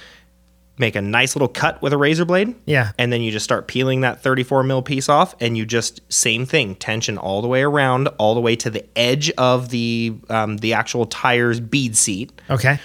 Speaker 2: make a nice little cut with a razor blade.
Speaker 1: Yeah.
Speaker 2: And then you just start peeling that 34 mil piece off and you just same thing, tension all the way around, all the way to the edge of the um, the actual tire's bead seat,
Speaker 1: Okay.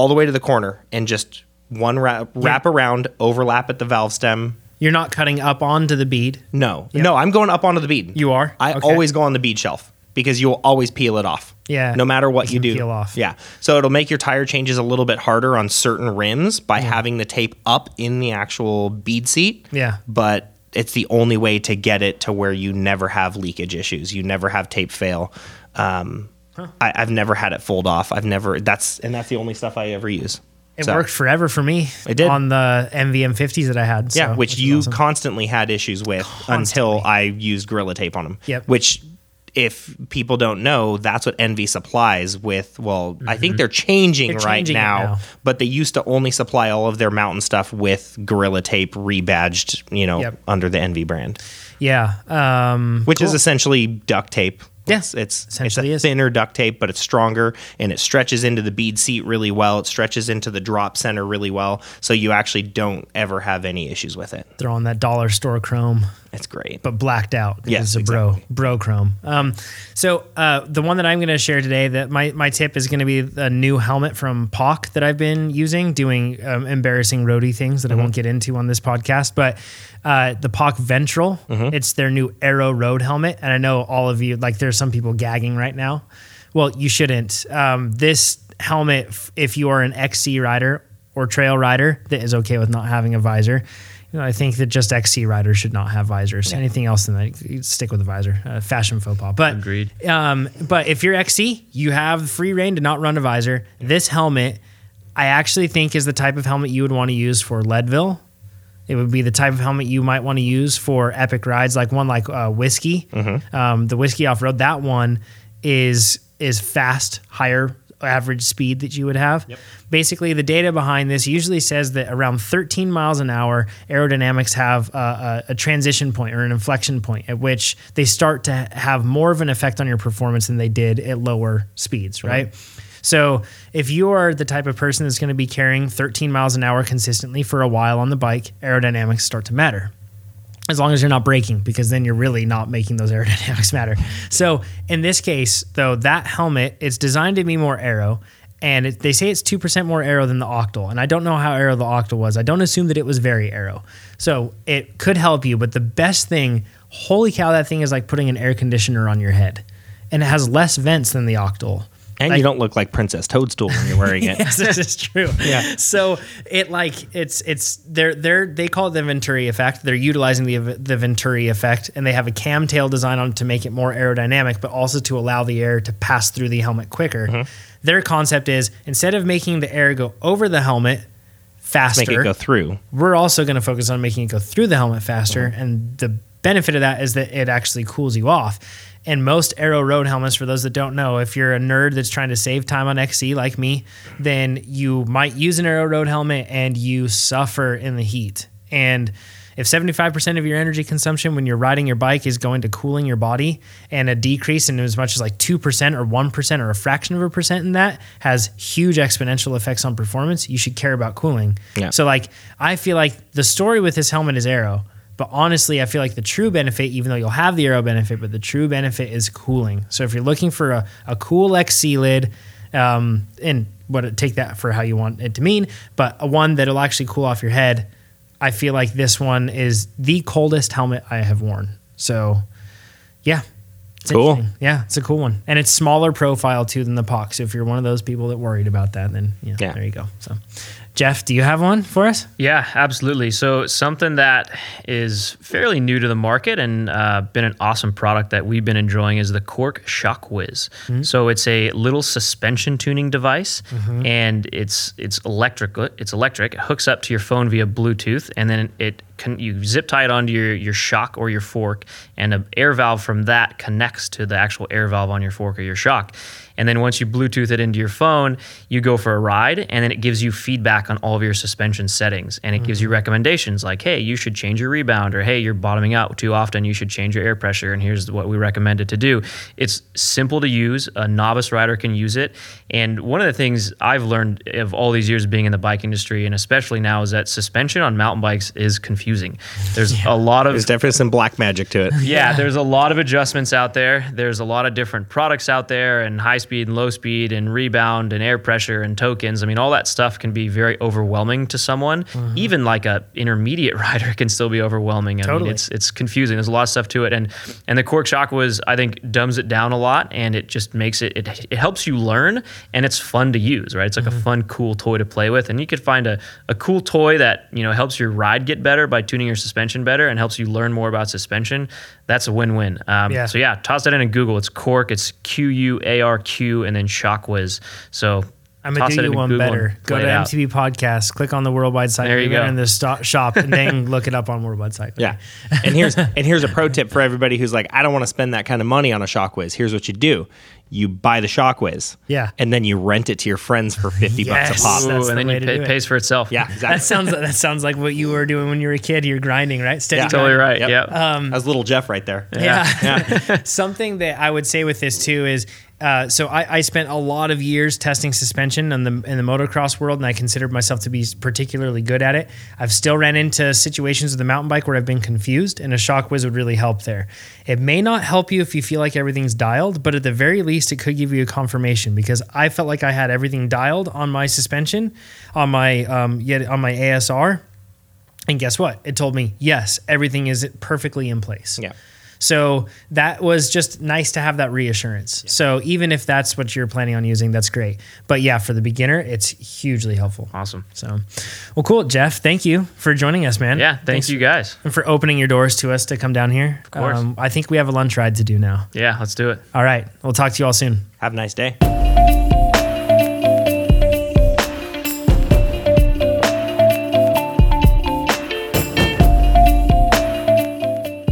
Speaker 2: All the way to the corner and just one wrap, wrap around, overlap at the valve stem.
Speaker 1: You're not cutting up onto the bead.
Speaker 2: No. No, I'm going up onto the bead.
Speaker 1: You are?
Speaker 2: I
Speaker 1: Okay.
Speaker 2: always go on the bead shelf because you'll always peel it off.
Speaker 1: Yeah.
Speaker 2: No matter what
Speaker 1: You
Speaker 2: you, do.
Speaker 1: peel off.
Speaker 2: Yeah. So it'll make your tire changes a little bit harder on certain rims by having the tape up in the actual bead seat.
Speaker 1: Yeah.
Speaker 2: But it's the only way to get it to where you never have leakage issues. You never have tape fail. Um, I, I've never had it fold off. I've never. That's and that's the only stuff I ever use.
Speaker 1: It
Speaker 2: So-
Speaker 1: worked forever for me.
Speaker 2: It did.
Speaker 1: on the ENVE M50s that I had.
Speaker 2: Yeah,
Speaker 1: so,
Speaker 2: which
Speaker 1: is
Speaker 2: you
Speaker 1: awesome.
Speaker 2: constantly had issues with until I used Gorilla Tape on them.
Speaker 1: Yep.
Speaker 2: Which, if people don't know, that's what ENVE supplies with. Well, I think they're changing
Speaker 1: Mm-hmm. They're
Speaker 2: right
Speaker 1: changing it
Speaker 2: now,
Speaker 1: now.
Speaker 2: but they used to only supply all of their mountain stuff with Gorilla Tape rebadged, you know,
Speaker 1: Yep.
Speaker 2: under the ENVE brand,
Speaker 1: yeah. Um,
Speaker 2: which is essentially duct tape.
Speaker 1: Yeah,
Speaker 2: It's it's, it's
Speaker 1: essentially
Speaker 2: a
Speaker 1: is.
Speaker 2: thinner duct tape, but it's stronger and it stretches into the bead seat really well. It stretches into the drop center really well, so you actually don't ever have any issues with it.
Speaker 1: they're on that dollar store chrome.
Speaker 2: It's great.
Speaker 1: but blacked out.
Speaker 2: Yes,
Speaker 1: it's a bro
Speaker 2: exactly.
Speaker 1: bro chrome. Um, so uh, the one that I'm going to share today, that my my tip is going to be a new helmet from POC that I've been using, doing um, embarrassing roadie things that I
Speaker 2: Mm-hmm.
Speaker 1: won't get into on this podcast. But uh, the POC Ventral,
Speaker 2: Mm-hmm.
Speaker 1: it's their new Aero Road helmet, and I know all of you like there's some people gagging right now. Well, you shouldn't. Um, this helmet, if you are an XC rider or trail rider that is okay with not having a visor, you know, I think that just XC riders should not have visors. Anything else than that, stick with a visor. Uh, fashion faux pas. But
Speaker 3: Agreed.
Speaker 1: Um, but if you're XC, you have free reign to not run a visor. This helmet, I actually think, is the type of helmet you would want to use for Leadville. It would be the type of helmet you might want to use for epic rides, like one like uh, whiskey, um, the whiskey off road. That one is is fast, higher average speed that you would have. Basically, the data behind this usually says that around 13 miles an hour, aerodynamics have a, a, a transition point or an inflection point at which they start to have more of an effect on your performance than they did at lower speeds, right? So if you are the type of person that's going to be carrying 13 miles an hour consistently for a while on the bike, aerodynamics start to matter. As long as you're not braking, because then you're really not making those aerodynamics [LAUGHS] matter. So in this case, though, that helmet it's designed to be more aero, and it, they say it's two percent more aero than the Octal. And I don't know how aero the Octal was. I don't assume that it was very aero. So it could help you, but the best thing, holy cow, that thing is like putting an air conditioner on your head, and it has less vents than the Octal.
Speaker 2: And
Speaker 1: Like-
Speaker 2: you don't look like Princess Toadstool when you're wearing [LAUGHS] it.
Speaker 1: yes, this is true. [LAUGHS]
Speaker 2: Yeah.
Speaker 1: So it like it's it's they're they're they call it the Venturi effect. They're utilizing the the Venturi effect, and they have a Kamm tail design on it to make it more aerodynamic, but also to allow the air to pass through the helmet quicker.
Speaker 2: Mm-hmm.
Speaker 1: Their concept is instead of making the air go over the helmet faster,
Speaker 2: Make it go through.
Speaker 1: we're also going to focus on making it go through the helmet faster. And the benefit of that is that it actually cools you off. And most Aero Road helmets, for those that don't know, if you're a nerd that's trying to save time on XC like me, then you might use an Aero Road helmet and you suffer in the heat. And if 75% of your energy consumption when you're riding your bike is going to cooling your body and a decrease in as much as like 2% or 1% or a fraction of a percent in that has huge exponential effects on performance, you should care about cooling.
Speaker 2: Yeah.
Speaker 1: So like I feel like the story with this helmet is aero, but honestly, I feel like the true benefit, even though you'll have the aero benefit, but the true benefit is cooling. So if you're looking for a, a cool XC lid, um, and what take that for how you want it to mean, but a one that'll actually cool off your head, I feel like this one is the coldest helmet I have worn. So yeah. It's
Speaker 2: Cool.
Speaker 1: Yeah, it's a cool one. And it's smaller profile too than the POC. So if you're one of those people that worried about that, then Yeah. there you go. So Jeff, do you have one for us?
Speaker 3: Yeah, absolutely. So something that is fairly new to the market and uh, been an awesome product that we've been enjoying is the Quarq ShockWiz. So it's a little suspension tuning device, and it's it's electric. It's electric. It hooks up to your phone via Bluetooth, and then it con- you zip tie it onto your your shock or your fork, and an air valve from that connects to the actual air valve on your fork or your shock. And then once you Bluetooth it into your phone, you go for a ride, and then it gives you feedback on all of your suspension settings, and it gives you mm-hmm. recommendations like, hey, you should change your rebound, or hey, you're bottoming out too often, you should change your air pressure, and here's what we recommend it to do. It's simple to use. A novice rider can use it. And one of the things I've learned of all these years being in the bike industry, and especially now, is that suspension on mountain bikes is confusing. There's a lot of
Speaker 2: There's definitely some black magic to it. [LAUGHS]
Speaker 3: yeah, there's a lot of adjustments out there. There's a lot of different products out there, and high speed and low speed, and rebound and air pressure and tokens. I mean, all that stuff can be very overwhelming to someone. Mm-hmm. Even like a intermediate [LAUGHS] rider can still be overwhelming. I
Speaker 1: Totally.
Speaker 3: mean, it's it's confusing. There's a lot of stuff to it, and and the Quarq ShockWiz I think dumbs it down a lot, and it just makes it it, it helps you learn, and it's fun to use. Right, it's like a mm-hmm. fun, cool toy to play with, and you could find a a cool toy that you know helps your ride get better by tuning your suspension better and helps you learn more about suspension. That's a win-win. Um,
Speaker 1: Yeah.
Speaker 3: So yeah, toss that in in Google. It's Quarq. It's Q U A R Q, and then Shockwiz. So
Speaker 1: I'm gonna do you one
Speaker 3: Google
Speaker 1: better. Go to
Speaker 3: it.
Speaker 1: MTB Podcast, click on the Worldwide Cyclery
Speaker 3: There you go.
Speaker 1: in the sto- shop, and then [LAUGHS] look it up on Worldwide Cyclery.
Speaker 2: Yeah. And here's and here's a pro tip [LAUGHS] for everybody who's like, I don't want to spend that kind of money on a Shockwiz. Here's what you do. You buy the Shockwiz.
Speaker 1: Yeah.
Speaker 2: And then you rent it to your friends for 50 bucks a pop.
Speaker 3: Ooh,
Speaker 1: That's
Speaker 3: and
Speaker 1: the
Speaker 3: then
Speaker 1: way
Speaker 3: you
Speaker 1: to
Speaker 3: pay,
Speaker 1: do
Speaker 3: it
Speaker 1: it.
Speaker 3: pays for itself.
Speaker 2: Yeah, exactly.
Speaker 1: That sounds that [LAUGHS] sounds like what you were doing when you were a kid. You're grinding, right? Steady
Speaker 2: Yeah.
Speaker 3: Totally right.
Speaker 2: Yep.
Speaker 3: Yeah.
Speaker 2: Um, That's little Jeff right there.
Speaker 1: Yeah, Yeah. [LAUGHS] Something that I would say with this too is uh, so I, I spent a lot of years testing suspension in the in the motocross world, and I considered myself to be particularly good at it. I've still ran into situations with the mountain bike where I've been confused, and a ShockWiz would really help there. It may not help you if you feel like everything's dialed, but at the very least, it could give you a confirmation because I felt like I had everything dialed on my suspension, on my um, yet on my ASR. And guess what? It told me, yes, everything is perfectly in place.
Speaker 2: Yeah.
Speaker 1: So that was just nice to have that reassurance. So even if that's what you're planning on using, that's great. But yeah, for the beginner, it's hugely helpful.
Speaker 3: Awesome.
Speaker 1: So, well, cool, Jeff. Thank you for joining us, man.
Speaker 3: Yeah. Thanks you guys.
Speaker 1: and for opening your doors to us to come down here. Of
Speaker 3: course.
Speaker 1: Um, I think we have a lunch ride to do now.
Speaker 3: Yeah. Let's do it.
Speaker 1: All right. We'll talk to you all soon.
Speaker 2: Have a nice day.